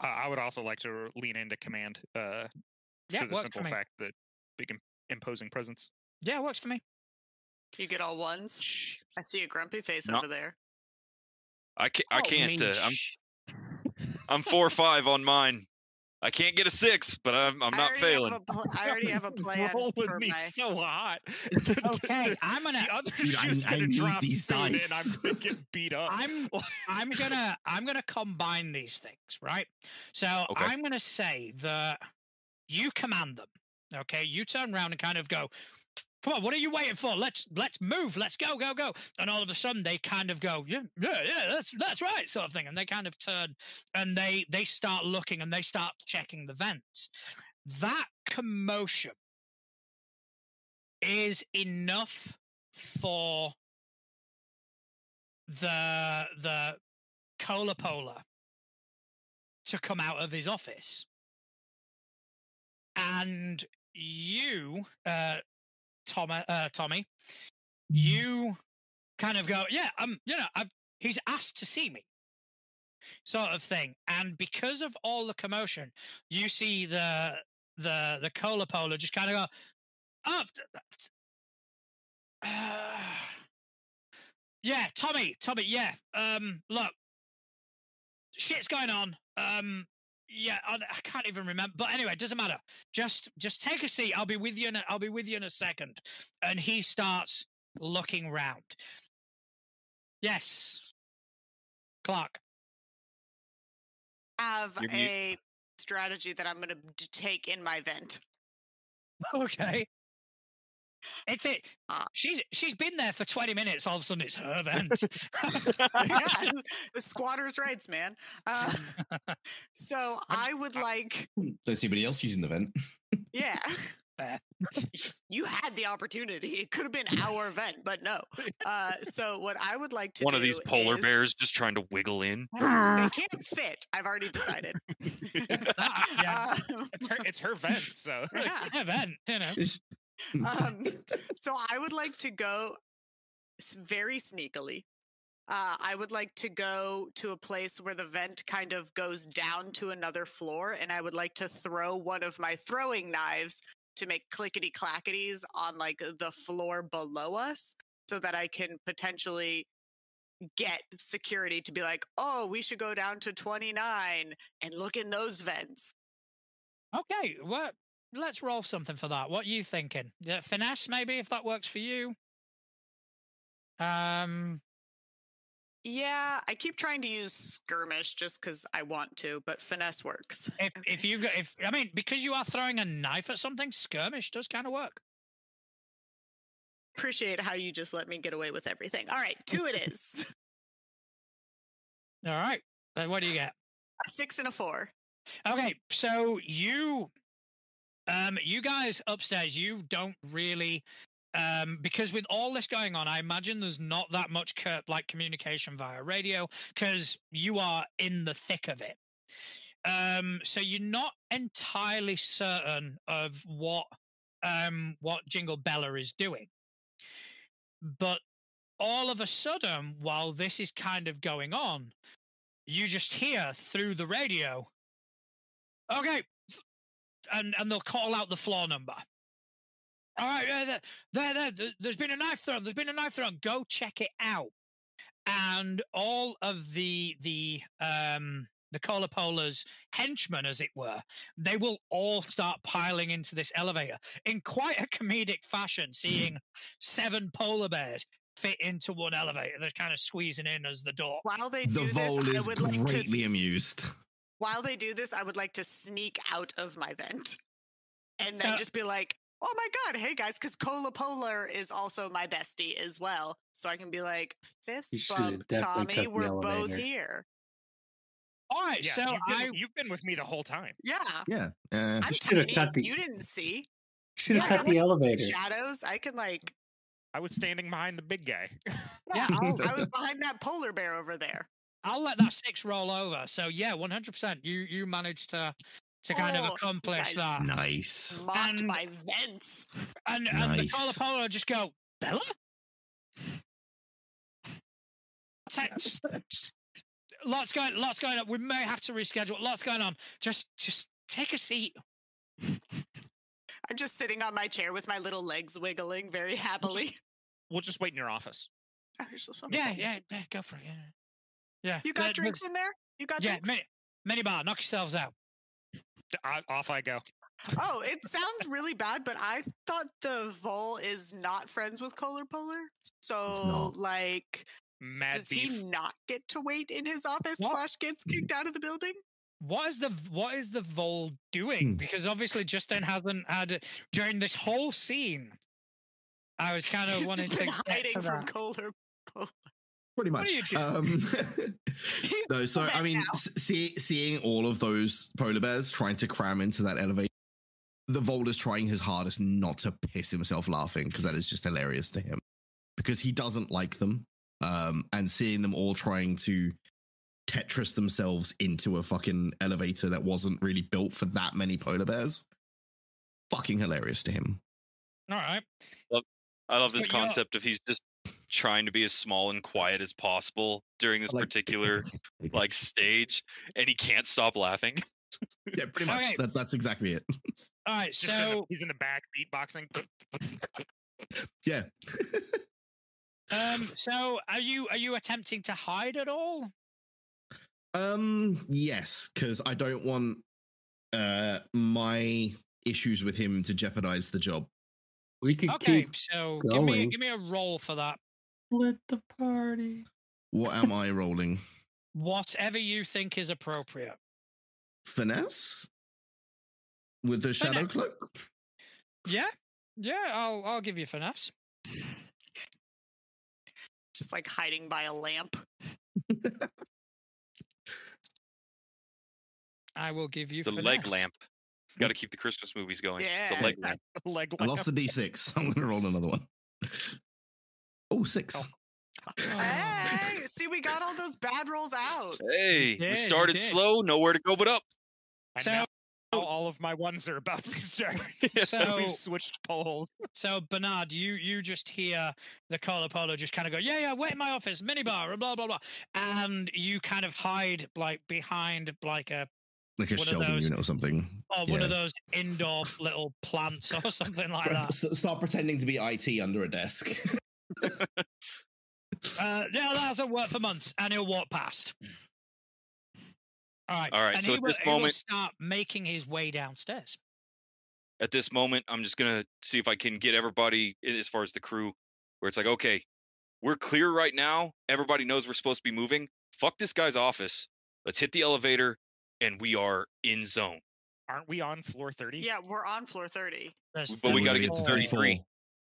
Uh, I would also like to lean into command uh Yeah, for the works for simple fact that big im- imposing presence. Yeah, works for me. You get all ones. Shh. I see a grumpy face No. over there. I can't. I Oh, can't. mean, uh, I'm I'm four or five on mine. I can't get a six, but I'm I'm not already failing. Pl- [laughs] I already have a plan Roll with for me my. so hot. [laughs] Okay, I'm gonna. the other Dude, I- shoe's I gonna need drop these soon, dice. and I'm gonna get beat up. I'm [laughs] I'm gonna I'm gonna combine these things, right? So Okay. I'm gonna say that you command them. Okay, you turn around and kind of go, "Come on, what are you waiting for? Let's let's move, let's go, go, go!" And all of a sudden, they kind of go, "Yeah, yeah, yeah, that's that's right," sort of thing, and they kind of turn and they they start looking and they start checking the vents. That commotion is enough for the the cola polar to come out of his office and you uh tommy uh tommy you kind of go yeah um you know i he's asked to see me sort of thing and because of all the commotion you see the the the cola polar just kind of go up uh, [sighs] yeah tommy tommy yeah um look shit's going on um yeah I, I can't even remember but anyway it doesn't matter. Just just take a seat. I'll be with you in a, i'll be with you in a second. And he starts looking round. Yes. Clark. Have You're mute. a strategy that I'm going to take in my vent. [laughs] okay it's it Ah. she's she's been there for 20 minutes all of a sudden it's her [laughs] event yeah, [laughs] the squatters' rights, man. Uh, [laughs] so I would like, Don't see anybody else using the vent. yeah. You had the opportunity. It could have been our event, but no. Uh, so what I would like to do. One do of these polar is- bears just trying to wiggle in. They can't fit. I've already decided. Ah, yeah. Um, it's, her, it's her vent, so yeah. event you know Um, [laughs] so I would like to go very sneakily. Uh, I would like to go to a place where the vent kind of goes down to another floor, and I would like to throw one of my throwing knives to make clickety clackities on like the floor below us, so that I can potentially get security to be like, "Oh, we should go down to twenty nine and look in those vents." Okay, well, let's roll something for that. What are you thinking? Yeah, finesse, maybe, if that works for you. Um, Yeah, I keep trying to use skirmish just because I want to, but finesse works. if if you if I mean, because you are throwing a knife at something, skirmish does kind of work. Appreciate how you just let me get away with everything. All right, two it is. [laughs] All right, then what do you get? a six and a four. Okay, so you, um, you guys upstairs, you don't really, um, because with all this going on, I imagine there's not that much like communication via radio because you are in the thick of it. Um, so you're not entirely certain of what, um, what Jingle Bella is doing, but all of a sudden, while this is kind of going on, you just hear through the radio Okay, and and they'll call out the floor number. All right, there, there, there, there's been a knife thrown. There's been a knife thrown. Go check it out. And all of the the um the Cola Polar's henchmen, as it were, they will all start piling into this elevator in quite a comedic fashion, seeing seven polar bears fit into one elevator. They're kind of squeezing in as the door. While they The do Vol this, I is would like to greatly s- amused. While they do this, I would like to sneak out of my vent and then So- just be like, "Oh my god, hey guys!" Because Cola Polar is also my bestie as well, so I can be like, "Fist bump, Tommy. We're both here." All right, Yeah, so you've, been, I you've been with me the whole time. Yeah, Yeah. Uh, I'm You should've tiny. cut the- You didn't see Should have Yeah, cut I the elevator. shadows. I can like, I was standing behind the big guy. yeah, [laughs] I was behind that polar bear over there. I'll let that six roll over. So yeah, one hundred percent. You you managed to to kind of Oh, accomplish guys. that. nice. Mocked And- my vents. And and the Nice. Cola just go, Bella? Ta- just- just- lots going lots going on. We may have to reschedule. Lots going on. Just just take a seat. I'm just sitting on my chair with my little legs wiggling very happily. We'll just wait in your office. Yeah, yeah, yeah, go for it. Yeah. Yeah. You there- got drinks in there? You got Yeah, drinks? mini, mini bar, knock yourselves out. D- I- off I go. Oh, it [laughs] sounds really bad, but I thought the Vol is not friends with Cola Polar. So, like, Mad does beef. he not get to wait in his office What? slash gets kicked out of the building? What is the what is the Vol doing? Hmm. Because obviously Justin hasn't had during this whole scene. I was [laughs] kind of He's wanting just to been get hiding to from that. Cola Polar. Pretty much. are you doing? Um, [laughs] He's no, so I mean, now. see, seeing all of those polar bears trying to cram into that elevator, the Volt is trying his hardest not to piss himself laughing because that is just hilarious to him because he doesn't like them. Um, and seeing them all trying to Tetris themselves into a fucking elevator that wasn't really built for that many polar bears, fucking hilarious to him. All right. Well, I love this But concept of he's just trying to be as small and quiet as possible during this Like- particular [laughs] like stage, and he can't stop laughing. yeah, pretty much. Okay. That's that's exactly it. All right. [laughs] Just in the- So [laughs] he's in the back beatboxing. Yeah. um so are you are you attempting to hide at all? Um, yes, because I don't want uh my issues with him to jeopardize the job. We could Okay, keep so give me a, give me a roll for that. Split the party. What am I rolling? Whatever you think is appropriate. Finesse with the shadow Finesse. cloak. Yeah. Yeah, I'll I'll give you finesse. just like hiding by a lamp. I will give you The finesse. leg lamp. Got to keep the Christmas movies going. It's Yeah. a leg lamp. [laughs] Leg I lost the d6. [laughs] I'm gonna roll another one. Oh, six. Oh. Hey, oh. see, we got all those bad rolls out. Hey, did, we started did. slow, nowhere to go but up. And So- now all of my ones are about to start. [laughs] So- We've switched poles. [laughs] So Bernard, you you just hear the Cola Polar just kind of go, yeah, yeah, wait in my office, minibar, and blah blah blah, and you kind of hide like behind like a Like a one shelving those- unit or something. or one of those indoor little plants or [laughs] something like that. S- Start pretending to be IT under a desk. Uh, yeah, that hasn't worked for months, and he'll walk past. All right, All right, And so he at will, this moment- start making his way downstairs. At this moment, I'm just gonna see if I can get everybody as far as the crew, where it's like, okay, we're clear right now. Everybody knows we're supposed to be moving. Fuck this guy's office. Let's hit the elevator, and we are in zone. Aren't we on floor 30? Yeah, we're on floor 30. There's But we We're gotta get to 33.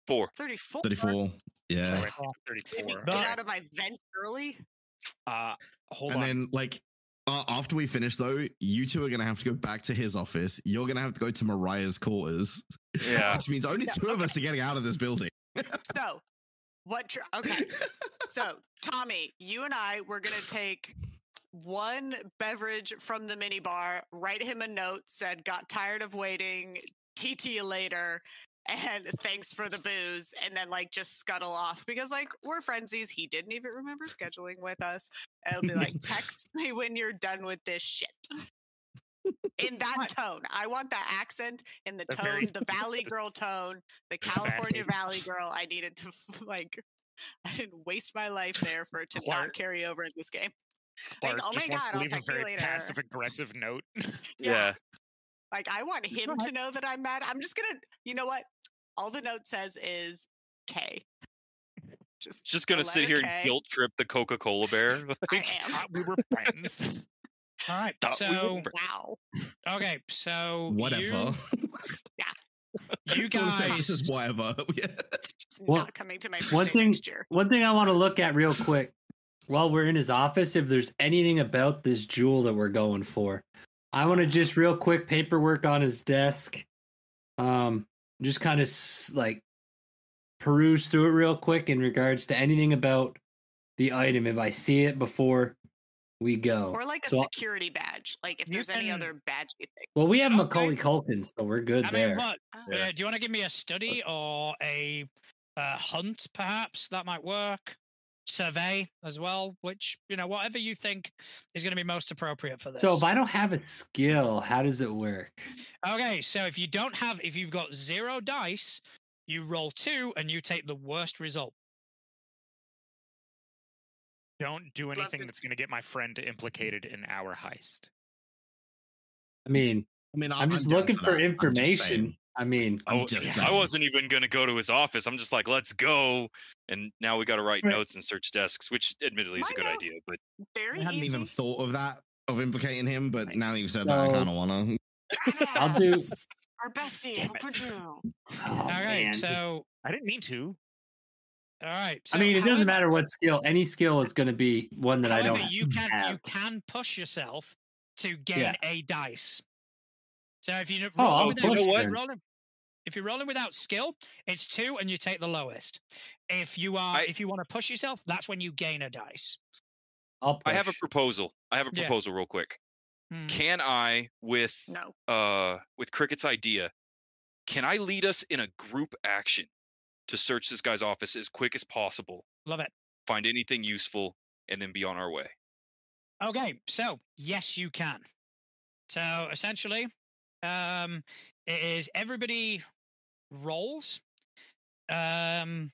Four. 34. 34. Yeah. Sorry, floor 34. Get out of my vent early. Uh, hold and on. And then like uh, after we finish though, you two are gonna have to go back to his office. You're gonna have to go to Mariah's quarters, [laughs] Yeah. which means only Yeah, two of us are getting out of this building. [laughs] So, what? Tr- okay. So, Tommy, you and I, we're going to take one beverage from the mini bar, write him a note, said, got tired of waiting, TT later, and thanks for the booze, and then like just scuttle off because like we're frenzies. He didn't even remember scheduling with us. It'll be like, [laughs] text me when you're done with this shit. in that tone. I want that accent in the The tone, [laughs] very the Valley Girl tone, the California Valley Girl. I needed to like. [laughs] I didn't waste my life there for it to not carry over in this game. Like, Bart oh my wants God, to I'll leave a text you very later. passive aggressive note. Yeah. Like I want him to know that I'm mad. I'm just gonna. You know what? All the note says is K. Just Just gonna sit here K. and guilt trip the Coca Cola bear. [laughs] I am. Thought we were friends. All right. Thought we were So Wow. okay. So Whatever. You, [laughs] you That's what I said, guys. whatever. [laughs] Well, not coming to my one thing- next year. One thing I want to look at real quick while we're in his office, if there's anything about this jewel that we're going for, I want to just real quick paperwork on his desk. Um, just kind of like peruse through it real quick in regards to anything about the item if I see it before we go. Or like a So- security badge. Like if You there's any other badge you think. well, we have Okay. Macaulay Culkin, so we're good I there. mean, what? Ah. Uh, do you want to give me a study or a uh, hunt, perhaps? That might work. Survey as well, which, you know, whatever you think is going to be most appropriate for this. so if I don't have a skill, how does it work? Okay, so if you don't have, if you've got zero dice, you roll two and you take the worst result. Don't do anything that's going to get my friend implicated in our heist. I mean, I mean, I'm just down looking for that. Information. Saying. I mean, I'm Oh, just I saying. wasn't even gonna go to his office. I'm just like, let's go. And now we got to write Right. notes and search desks, which admittedly is a good note- idea. But Very I hadn't easy. even thought of that of implicating him, but now you've said that, I kind of wanna. I'll do- Our bestie. Damn How it. could you? oh, All right, man, just- so, I didn't mean to. all right. I mean, it doesn't matter what skill. Any skill is going to be one that I don't you can you can push yourself to gain Yeah. a dice. So if you Oh, roll I'll without, if you're rolling, if you're rolling without skill, it's two and you take the lowest. If you are I- if you want to push yourself, that's when you gain a dice. I'll have a proposal. I have a Yeah. proposal, real quick. Hmm. Can I, with No. uh, with Cricket's idea, can I lead us in a group action to search this guy's office as quick as possible, Love it. find anything useful, and then be on our way? Okay, so yes, you can. So essentially, um, it is everybody rolls. Um,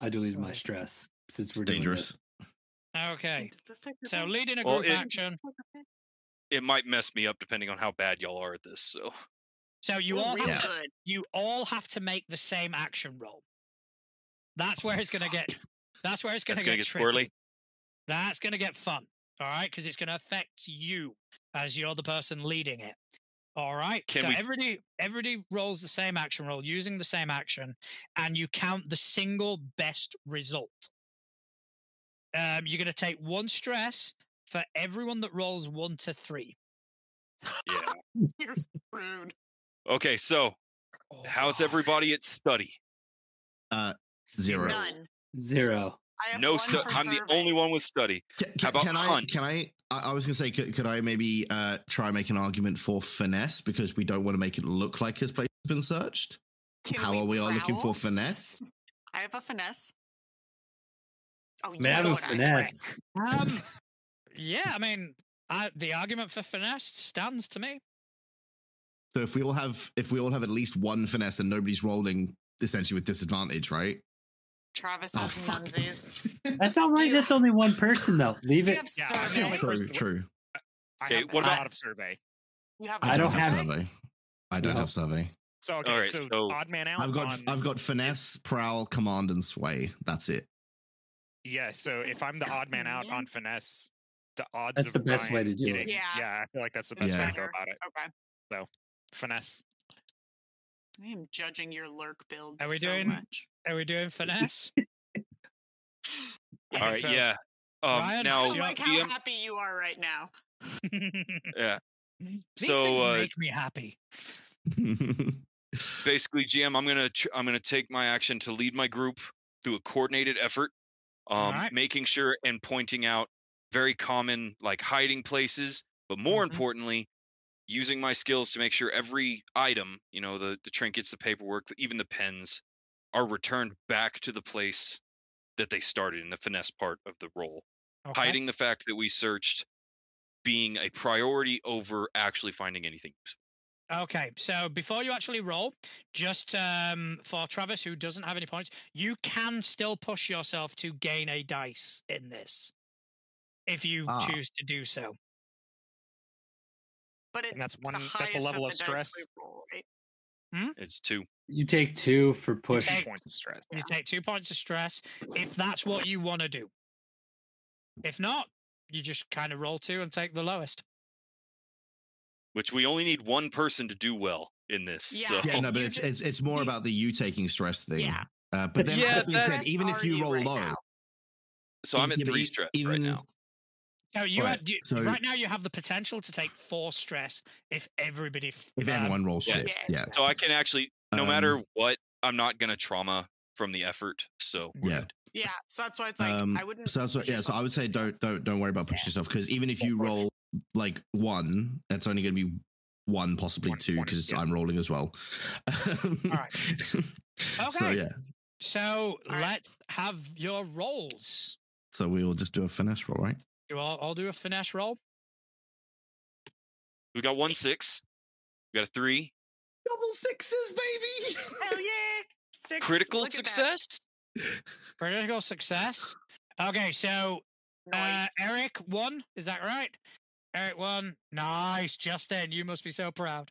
I deleted my stress since It's we're doing dangerous. okay. So lead. leading a Well, group it- action. It might mess me up depending on how bad y'all are at this. So So you We're all real have to you all have to make the same action roll. That's where it's going to get. That's where it's going to get, get squirrely. That's going to get fun. All right, because it's going to affect you as you're the person leading it. All right. Can so we- everybody everybody rolls the same action roll using the same action, and you count the single best result. Um, you're going to take one stress for everyone that rolls one to three. Yeah. [laughs] You're rude. Okay, so how's everybody at study? Uh, zero. None. Zero. I have No one stu- I'm the only one with study. Can, How about can I? hunt? Can I? I, I was gonna say, could, could I maybe uh, try make an argument for finesse because we don't want to make it look like his place has been searched. Can How are we all looking for finesse? [laughs] I have a finesse. Oh, you Man, have a finesse. Um, yeah, I mean, I, the argument for finesse stands to me. So if we all have, if we all have at least one finesse and nobody's rolling essentially with disadvantage, right? Travis Oh has fuck. nunsies. [laughs] That's all right. That's only one person though. Leave it. Yeah, I'm survey. True, true. I Okay, have what about- lot of survey. You have I don't have- survey? I don't No. have survey. So okay, Alright, so, so odd man out. I've got on, I've got finesse, prowl, command, and sway. That's it. yeah. So if I'm the odd man out on finesse, the odds. That's of the best way to do it. Yeah. Yeah, I feel like that's the That's best way to go about it. Okay. So finesse. I am judging your lurk build Are we so doing- much. Are we doing finesse? [laughs] All right, so- yeah. Um, Ryan, now, I like how DM, happy you are right now. [laughs] yeah. These So, things uh, make me happy. [laughs] basically, GM, I'm gonna tr- I'm gonna take my action to lead my group through a coordinated effort, um, Alright. making sure and pointing out very common like hiding places, but more Mhm. importantly, using my skills to make sure every item, you know, the the trinkets, the paperwork, even the pens, are returned back to the place that they started in the finesse part of the role. Okay. hiding the fact that we searched being a priority over actually finding anything useful. Okay, so before you actually roll, just um, for Travis, who doesn't have any points, you can still push yourself to gain a dice in this if you Ah. choose to do so. But it, And that's it's one. the That's a highest level of the dice stress. roll, right? It's two. You take two for push. take- Points of stress. You take two points of stress if that's what you want to do. If not, you just kind of roll two and take the lowest. which we only need one person to do well in this. Yeah. So. Yeah, no, but it's it's it's more about the you taking stress thing. Yeah. Uh, but then, Yeah, that being said, even if you roll right low, now. So I'm at three stress even, right now. So you, Right, had, you so- right now you have the potential to take four stress if everybody. f- If um, everyone rolls yeah. shit, Yeah. yeah, So I can actually, no Um, matter what, I'm not gonna trauma from the effort. So Yeah. good. Yeah, so that's why it's like Um, I wouldn't. So that's what, push yeah. So I would say don't don't don't worry about pushing Yeah. yourself because even if you roll like one, that's only going to be one, possibly One- two, one is- because yeah. I'm rolling as well. All right. [laughs] Okay. So yeah. So right. let's have your rolls. So we will just do a finesse roll, right? You all, I'll do a finesse roll. We got one six. We got a three. Double sixes, baby. Hell [laughs] yeah! Six. Critical look success. Critical success. Okay, so uh, Eric won. Is that right? Eric won. Nice, Justin. You must be so proud.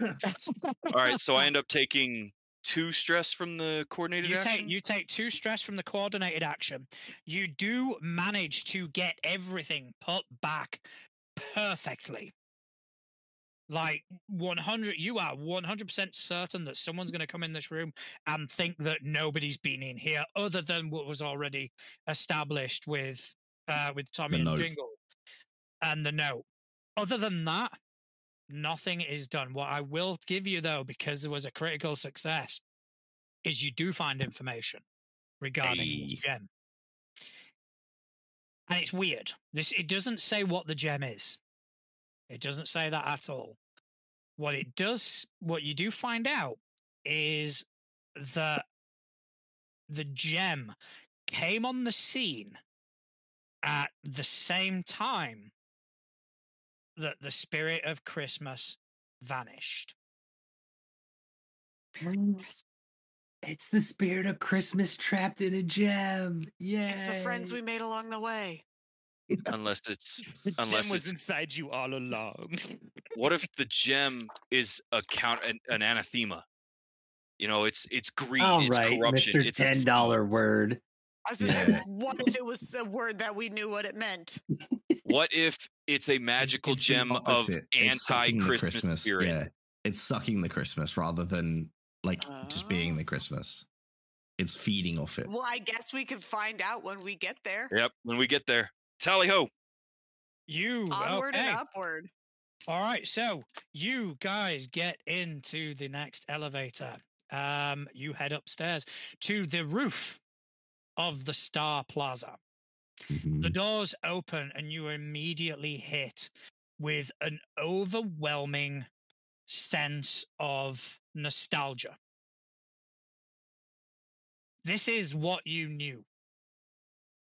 All right. So I [laughs] end up taking two stress from the coordinated you action. take you take two stress from the coordinated action. You do manage to get everything put back perfectly. Like 100, you are 100% certain that someone's going to come in this room and think that nobody's been in here other than what was already established with uh with Tommy and note. Jingle and the note. Other than that, nothing is done. What I will give you though, because it was a critical success, is you do find information regarding this Hey. gem. And it's weird. This it doesn't say what the gem is. It doesn't say that at all. What it does, what you do find out is that the gem came on the scene at the same time that the spirit of Christmas vanished. Mm. It's the spirit of Christmas trapped in a gem. Yeah. It's the friends we made along the way. Unless it's [laughs] The gem was it's- inside you all along. what if the [laughs] gem is a count an, an anathema? You know, it's it's greed, All it's right, corruption, Mr. it's a Ten dollar word. I was gonna say, what if it was a word that we knew what it meant? [laughs] What if it's a magical it's the gem of opposite. It's sucking the anti-Christmas spirit? Yeah, it's sucking the Christmas rather than like just being the Christmas. It's feeding off it. Well, I guess we could find out when we get there. Yep. When we get there, tally ho! You Onward okay. and upward. All right, so you guys get into the next elevator. Um, you head upstairs to the roof of the Star Plaza. The Mhm. doors open, and you are immediately hit with an overwhelming sense of nostalgia. This is what you knew.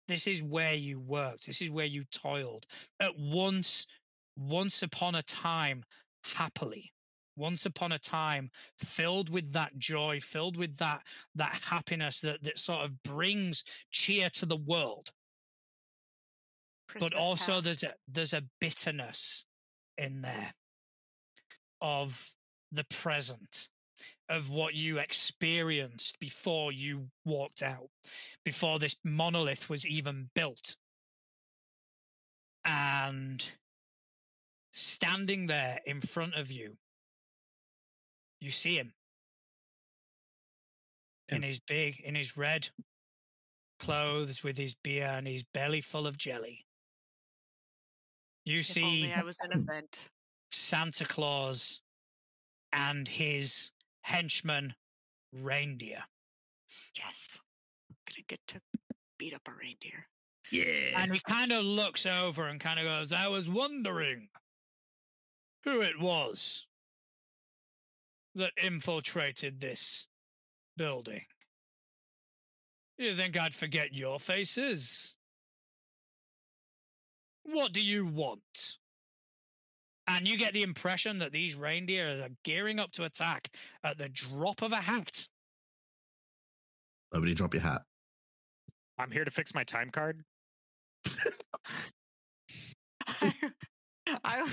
This is where you worked. This is where you toiled. At once, once upon a time, happily. Once upon a time, filled with that joy, filled with that that happiness that that sort of brings cheer to the world but also past. there's a there's a bitterness in there of the present of what you experienced before you walked out before this monolith was even built. And standing there in front of you you see him. In his big in his red clothes with his beer and his belly full of jelly you If see only I was an event. Santa Claus and his henchman reindeer. Yes. Gonna get to beat up a reindeer. Yeah. And he kind of looks over and kind of goes, I was wondering who it was that infiltrated this building. You think I'd forget your faces? What do you want? and you get the impression that these reindeer are gearing up to attack at the drop of a hat. Nobody drop your hat. I'm here to fix my time card. I,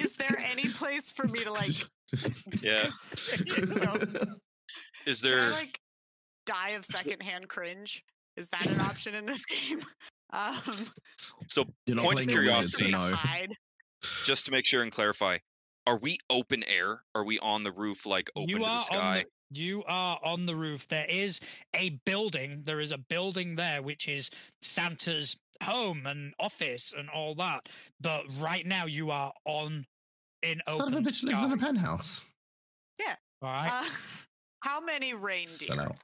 is there any place for me to like? [laughs] Yeah. [laughs] you know, Is there? I, like die of secondhand cringe? Is that an option in this [laughs] game? Um, So You're Point of curiosity. no. just to make sure and clarify, are we open air? Are we on the roof, like open you to the sky? The, you are on the roof. There is a building. There is a building there, which is Santa's home and office and all that. But right now, you are on in Son of a open bitch lives in a sky, penthouse. All right. Uh, [laughs] how many Sell reindeer? out.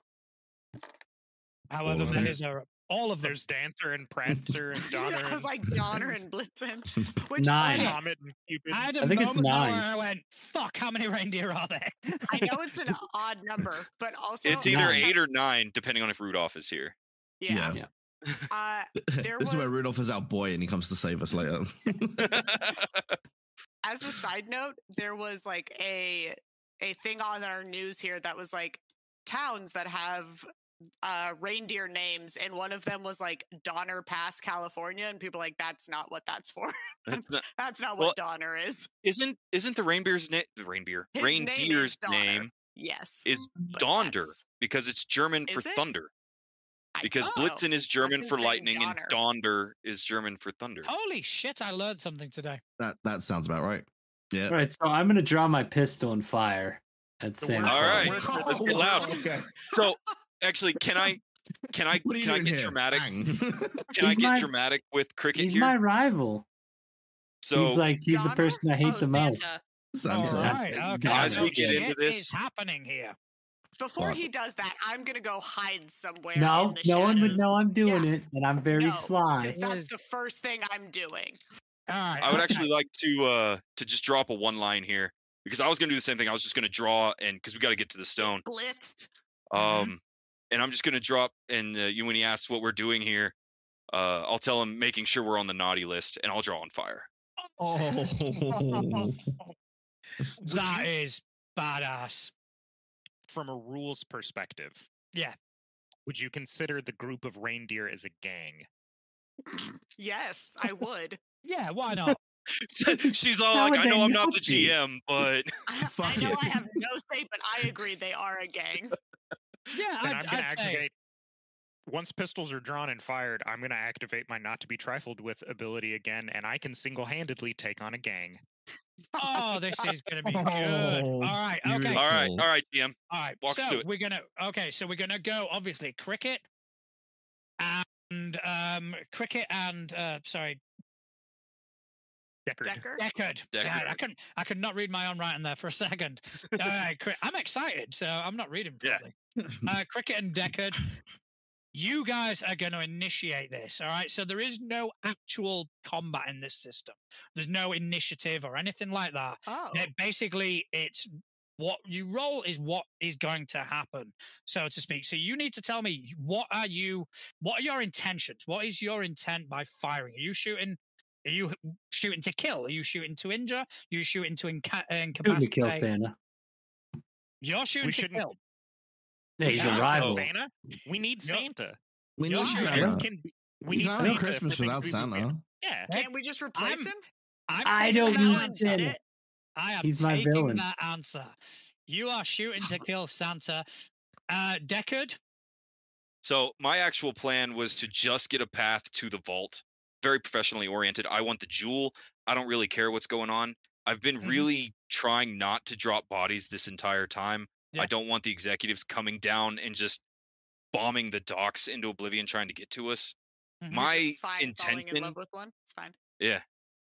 However, of many there are. All of them. There's Dancer and [laughs] Prancer and Donner I was and like Donner and Blitzen. [laughs] [laughs] Which Nine. okay, Comet and Cupid. I had a I think it's moment nine. where I went, "Fuck! How many reindeer are there?" I know it's an odd number, but also It's either Nine. eight or nine, depending on if Rudolph is here. yeah. Yeah. Uh, There this is where was- Rudolph is our boy and he comes to save us later. as a side note, there was like a a thing on our news here that was like towns that have uh reindeer names and one of them was like Donner Pass, California, and people are like that's not what that's for. That's [laughs] not- That's not Well- what Donner is. isn't isn't the reindeer's name? The reindeer His reindeer's Donner, name Yes. is but Donder because it's German for it? thunder. Because oh, Blitzen is German for saying lightning and Donner. Donder is German for thunder. Holy shit! I learned something today. that that sounds about right. Yeah. All right, so I'm gonna draw my pistol and fire at The Santa. All right, let's get loud. [laughs] Okay. So actually, can [laughs] I can I What are you can I get here? dramatic? Bang. [laughs] Can I get my- dramatic with cricket He's here? my rival. so he's like he's the person I hate Oh, the most. Santa. All Santa. right. Okay. As we get shit into is this- happening here. Before What? he does that, I'm gonna go hide somewhere. No, in the no one would shadows, know I'm doing Yeah. it, and I'm very No, sly. 'cause That's the first thing I'm doing. All right. I would okay. actually like to uh to just drop a one line here because I was gonna do the same thing. I was just gonna draw and because we got to get to the stone. Blitzed. Um, and I'm just gonna drop and uh, you when he asks what we're doing here, uh, I'll tell him making sure we're on the naughty list, and I'll draw on fire. Oh. [laughs] that [laughs] is badass. From a rules perspective. Yeah. Would you consider the group of reindeer as a gang? Yes, I would. [laughs] Yeah. Why not? She's all How like, I know I'm not not the be? GM, but I, I know. I have no say, but I agree they are a gang. Yeah. Then I'd, I'm gonna I'd say. activate. Once pistols are drawn and fired, I'm gonna activate my not to be trifled with ability again, and I can single-handedly take on a gang. Oh, this is going to be good. [laughs] All right. Okay. Beautiful. All right. All right, GM. All right. Walk so through it. we're gonna okay. So we're gonna go obviously cricket and um cricket and uh sorry Deckard. Decker. Deckard. Deckard. Right, I couldn't I could not read my own writing there for a second. [laughs] All right, I'm excited, so I'm not reading Yeah. properly. uh, cricket and Deckard. You guys are going to initiate this, all right? So there is no actual combat in this system. There's no initiative or anything like that. Oh, That basically it's what you roll is what is going to happen so to speak so you need to tell me what are you what are your intentions what is your intent by firing are you shooting are you shooting to kill are you shooting to injure are you shooting to inca- uh, Shooting to incapacitate kill Santa. you're shooting We to shouldn't- kill Yeah, he's a rival. Santa. We need Yup. Santa. We You're need shooting Santa. Can be- we you need Santa have Christmas without Santa. Yeah. Can't we just replace I'm- him? I'm I don't that need Alan said Santa. it. I am He's my taking villain. that answer. You are shooting to kill Santa. Uh, Deckard, So my actual plan was to just get a path to the vault. Very professionally oriented. I want the jewel. I don't really care what's going on. I've been Mhm. really trying not to drop bodies this entire time. Yeah. I don't want the executives coming down and just bombing the docks into oblivion trying to get to us. Mhm. My fine falling in love with one. It's fine. Yeah.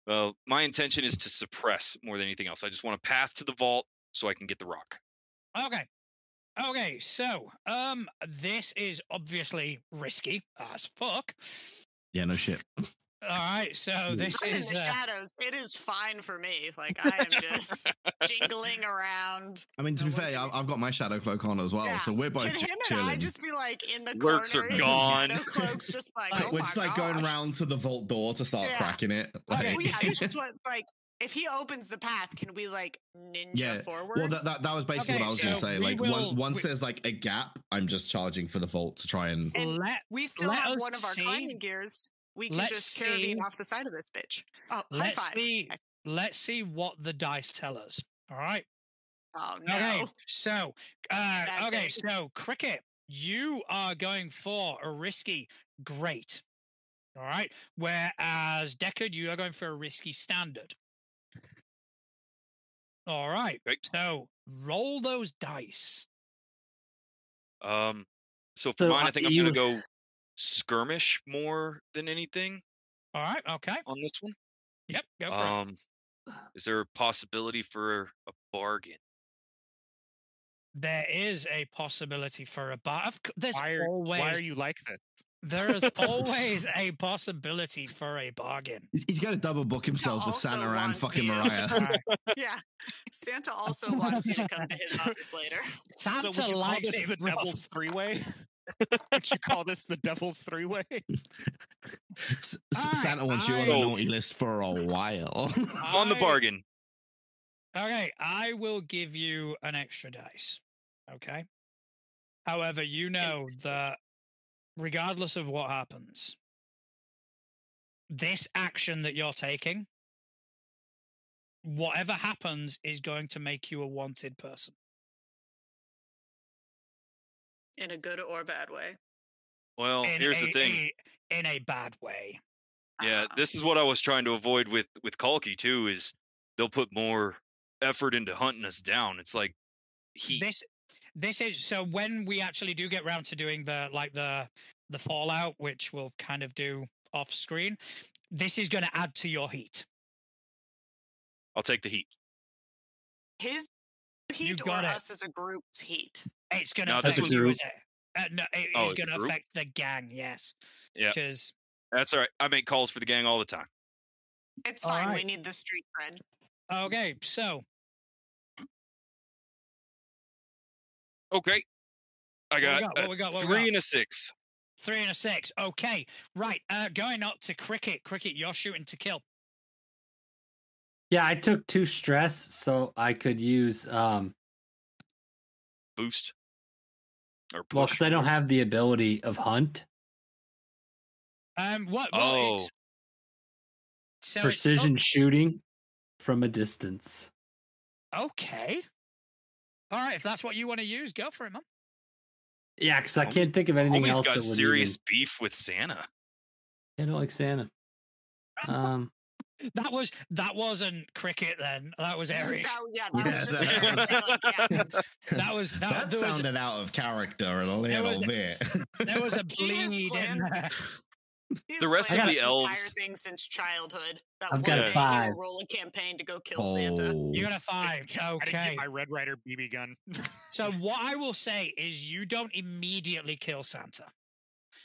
Well, my intention is to suppress more than anything else. I just want a path to the vault so I can get the rock. Okay. Okay, so um this is obviously risky as fuck. Yeah, no shit. All right, so this I'm in is the uh, shadows. It is fine for me. Like I am just jingling around. I mean, to No be fair, I- I've got my shadow cloak on as well, Yeah. so we're both Can ch- him chilling. and I just be like in the Works are corner? in gone. Cloaks, just like Like, oh we're just like going around to the vault door to start Yeah. cracking it. Okay, Like, Well, yeah, it's just [laughs] what like if he opens the path, can we like ninja Yeah, forward? Well, that, that that was basically Okay, what I was going to say. Like, will- one, once we- there's like a gap, I'm just charging for the vault to try and. And let we still let have one of our see- climbing gears. We can just carry see- off the side of this bitch. Oh, high let's five. see High- let's see what the dice tell us. All right. Oh no. Okay. So, uh, okay. thing. So, cricket, you are going for a risky great. All right. Whereas Deckard, you are going for a risky standard. All right. Great. So, roll those dice. Um, so for So, mine, I think I'm you- gonna go skirmish more than anything All right. Okay. on this one. Yep. Go for it. Um, is there a possibility for a bargain? There is a possibility for a bar. There's Why are, always why are you like this? There is always a possibility for a bargain. He's, he's going to double book himself with Santa and wants fucking you. Mariah. [laughs] Yeah. Santa also wants you to come to his [laughs] office later. so Santa would you call likes this the rough. devil's three way? [laughs] would you call this the devil's three way? S- S- Santa wants you on the naughty list for a while. On the bargain. Okay, I will give you an extra dice. Okay. However, you know that regardless of what happens, this action that you're taking, whatever happens, is going to make you a wanted person. In a good or bad way. Well, in here's a, the thing. a- in a bad way. Yeah, Ah. this is what I was trying to avoid with with Corky too. Is they'll put more effort into hunting us down. It's like he This this is so when we actually do get round to doing the like the the fallout, which we'll kind of do off screen, this is going to add to your heat. I'll take the heat. His heat or it. us as a group's heat. It's going to No, affect this was- Group. uh, no, it Oh, is it's going to affect the gang. Yes. Yeah. Because That's all right. I make calls for the gang all the time. It's All fine. We need the street cred. okay, so Okay. I What we got, got? a What we got? What we three got? and a six. three and a six. Okay, right. Uh, going up to cricket. Cricket, you're shooting to kill. Yeah, I took two stress so I could use um Boost. Or well because I don't have the ability of hunt Um, what? what Oh. it's- so it's- precision shooting from a distance. oh, okay. All right, if that's what you want to use, go for it, man. Yeah, because I can't think of anything Homie's else. got that would serious Even... beef with Santa. I don't like Santa. Um, [laughs] That was that wasn't cricket then. That was [laughs] Eric. That, yeah, that Yeah, was that- Eric. [laughs] That was that. that there was sounded out of character a little was- bit. there was a He has bleed in there. [laughs] He's The rest of the this entire elves- thing since childhood. That I've got a five. roll a campaign to go kill Santa. Oh. You got a five. I Okay. get my Red Rider BB gun. [laughs] So what I will say is, you don't immediately kill Santa,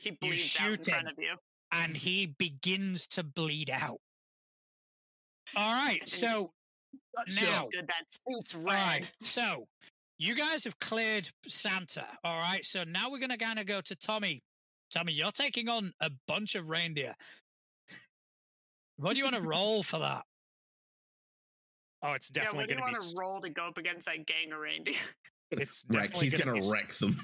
He bleeds out in shoot front of you. and he begins to bleed out. All right. So uh, So now, good that suit's red. right. So you guys have cleared Santa. All right. So now we're gonna kind of go to Tommy. Tommy, you're taking on a bunch of reindeer. What do you want to roll for that? Oh, it's Yeah, definitely what do you going to want be. to roll to go up against that gang of reindeer? [laughs] It's Wreck. He's gonna gonna be wreck them.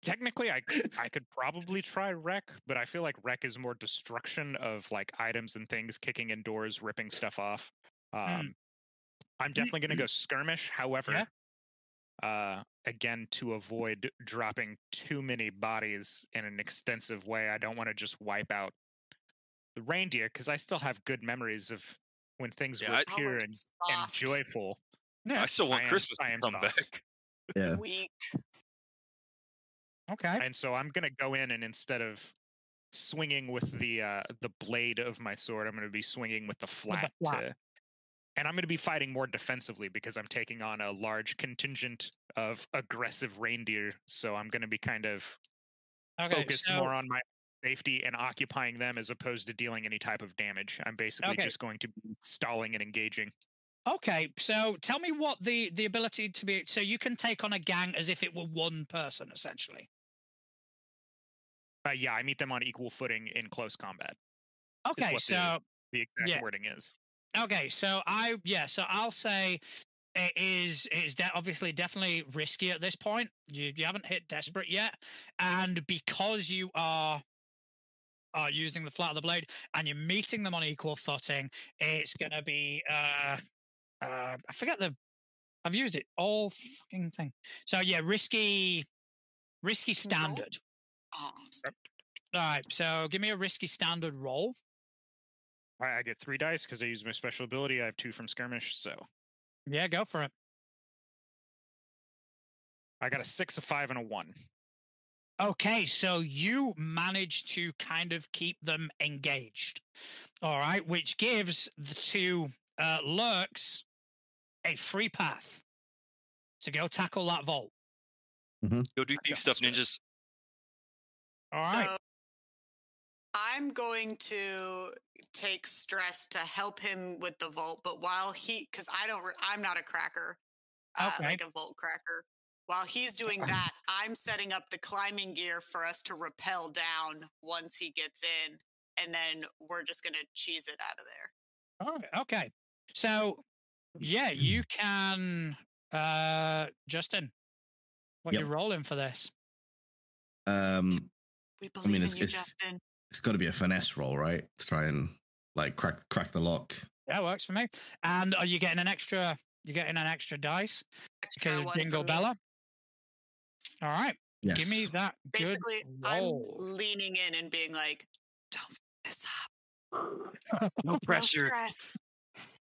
Technically, I [laughs] I could probably try wreck, but I feel like wreck is more destruction of like items and things, kicking in doors, ripping stuff off. Um, I'm definitely going to go skirmish. However, uh, again, to avoid dropping too many bodies in an extensive way, I don't want to just wipe out the reindeer because I still have good memories of when things Yeah, were I- pure and, and soft, joyful. I still want I am- Christmas I to am come soft. back. Yeah. weak. Okay. and so I'm gonna go in and instead of swinging with the uh, the blade of my sword, I'm gonna be swinging with the flat. flat. To, and I'm gonna be fighting more defensively because I'm taking on a large contingent of aggressive reindeer. So I'm gonna be kind of Okay. focused so, more on my safety and occupying them as opposed to dealing any type of damage. I'm basically Okay. just going to be stalling and engaging. Okay, so tell me what the the ability to be so you can take on a gang as if it were one person essentially. Uh, yeah, I meet them on equal footing in close combat. Okay, what the- so the exact Yeah. wording is. Okay, so I yeah, so I'll say it is it is de- obviously definitely risky at this point. You you haven't hit desperate yet, and because you are are using the flat of the blade and you're meeting them on equal footing, it's gonna be uh uh I forget the I've used it all fucking thing. So yeah, risky risky standard. Oh, All right, so give me a risky standard roll. All right, I get three dice because I use my special ability. I have two from skirmish, so Yeah, go for it. I got a six, a five, and a one. Okay, so you manage to kind of keep them engaged. All right, which gives the two uh, lurks a free path to go tackle that vault. Go do thief stuff, ninjas. All right. So I'm going to take stress to help him with the vault, but while he, because I don't, re- I'm not a cracker, uh, Okay. like a vault cracker. While he's doing that, I'm setting up the climbing gear for us to rappel down once he gets in, and then we're just gonna cheese it out of there. All right. Okay. So, yeah, you can, uh, Justin. What Yep. you rolling for this? Um, We believe it's- in you, it's- Justin. It's got to be a finesse roll, right? To try and like crack crack the lock. That works for me. And are you getting an extra? You're getting an extra dice Extra because one for Jingle me. Bella. All right. Yes. Give me that good Basically, roll. I'm leaning in and being like, "Don't f this up. [laughs] No No pressure. stress."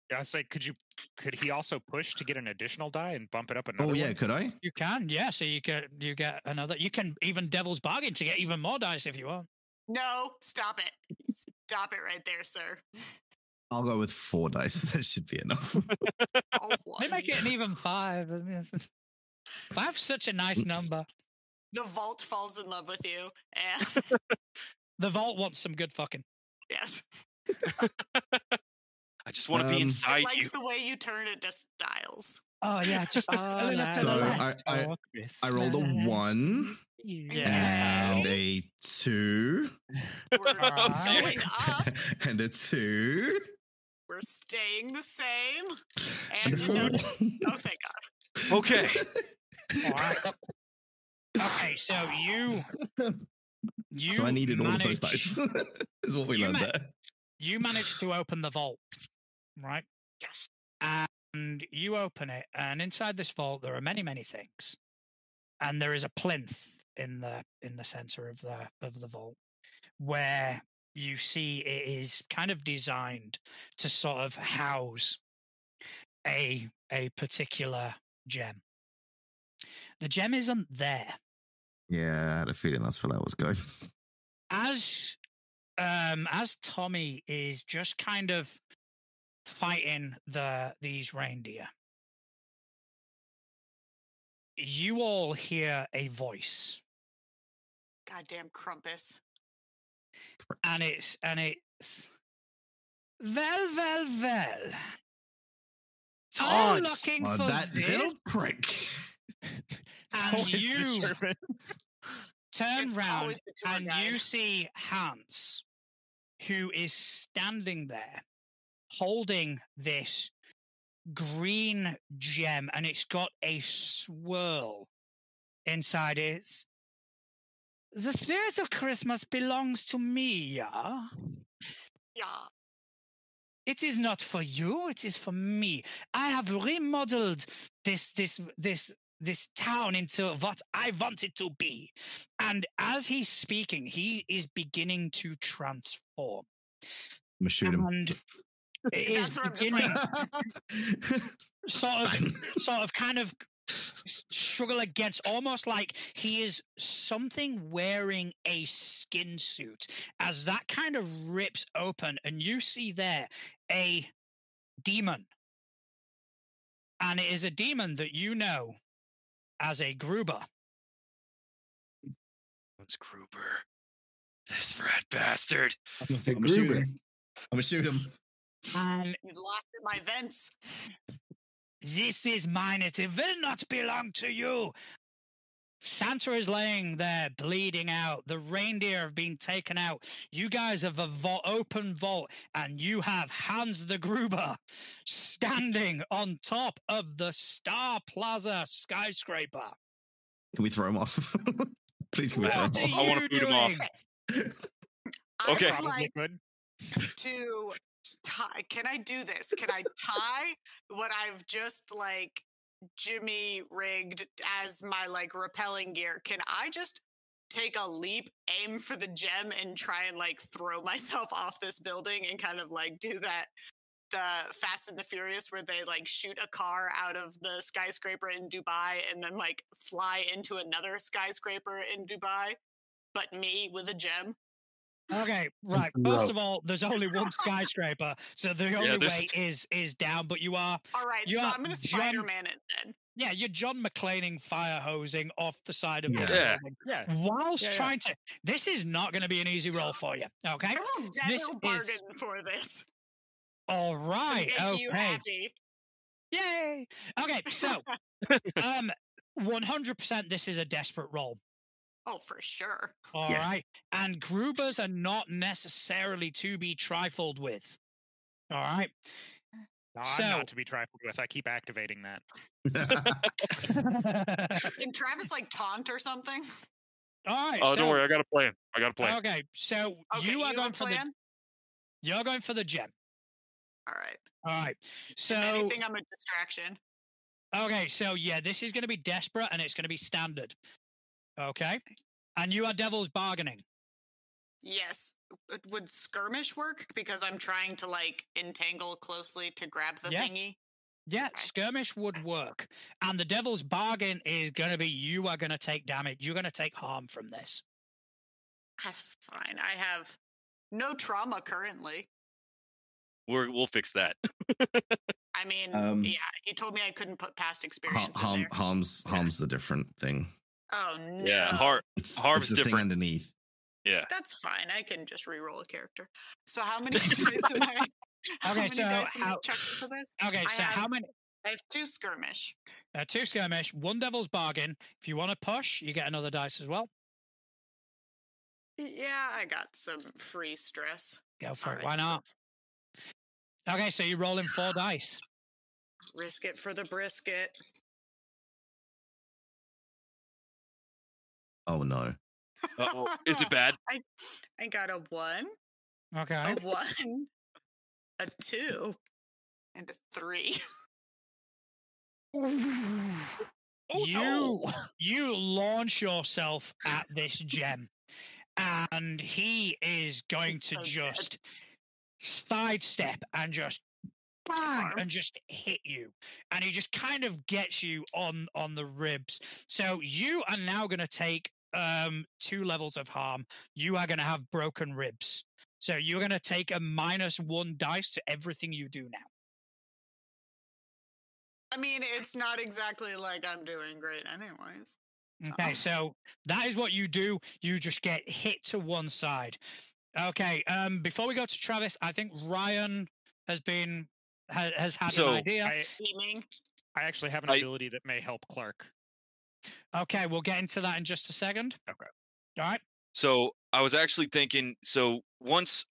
Yeah, I say, could you? Could he also push to get an additional die and bump it up oh, another? Oh yeah, one? could I? You can, yeah. So you get you get another. You can even devil's bargain to get even more dice if you want. No, stop it. Stop it right there, sir. I'll go with four dice. [laughs] That should be enough. All They make it an even five. I mean, Five's such a nice number. The vault falls in love with you, and [laughs] The vault wants some good fucking. yes, [laughs] I just want to be Um, inside it likes you. the way you turn it to styles. Oh yeah, just a little to So I- left. I- I rolled a one Yeah. and a two We're going [laughs] up. and a two We're staying the same. and And a oh, [laughs] thank God. Okay. [laughs] All right. Okay, so you you so I needed all of those manage- dice. is what we learned ma- there. you managed to open the vault, right? Yes. And you open it, and inside this vault there are many, many things. And there is a plinth in the in the center of the of the vault where you see it is kind of designed to sort of house a a particular gem. The gem isn't there. Yeah, I had a feeling that's where that was going. [laughs] as um as Tommy is just kind of fighting the these reindeer you all hear a voice Goddamn Krampus. and it's and it's well well well It's I'm looking Oh, for that this little prick. [laughs] And you [gasps] turn It's round always the tour and guide. you see Hans, who is standing there holding this green gem, and it's got a swirl inside it. The spirit of Christmas belongs to me, yeah? Yeah. It is not for you, it is for me. I have remodeled this this this this town into what I want it to be. And as he's speaking, he is beginning to transform. I'm shoot him. And it is That's what I'm just beginning like- [laughs] sort of Bang. sort of kind of struggle against almost like he is something wearing a skin suit as that kind of rips open and you see there a demon and it is a demon that you know as a gruber Hans Gruber. This rat bastard. I'm gonna shoot him. I'm gonna shoot him. and You lost in my vents. this is mine it will not belong to you Santa is laying there bleeding out. The reindeer have been taken out. You guys have a vo- open vault, and you have Hans the Gruber standing on top of the Star Plaza skyscraper. Can we throw him off? [laughs] Please can we throw him off? I wanna you boot him off. [laughs] I Okay. would like to tie. Can I do this? Can I tie what I've just like Jimmy rigged as my like repelling gear? Can I just take a leap, aim for the gem, and try and like throw [laughs] myself off this building and kind of like do that? The Fast and the Furious, where they like shoot a car out of the skyscraper in Dubai and then like fly into another skyscraper in Dubai, but me with a gem. Okay, right. First of all, there's only one skyscraper, so the only way is is down. But you are, All right, You so are I'm gonna Spider Man it then. yeah, you're John McClaning fire hosing off the side of the Yeah. building, Yeah. whilst Yeah, yeah. trying to. This is not going to be an easy roll for you. Okay, I will This devil is- bargain for this. all To right, make you okay, happy. yay. Okay, so [laughs] um, 100% this is a desperate roll. Oh, for sure. All Yeah. right. And Grubers are not necessarily to be trifled with. All right. Uh, no, I'm So- not to be trifled with. I keep activating that. [laughs] Can Travis like taunt or something? All right. Oh, so, don't worry, I got a plan. I got a plan. Okay, so Okay, you are have going a for the plan? you're going for the gem. All right. All right. So if anything, I'm a distraction. okay, so yeah, this is going to be desperate and it's going to be standard. Okay, and you are devil's bargaining. Yes. Would- Would skirmish work? Because I'm trying to like entangle closely to grab the Yeah. thingy. Yeah, Okay. skirmish would work, and the devil's bargain is going to be you are going to take damage. You're going to take harm from this. That's fine. I have no trauma currently. We're, we'll fix that. I mean, Um, yeah, he told me I couldn't put past experience in harm, there. harm's harm's the different thing. Oh no. Yeah, har- [laughs] It's, Harm's it's the thing different. underneath. Yeah. That's fine. I can just re-roll a character. So how many [laughs] [laughs] dice am I? How Okay, many so dice am I how- for this? Okay, I so how many? I have two skirmish. Uh, two skirmish, one devil's bargain. If you want to push, you get another dice as well. Yeah, I got some free stress. Go for it. Alright, Why so not? Okay, so you're rolling four [sighs] dice. risk it for the brisket. Oh no. Uh-oh. Is it [laughs] bad? I I got a one, Okay. a one, a two, and a three. Oh, [laughs] you no. [laughs] you launch yourself at this gem, and he is going to so dead. just sidestep and just bang Farm. and just hit you, and he just kind of gets you on on the ribs. So you are now going to take um two levels of harm. You are going to have broken ribs. So you're going to take a minus one dice to everything you do now. I mean, it's not exactly like I'm doing great, anyways. Okay, so that is what you do. You just get hit to one side. Okay, um, before we go to Travis, I think Ryan has been ha- has had So, an idea. I, I actually have an I- ability that may help Clark. Okay, we'll get into that in just a second. Okay. All right. So I was actually thinking. So once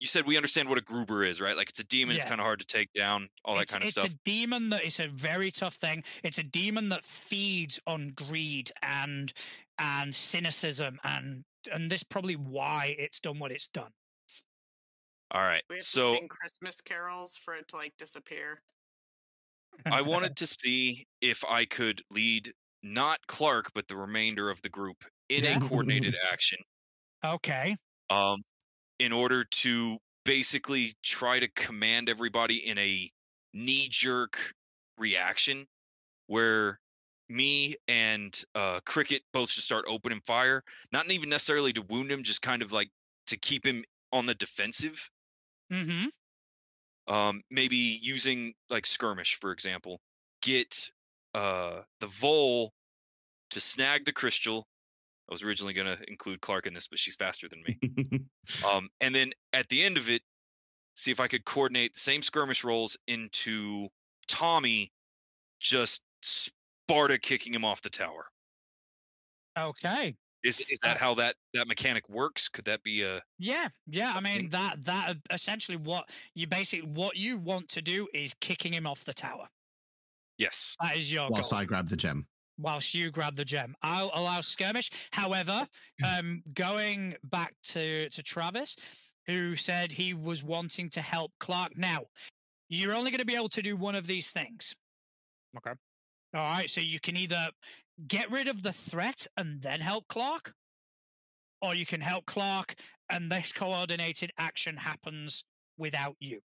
you said we understand what a Gruber is, right? Like it's a demon. It's kind of hard to take down. All that kind of it's stuff. It's a demon that is a very tough thing. It's a demon that feeds on greed and and cynicism and and this probably why it's done what it's done. All right. We have So to sing Christmas carols for it to like disappear. I [laughs] wanted to see if I could lead not Clark, but the remainder of the group in Yeah. a coordinated [laughs] action. Okay. um, in order to basically try to command everybody in a knee jerk reaction where me and uh, Cricket both should start opening fire. Not even necessarily to wound him, just kind of like to keep him on the defensive. Mm-hmm. Um, maybe using like skirmish, for example. Get uh, the Vole to snag the crystal. I was originally going to include Clark in this, but she's faster than me. [laughs] Um, and then at the end of it, see if I could coordinate the same skirmish rolls into Tommy just Sparta kicking him off the tower. Okay. Is is that how that that mechanic works? Could that be a Yeah, yeah. I mean that that essentially what you basically what you want to do is kicking him off the tower. Yes? That is your Whilst goal. I grab the gem. whilst you grab the gem. I'll allow skirmish. However, um, going back to to Travis, who said he was wanting to help Clark. Now, you're only going to be able to do one of these things. Okay. All right. So you can either get rid of the threat and then help Clark, or you can help Clark and this coordinated action happens without you.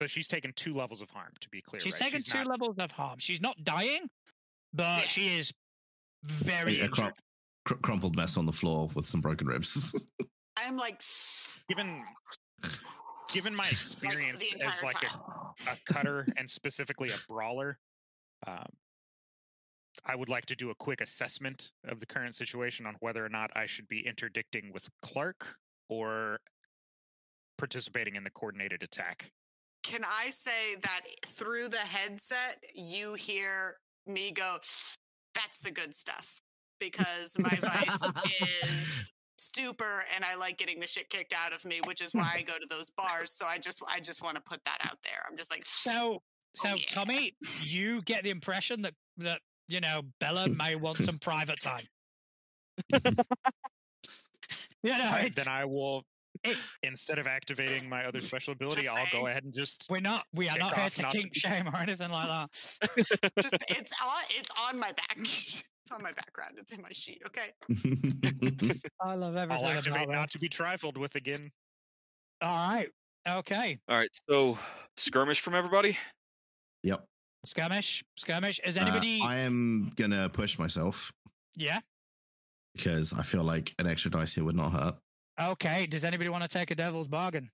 But she's taken two levels of harm, to be clear. She's right? taken two not- levels of harm. She's not dying, but Yeah. she is very A crum- cr- crumpled mess on the floor with some broken ribs. [laughs] I'm like, Given given my [laughs] experience the as like a a cutter [laughs] and specifically a brawler. Um, I would like to do a quick assessment of the current situation on whether or not I should be interdicting with Clark or participating in the coordinated attack. Can I say that through the headset, you hear me go, that's the good stuff? Because my vice [laughs] is stupor and I like getting the shit kicked out of me, which is why I go to those bars. So I just I just want to put that out there. I'm just like So, oh, so Oh, yeah. Tommy, you get the impression that that you know Bella [laughs] may want some private time. [laughs] you know, I- it- then I will, it- instead of activating my other special [laughs] ability, Just I'll saying. go ahead and just. we're not we are uh, not here to not to kink be- shame or anything like that. [laughs] just it's on it's on my back. [laughs] it's on my background. It's in my sheet. Okay. I love I'll everything activate not to be trifled with again. All right, okay. All right, so skirmish from everybody. yep. Skirmish, skirmish. Is Uh, anybody? I am gonna push myself yeah. because I feel like an extra dice here would not hurt. Okay. Does anybody want to take a devil's bargain?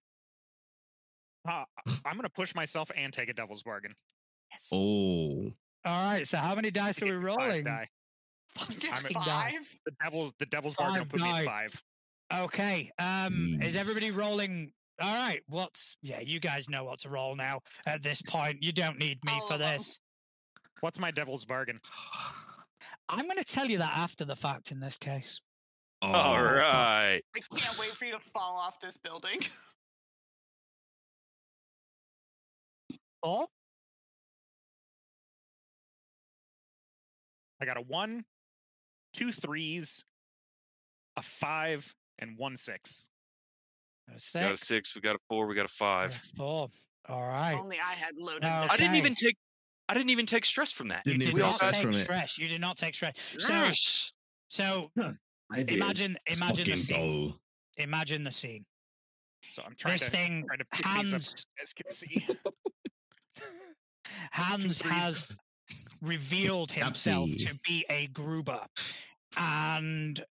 Uh, I'm going to push myself and take a devil's bargain. Yes. Oh, All right. So how many dice are we Give me five rolling? die. I'm at five. The devil, the devil's bargain will Five put me at five. Okay. Um, is everybody rolling? All right. What's yeah? You guys know what to roll now. At this point, you don't need me All for this. What's my devil's bargain? I'm going to tell you that after the fact. In this case, Oh, All right. I can't wait for you to fall off this building. [laughs] four. I got a one, two threes, a five, and one six. A We got a six. We got a four. We got a a five. Four. All If only I had loaded. No, that. I didn't even take. I didn't even take stress from that. Didn't You even did take not stress take from it. stress. You did not take stress. So, Yes. so I did. imagine, imagine the scene. go. Imagine the scene. So I'm trying This to thing, trying to pick these up. Hans, [laughs] As can see, [laughs] Hans has revealed [laughs] himself to be a Gruber, and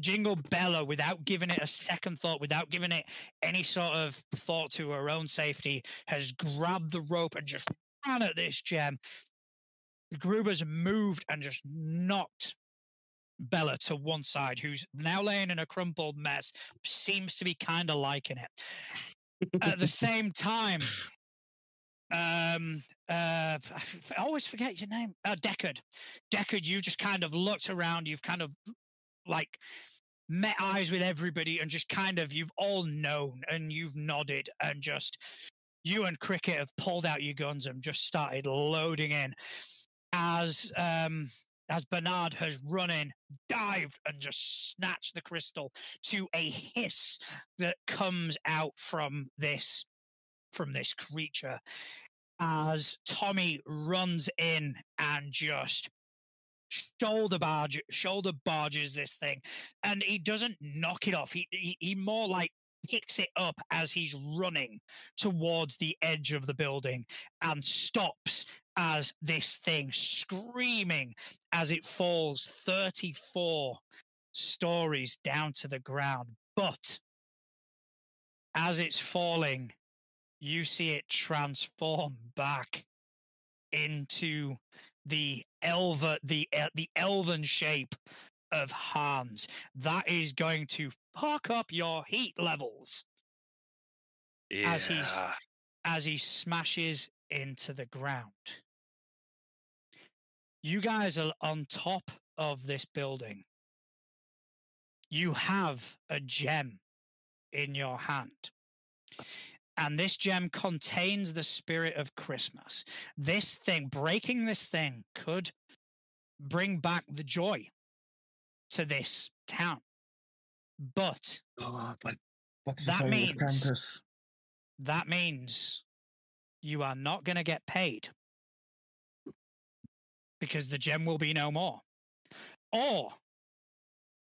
Jingle Bella, without giving it a second thought, without giving it any sort of thought to her own safety, has grabbed the rope and just ran at this gem. The Gruber's moved and just knocked Bella to one side, who's now laying in a crumpled mess, seems to be kind of liking it. At the [laughs] same time, um, uh, I f- I always forget your name. Uh, Deckard. Deckard, you just kind of looked around. You've kind of like met eyes with everybody and just kind of you've all known and you've nodded and just you and Cricket have pulled out your guns and just started loading in as um as Bernard has run in, dived, and just snatched the crystal to a hiss that comes out from this from this creature. As Tommy runs in and just shoulder barge shoulder barges this thing and he doesn't knock it off. He, he he more like picks it up as he's running towards the edge of the building and stops as this thing screaming as it falls 34 stories down to the ground but as it's falling you see it transform back into the elva the el- the elven shape of Hans. That is going to fuck up your heat levels Yeah. as he's- as he smashes into the ground. You guys are on top of this building. You have a gem in your hand. And this gem contains the spirit of Christmas. This thing, breaking this thing, could bring back the joy to this town. But Oh, That means- that means you are not going to get paid because the gem will be no more. Or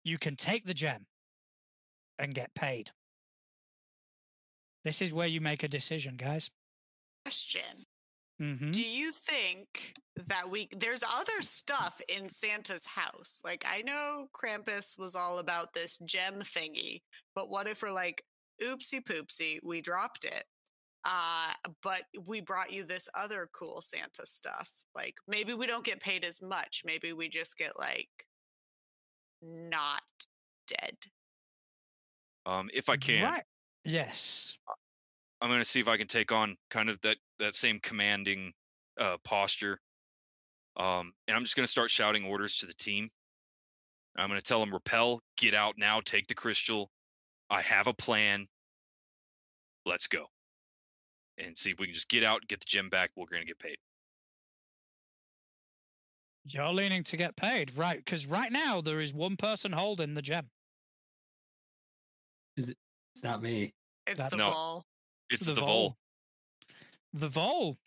you can take the gem and get paid. This is where you make a decision, guys. Question. hmm Do you think that we there's other stuff in Santa's house? Like I know Krampus was all about this gem thingy, but what if we're like, oopsie poopsie, we dropped it. Uh, but we brought you this other cool Santa stuff. Like maybe we don't get paid as much. Maybe we just get like not dead. Um, if I can, Right. Yes. I'm going to see if I can take on kind of that that same commanding uh, posture. Um, and I'm just going to start shouting orders to the team. I'm going to tell them, rappel, get out now, take the crystal. I have a plan. Let's go. And see if we can just get out, get the gem back. We're going to get paid. You're leaning to get paid, right? Because right now there is one person holding the gem. Is it's not me. It's That's- the No. ball. It's the, Vol. vol. The Vol.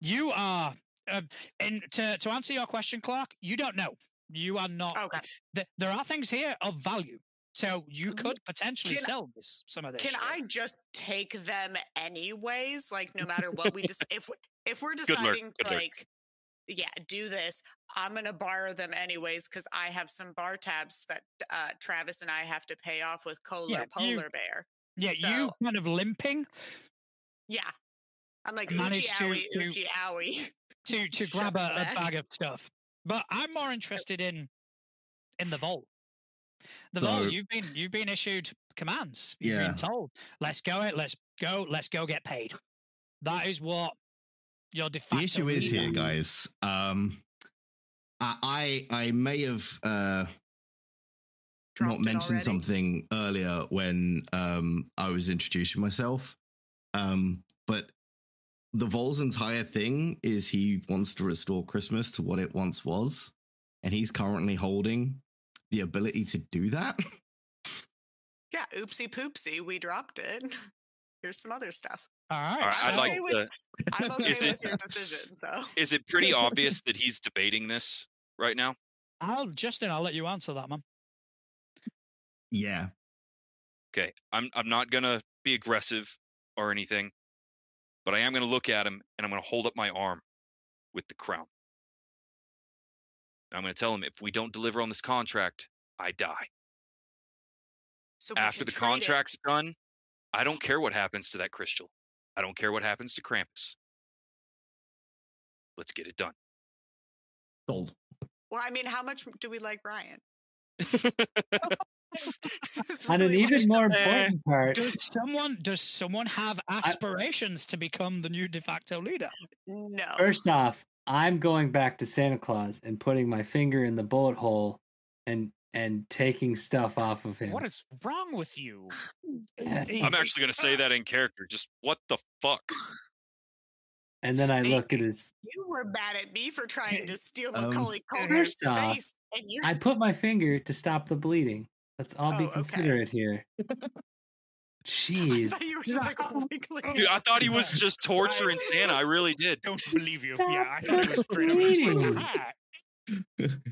You are, uh, and to to answer your question, Clark, you don't know. You are not. Okay. th- there are things here of value, so you could potentially can- sell this some of this. Can shit. I just take them anyways? Like no matter what we just [laughs] if if we're deciding to like yeah, do this, I'm gonna borrow them anyways because I have some bar tabs that uh Travis and I have to pay off with Cola Yeah, Polar you- Bear. Yeah, you kind of limping Yeah. I'm like Managed to- to- owie. to to [laughs] grab a, a bag of stuff. But I'm more interested in in the vault. The So- vault. You've been you've been issued commands. You've Yeah. been told, let's go it. Let's go. Let's go get paid. That is what your de facto. The issue is leader- here, guys. Um, I I I may have uh Dropped not mentioned already. something earlier when um I was introducing myself. Um, but the Vol's entire thing is he wants to restore Christmas to what it once was, and he's currently holding the ability to do that. Yeah, oopsie poopsie, we dropped it. [laughs] Here's some other stuff. All right. All right, I'd I'm so- like okay with- to. [laughs] I'm [laughs] okay Is it- your decision. So Is it pretty obvious that he's debating this right now? I'll Justin. I'll let you answer that, man. yeah. Okay, I'm I'm not gonna be aggressive or anything, but I am gonna look at him and I'm gonna hold up my arm with the crown. And I'm gonna tell him if we don't deliver on this contract, I die. so After the trade it. contract's done, I don't care what happens to that crystal. I don't care what happens to Krampus. Let's get it done. Sold. Well, I mean, how much do we like Ryan? [laughs] [laughs] It's On an even more comes- important part, Does someone does someone have aspirations to become the new de facto leader? No. first off, I'm going back to Santa Claus and putting my finger in the bullet hole and and taking stuff off of him. What is wrong with you? [laughs] I'm actually gonna say that in character. Just what the fuck? and then I Hey, look at his. You were mad at me for trying to steal Um, Macaulay Culkin's face, and you I put my finger to stop the bleeding. Let's all Oh, be okay. considerate here. [laughs] Jeez. thought you were just like wiggling. Dude, I thought he was just torturing Santa. I really did. Don't believe you. Stop Yeah, I thought it was straight up just bleeding. like, "Ah,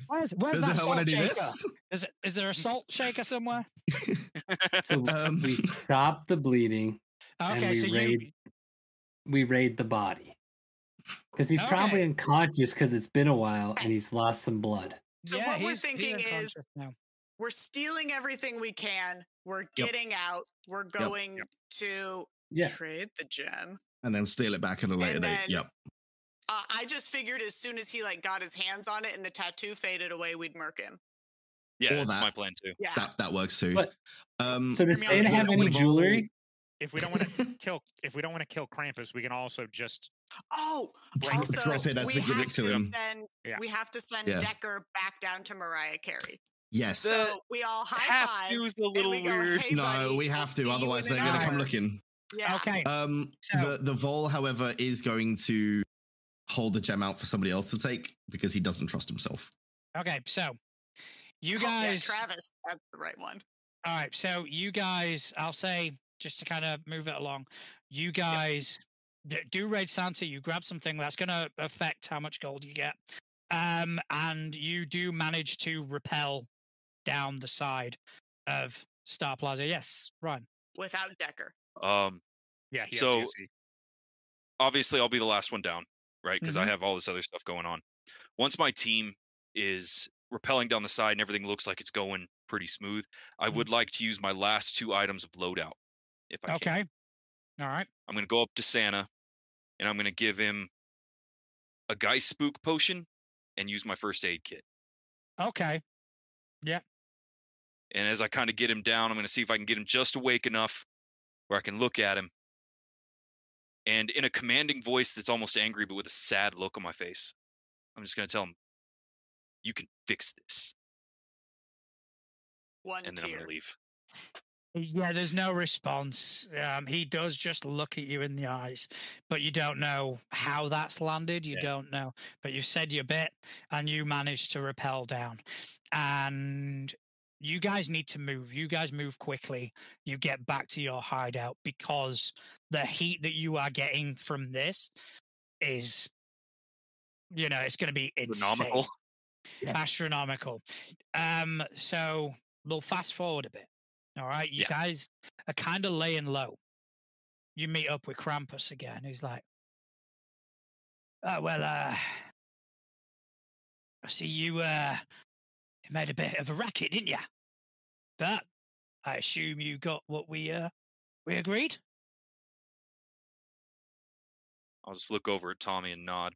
Where's, where's that it want salt shaker? this? [laughs] Is, it, is there a salt shaker somewhere? [laughs] So Um, we stop the bleeding. And Okay, we so you We raid the body. Because he's probably unconscious because it's been a while and he's lost some blood. So yeah, what we're he's- he's thinking is- unconscious now. We're stealing everything we can. We're Yep. getting out. We're going to Yeah. trade the gem. and then steal it back at a later And date. Yep. Uh, I just figured as soon as he like got his hands on it and the tattoo faded away, we'd murk him. Yeah, Or that's that. my plan too. Yeah. That that works too. But- um, So does I Santa have any jewelry? if we don't want to [laughs] kill, if we don't want to kill Krampus, we can also just Oh, Drop- also, drop it as we we give it have to him. Send, Yeah. We have to send Yeah. Decker back down to Mariah Carey. Yes. The So we all high Have five. to's a and little we go, weird. "Hey, no, buddy, we have to. Otherwise, they're going to come looking. Yeah. Okay. Um, So- the the Vol, however, is going to hold the gem out for somebody else to take because he doesn't trust himself. Okay. So you Oh, yeah, guys. Travis, that's the right one. All right. So you guys, I'll say just to kind of move it along, you guys d- do raid Santa. You grab something that's going to affect how much gold you get, um, and you do manage to rappel down the side of Star Plaza. Yes, Ryan. Without Decker. Um, yeah. He So- has UC. obviously I'll be the last one down, right? Because I Mhm. have all this other stuff going on. Once my team is rappelling down the side and everything looks like it's going pretty smooth, I would like to use my last two items of loadout. If I can. Okay. All right. I'm gonna go up to Santa and I'm gonna give him a guy spook potion and use my first aid kit. Okay. And as I kind of get him down, I'm gonna see if I can get him just awake enough where I can look at him. And in a commanding voice that's almost angry, but with a sad look on my face, I'm just gonna tell him, "You can fix this," One and then I'm gonna leave. Yeah, there's no response. Um, he does just look at you in the eyes, but you don't know how that's landed. You Yeah. don't know, but you said your bit, and you managed to rappel down. And you guys need to move. You guys move quickly. You get back to your hideout because the heat that you are getting from this is, you know, it's going to be insane [laughs] astronomical. Um, so we'll fast forward a bit. All right, you Yeah. guys are kind of laying low. You meet up with Krampus again. He's like, "Oh well, uh, I see you. Uh, you made a bit of a racket, didn't you? But I assume you got what we uh we agreed. I'll just look over at Tommy and nod.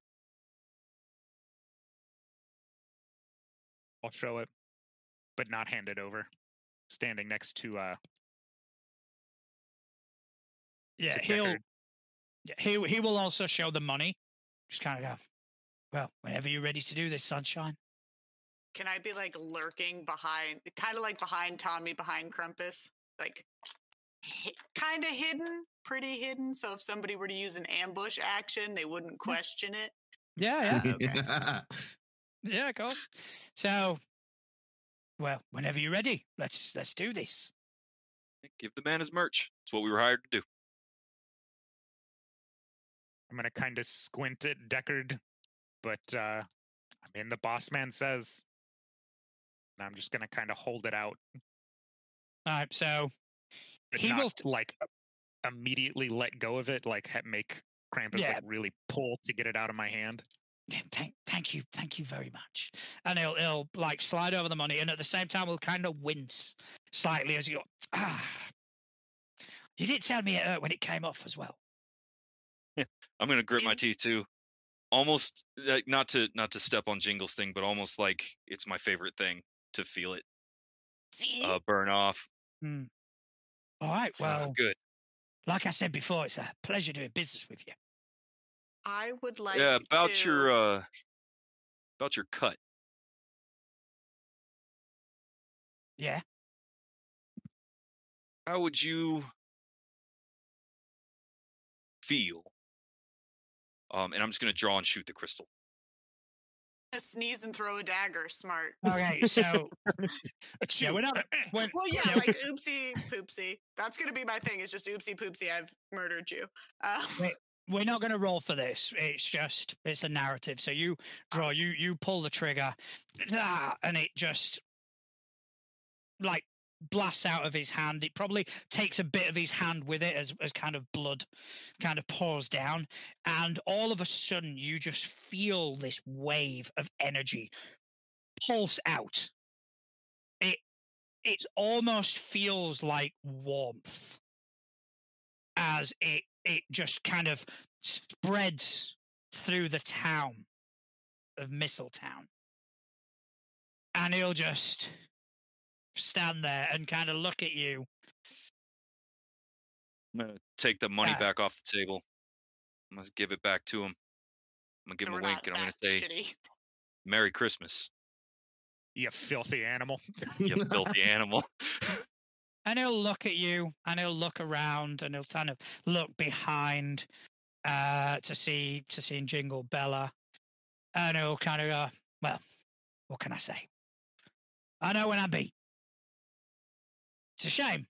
I'll show it, but not hand it over. Standing next to uh, Yeah, to he'll yeah, he he will also show the money. Just kind of go. Well, whenever you're ready to do this, sunshine. Can I be like lurking behind, kind of like behind Tommy, behind Krampus? Like, hi- kind of hidden, pretty hidden. So if somebody were to use an ambush action, they wouldn't question it. Yeah, yeah. [laughs] okay. Yeah, of course. So, well, whenever you're ready, let's let's do this. Give the man his merch. It's what we were hired to do. I'm gonna kind of squint at Deckard, but uh, I mean the boss man says. And I'm just gonna kind of hold it out, All right. So He not will t- like immediately let go of it, like make Krampus Yeah. like really pull to get it out of my hand. thank thank you, thank you very much. And he'll he'll like slide over the money, and at the same time, will kind of wince slightly as you go. Ah, you did tell me it hurt when it came off as well. Yeah, I'm gonna grit my teeth too. Almost like not to not to step on Jingle's thing, but almost like it's my favorite thing to feel it See? uh, burn off. Hmm. All right. Ah, Well, good. like I said before, it's a pleasure doing business with you. I would like. yeah, about to, your uh, about your cut. Yeah. How would you feel? Um, and I'm just gonna draw and shoot the crystal. Sneeze and throw a dagger. Smart. Okay. So [laughs] yeah, we're not. We're, Well, yeah, yeah, like oopsie poopsie. That's gonna be my thing. It's just oopsie poopsie. I've murdered you. Uh, Wait. we're not going to roll for this. It's just it's a narrative. So you draw, you you pull the trigger, ah, and it just like blasts out of his hand. It probably takes a bit of his hand with it as as kind of blood kind of pours down, and all of a sudden you just feel this wave of energy pulse out. It it almost feels like warmth as it it just kind of spreads through the town of Mistletown. And he'll just stand there and kind of look at you. I'm gonna take the money Yeah. back off the table. I'm gonna give it back to him. I'm gonna give so him a wink and I'm gonna say, shitty. "Merry Christmas, You filthy animal. [laughs] you filthy [laughs] animal." And he'll look at you and he'll look around and he'll kind of look behind uh, to see to see Jingle Bella. And he'll kind of go, Well, what can I say? I know when I beat. It's a shame.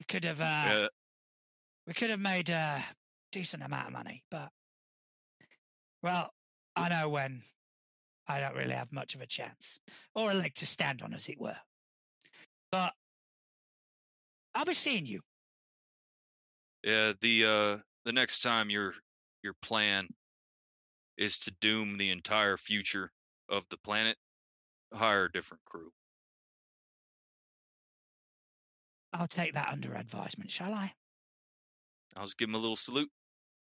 We could have uh, Yeah, we could have made a decent amount of money, but well, I know when I don't really have much of a chance or a leg to stand on, as it were. But I'll be seeing you. yeah. The uh, the next time your your plan is to doom the entire future of the planet, hire a different crew. I'll take that under advisement, shall I? I'll just give him a little salute.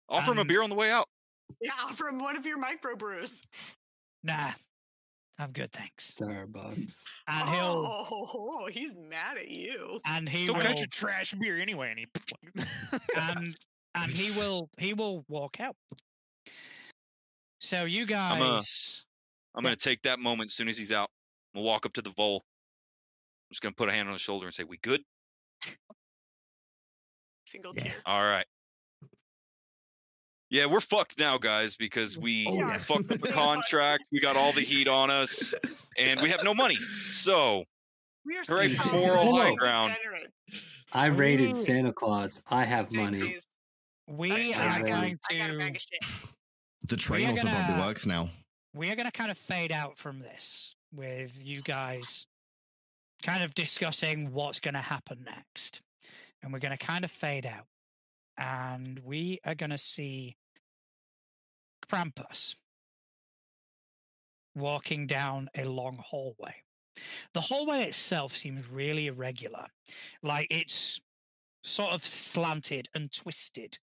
Offer him a Um, beer on the way out. Yeah, from one of your microbrews. Nah, I'm good, thanks. Starbucks. And he'll Oh, he's mad at you. and he It's will okay, your trash beer anyway. And he, and [laughs] and he will he will walk out. So you guys, I'm, uh, I'm gonna take that moment as soon as he's out. I'm gonna walk up to the Vol. I'm just gonna put a hand on his shoulder and say, "We good? Single Yeah. tear. All right." Yeah, we're fucked now, guys, because we Oh, yeah. [laughs] fucked up a Yeah. contract. We got all the heat on us, and we have no money. So We are All right, so moral high ground. I rated Ooh. Santa Claus. I have money. Samesies. we That's are going I got a to of. The train are also probably gonna- works now. we are going to kind of fade out from this with you guys kind of discussing what's going to happen next. And we're going to kind of fade out. And we are going to see Krampus walking down a long hallway. The hallway itself seems really irregular, like it's sort of slanted and twisted.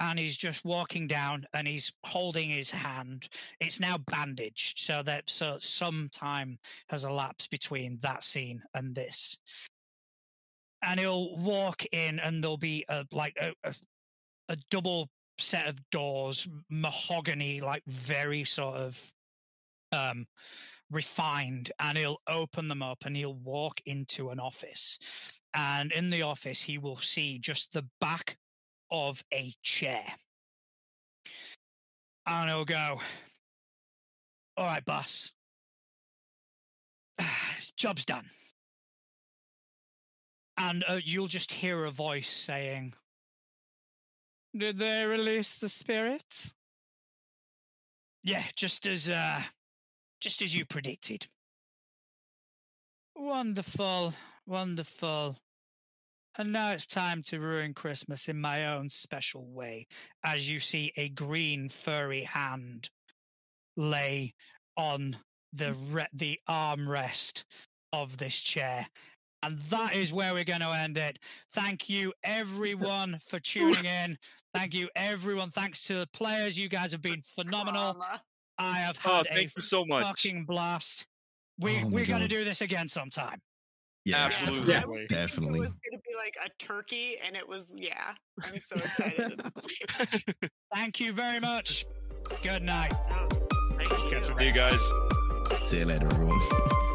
And he's just walking down and he's holding his hand it's now bandaged so that so some time has elapsed between that scene and this and he'll walk in and there'll be a like a, a, a double set of doors mahogany like very sort of um refined and he'll open them up and he'll walk into an office and in the office he will see just the back of a chair and he'll go, All right, boss. [sighs] Job's done. And uh, you'll just hear a voice saying, Did they release the spirits? Yeah, just as uh just as you predicted. Wonderful, wonderful. And now it's time to ruin Christmas in my own special way, as you see a green furry hand lay on the re- the armrest of this chair. And that is where we're going to end it. Thank you, everyone, for tuning in. Thank you, everyone. Thanks to the players. You guys have been phenomenal. I have Oh, had thank a you so much. fucking blast. We, oh we're going to do this again sometime. Yeah, Absolutely. I was Definitely. It was going to be like a turkey, and it was, yeah. I'm so excited. [laughs] Thank you very much. Good night. Oh, thank you. Catch you See you guys. See you later, everyone. [laughs]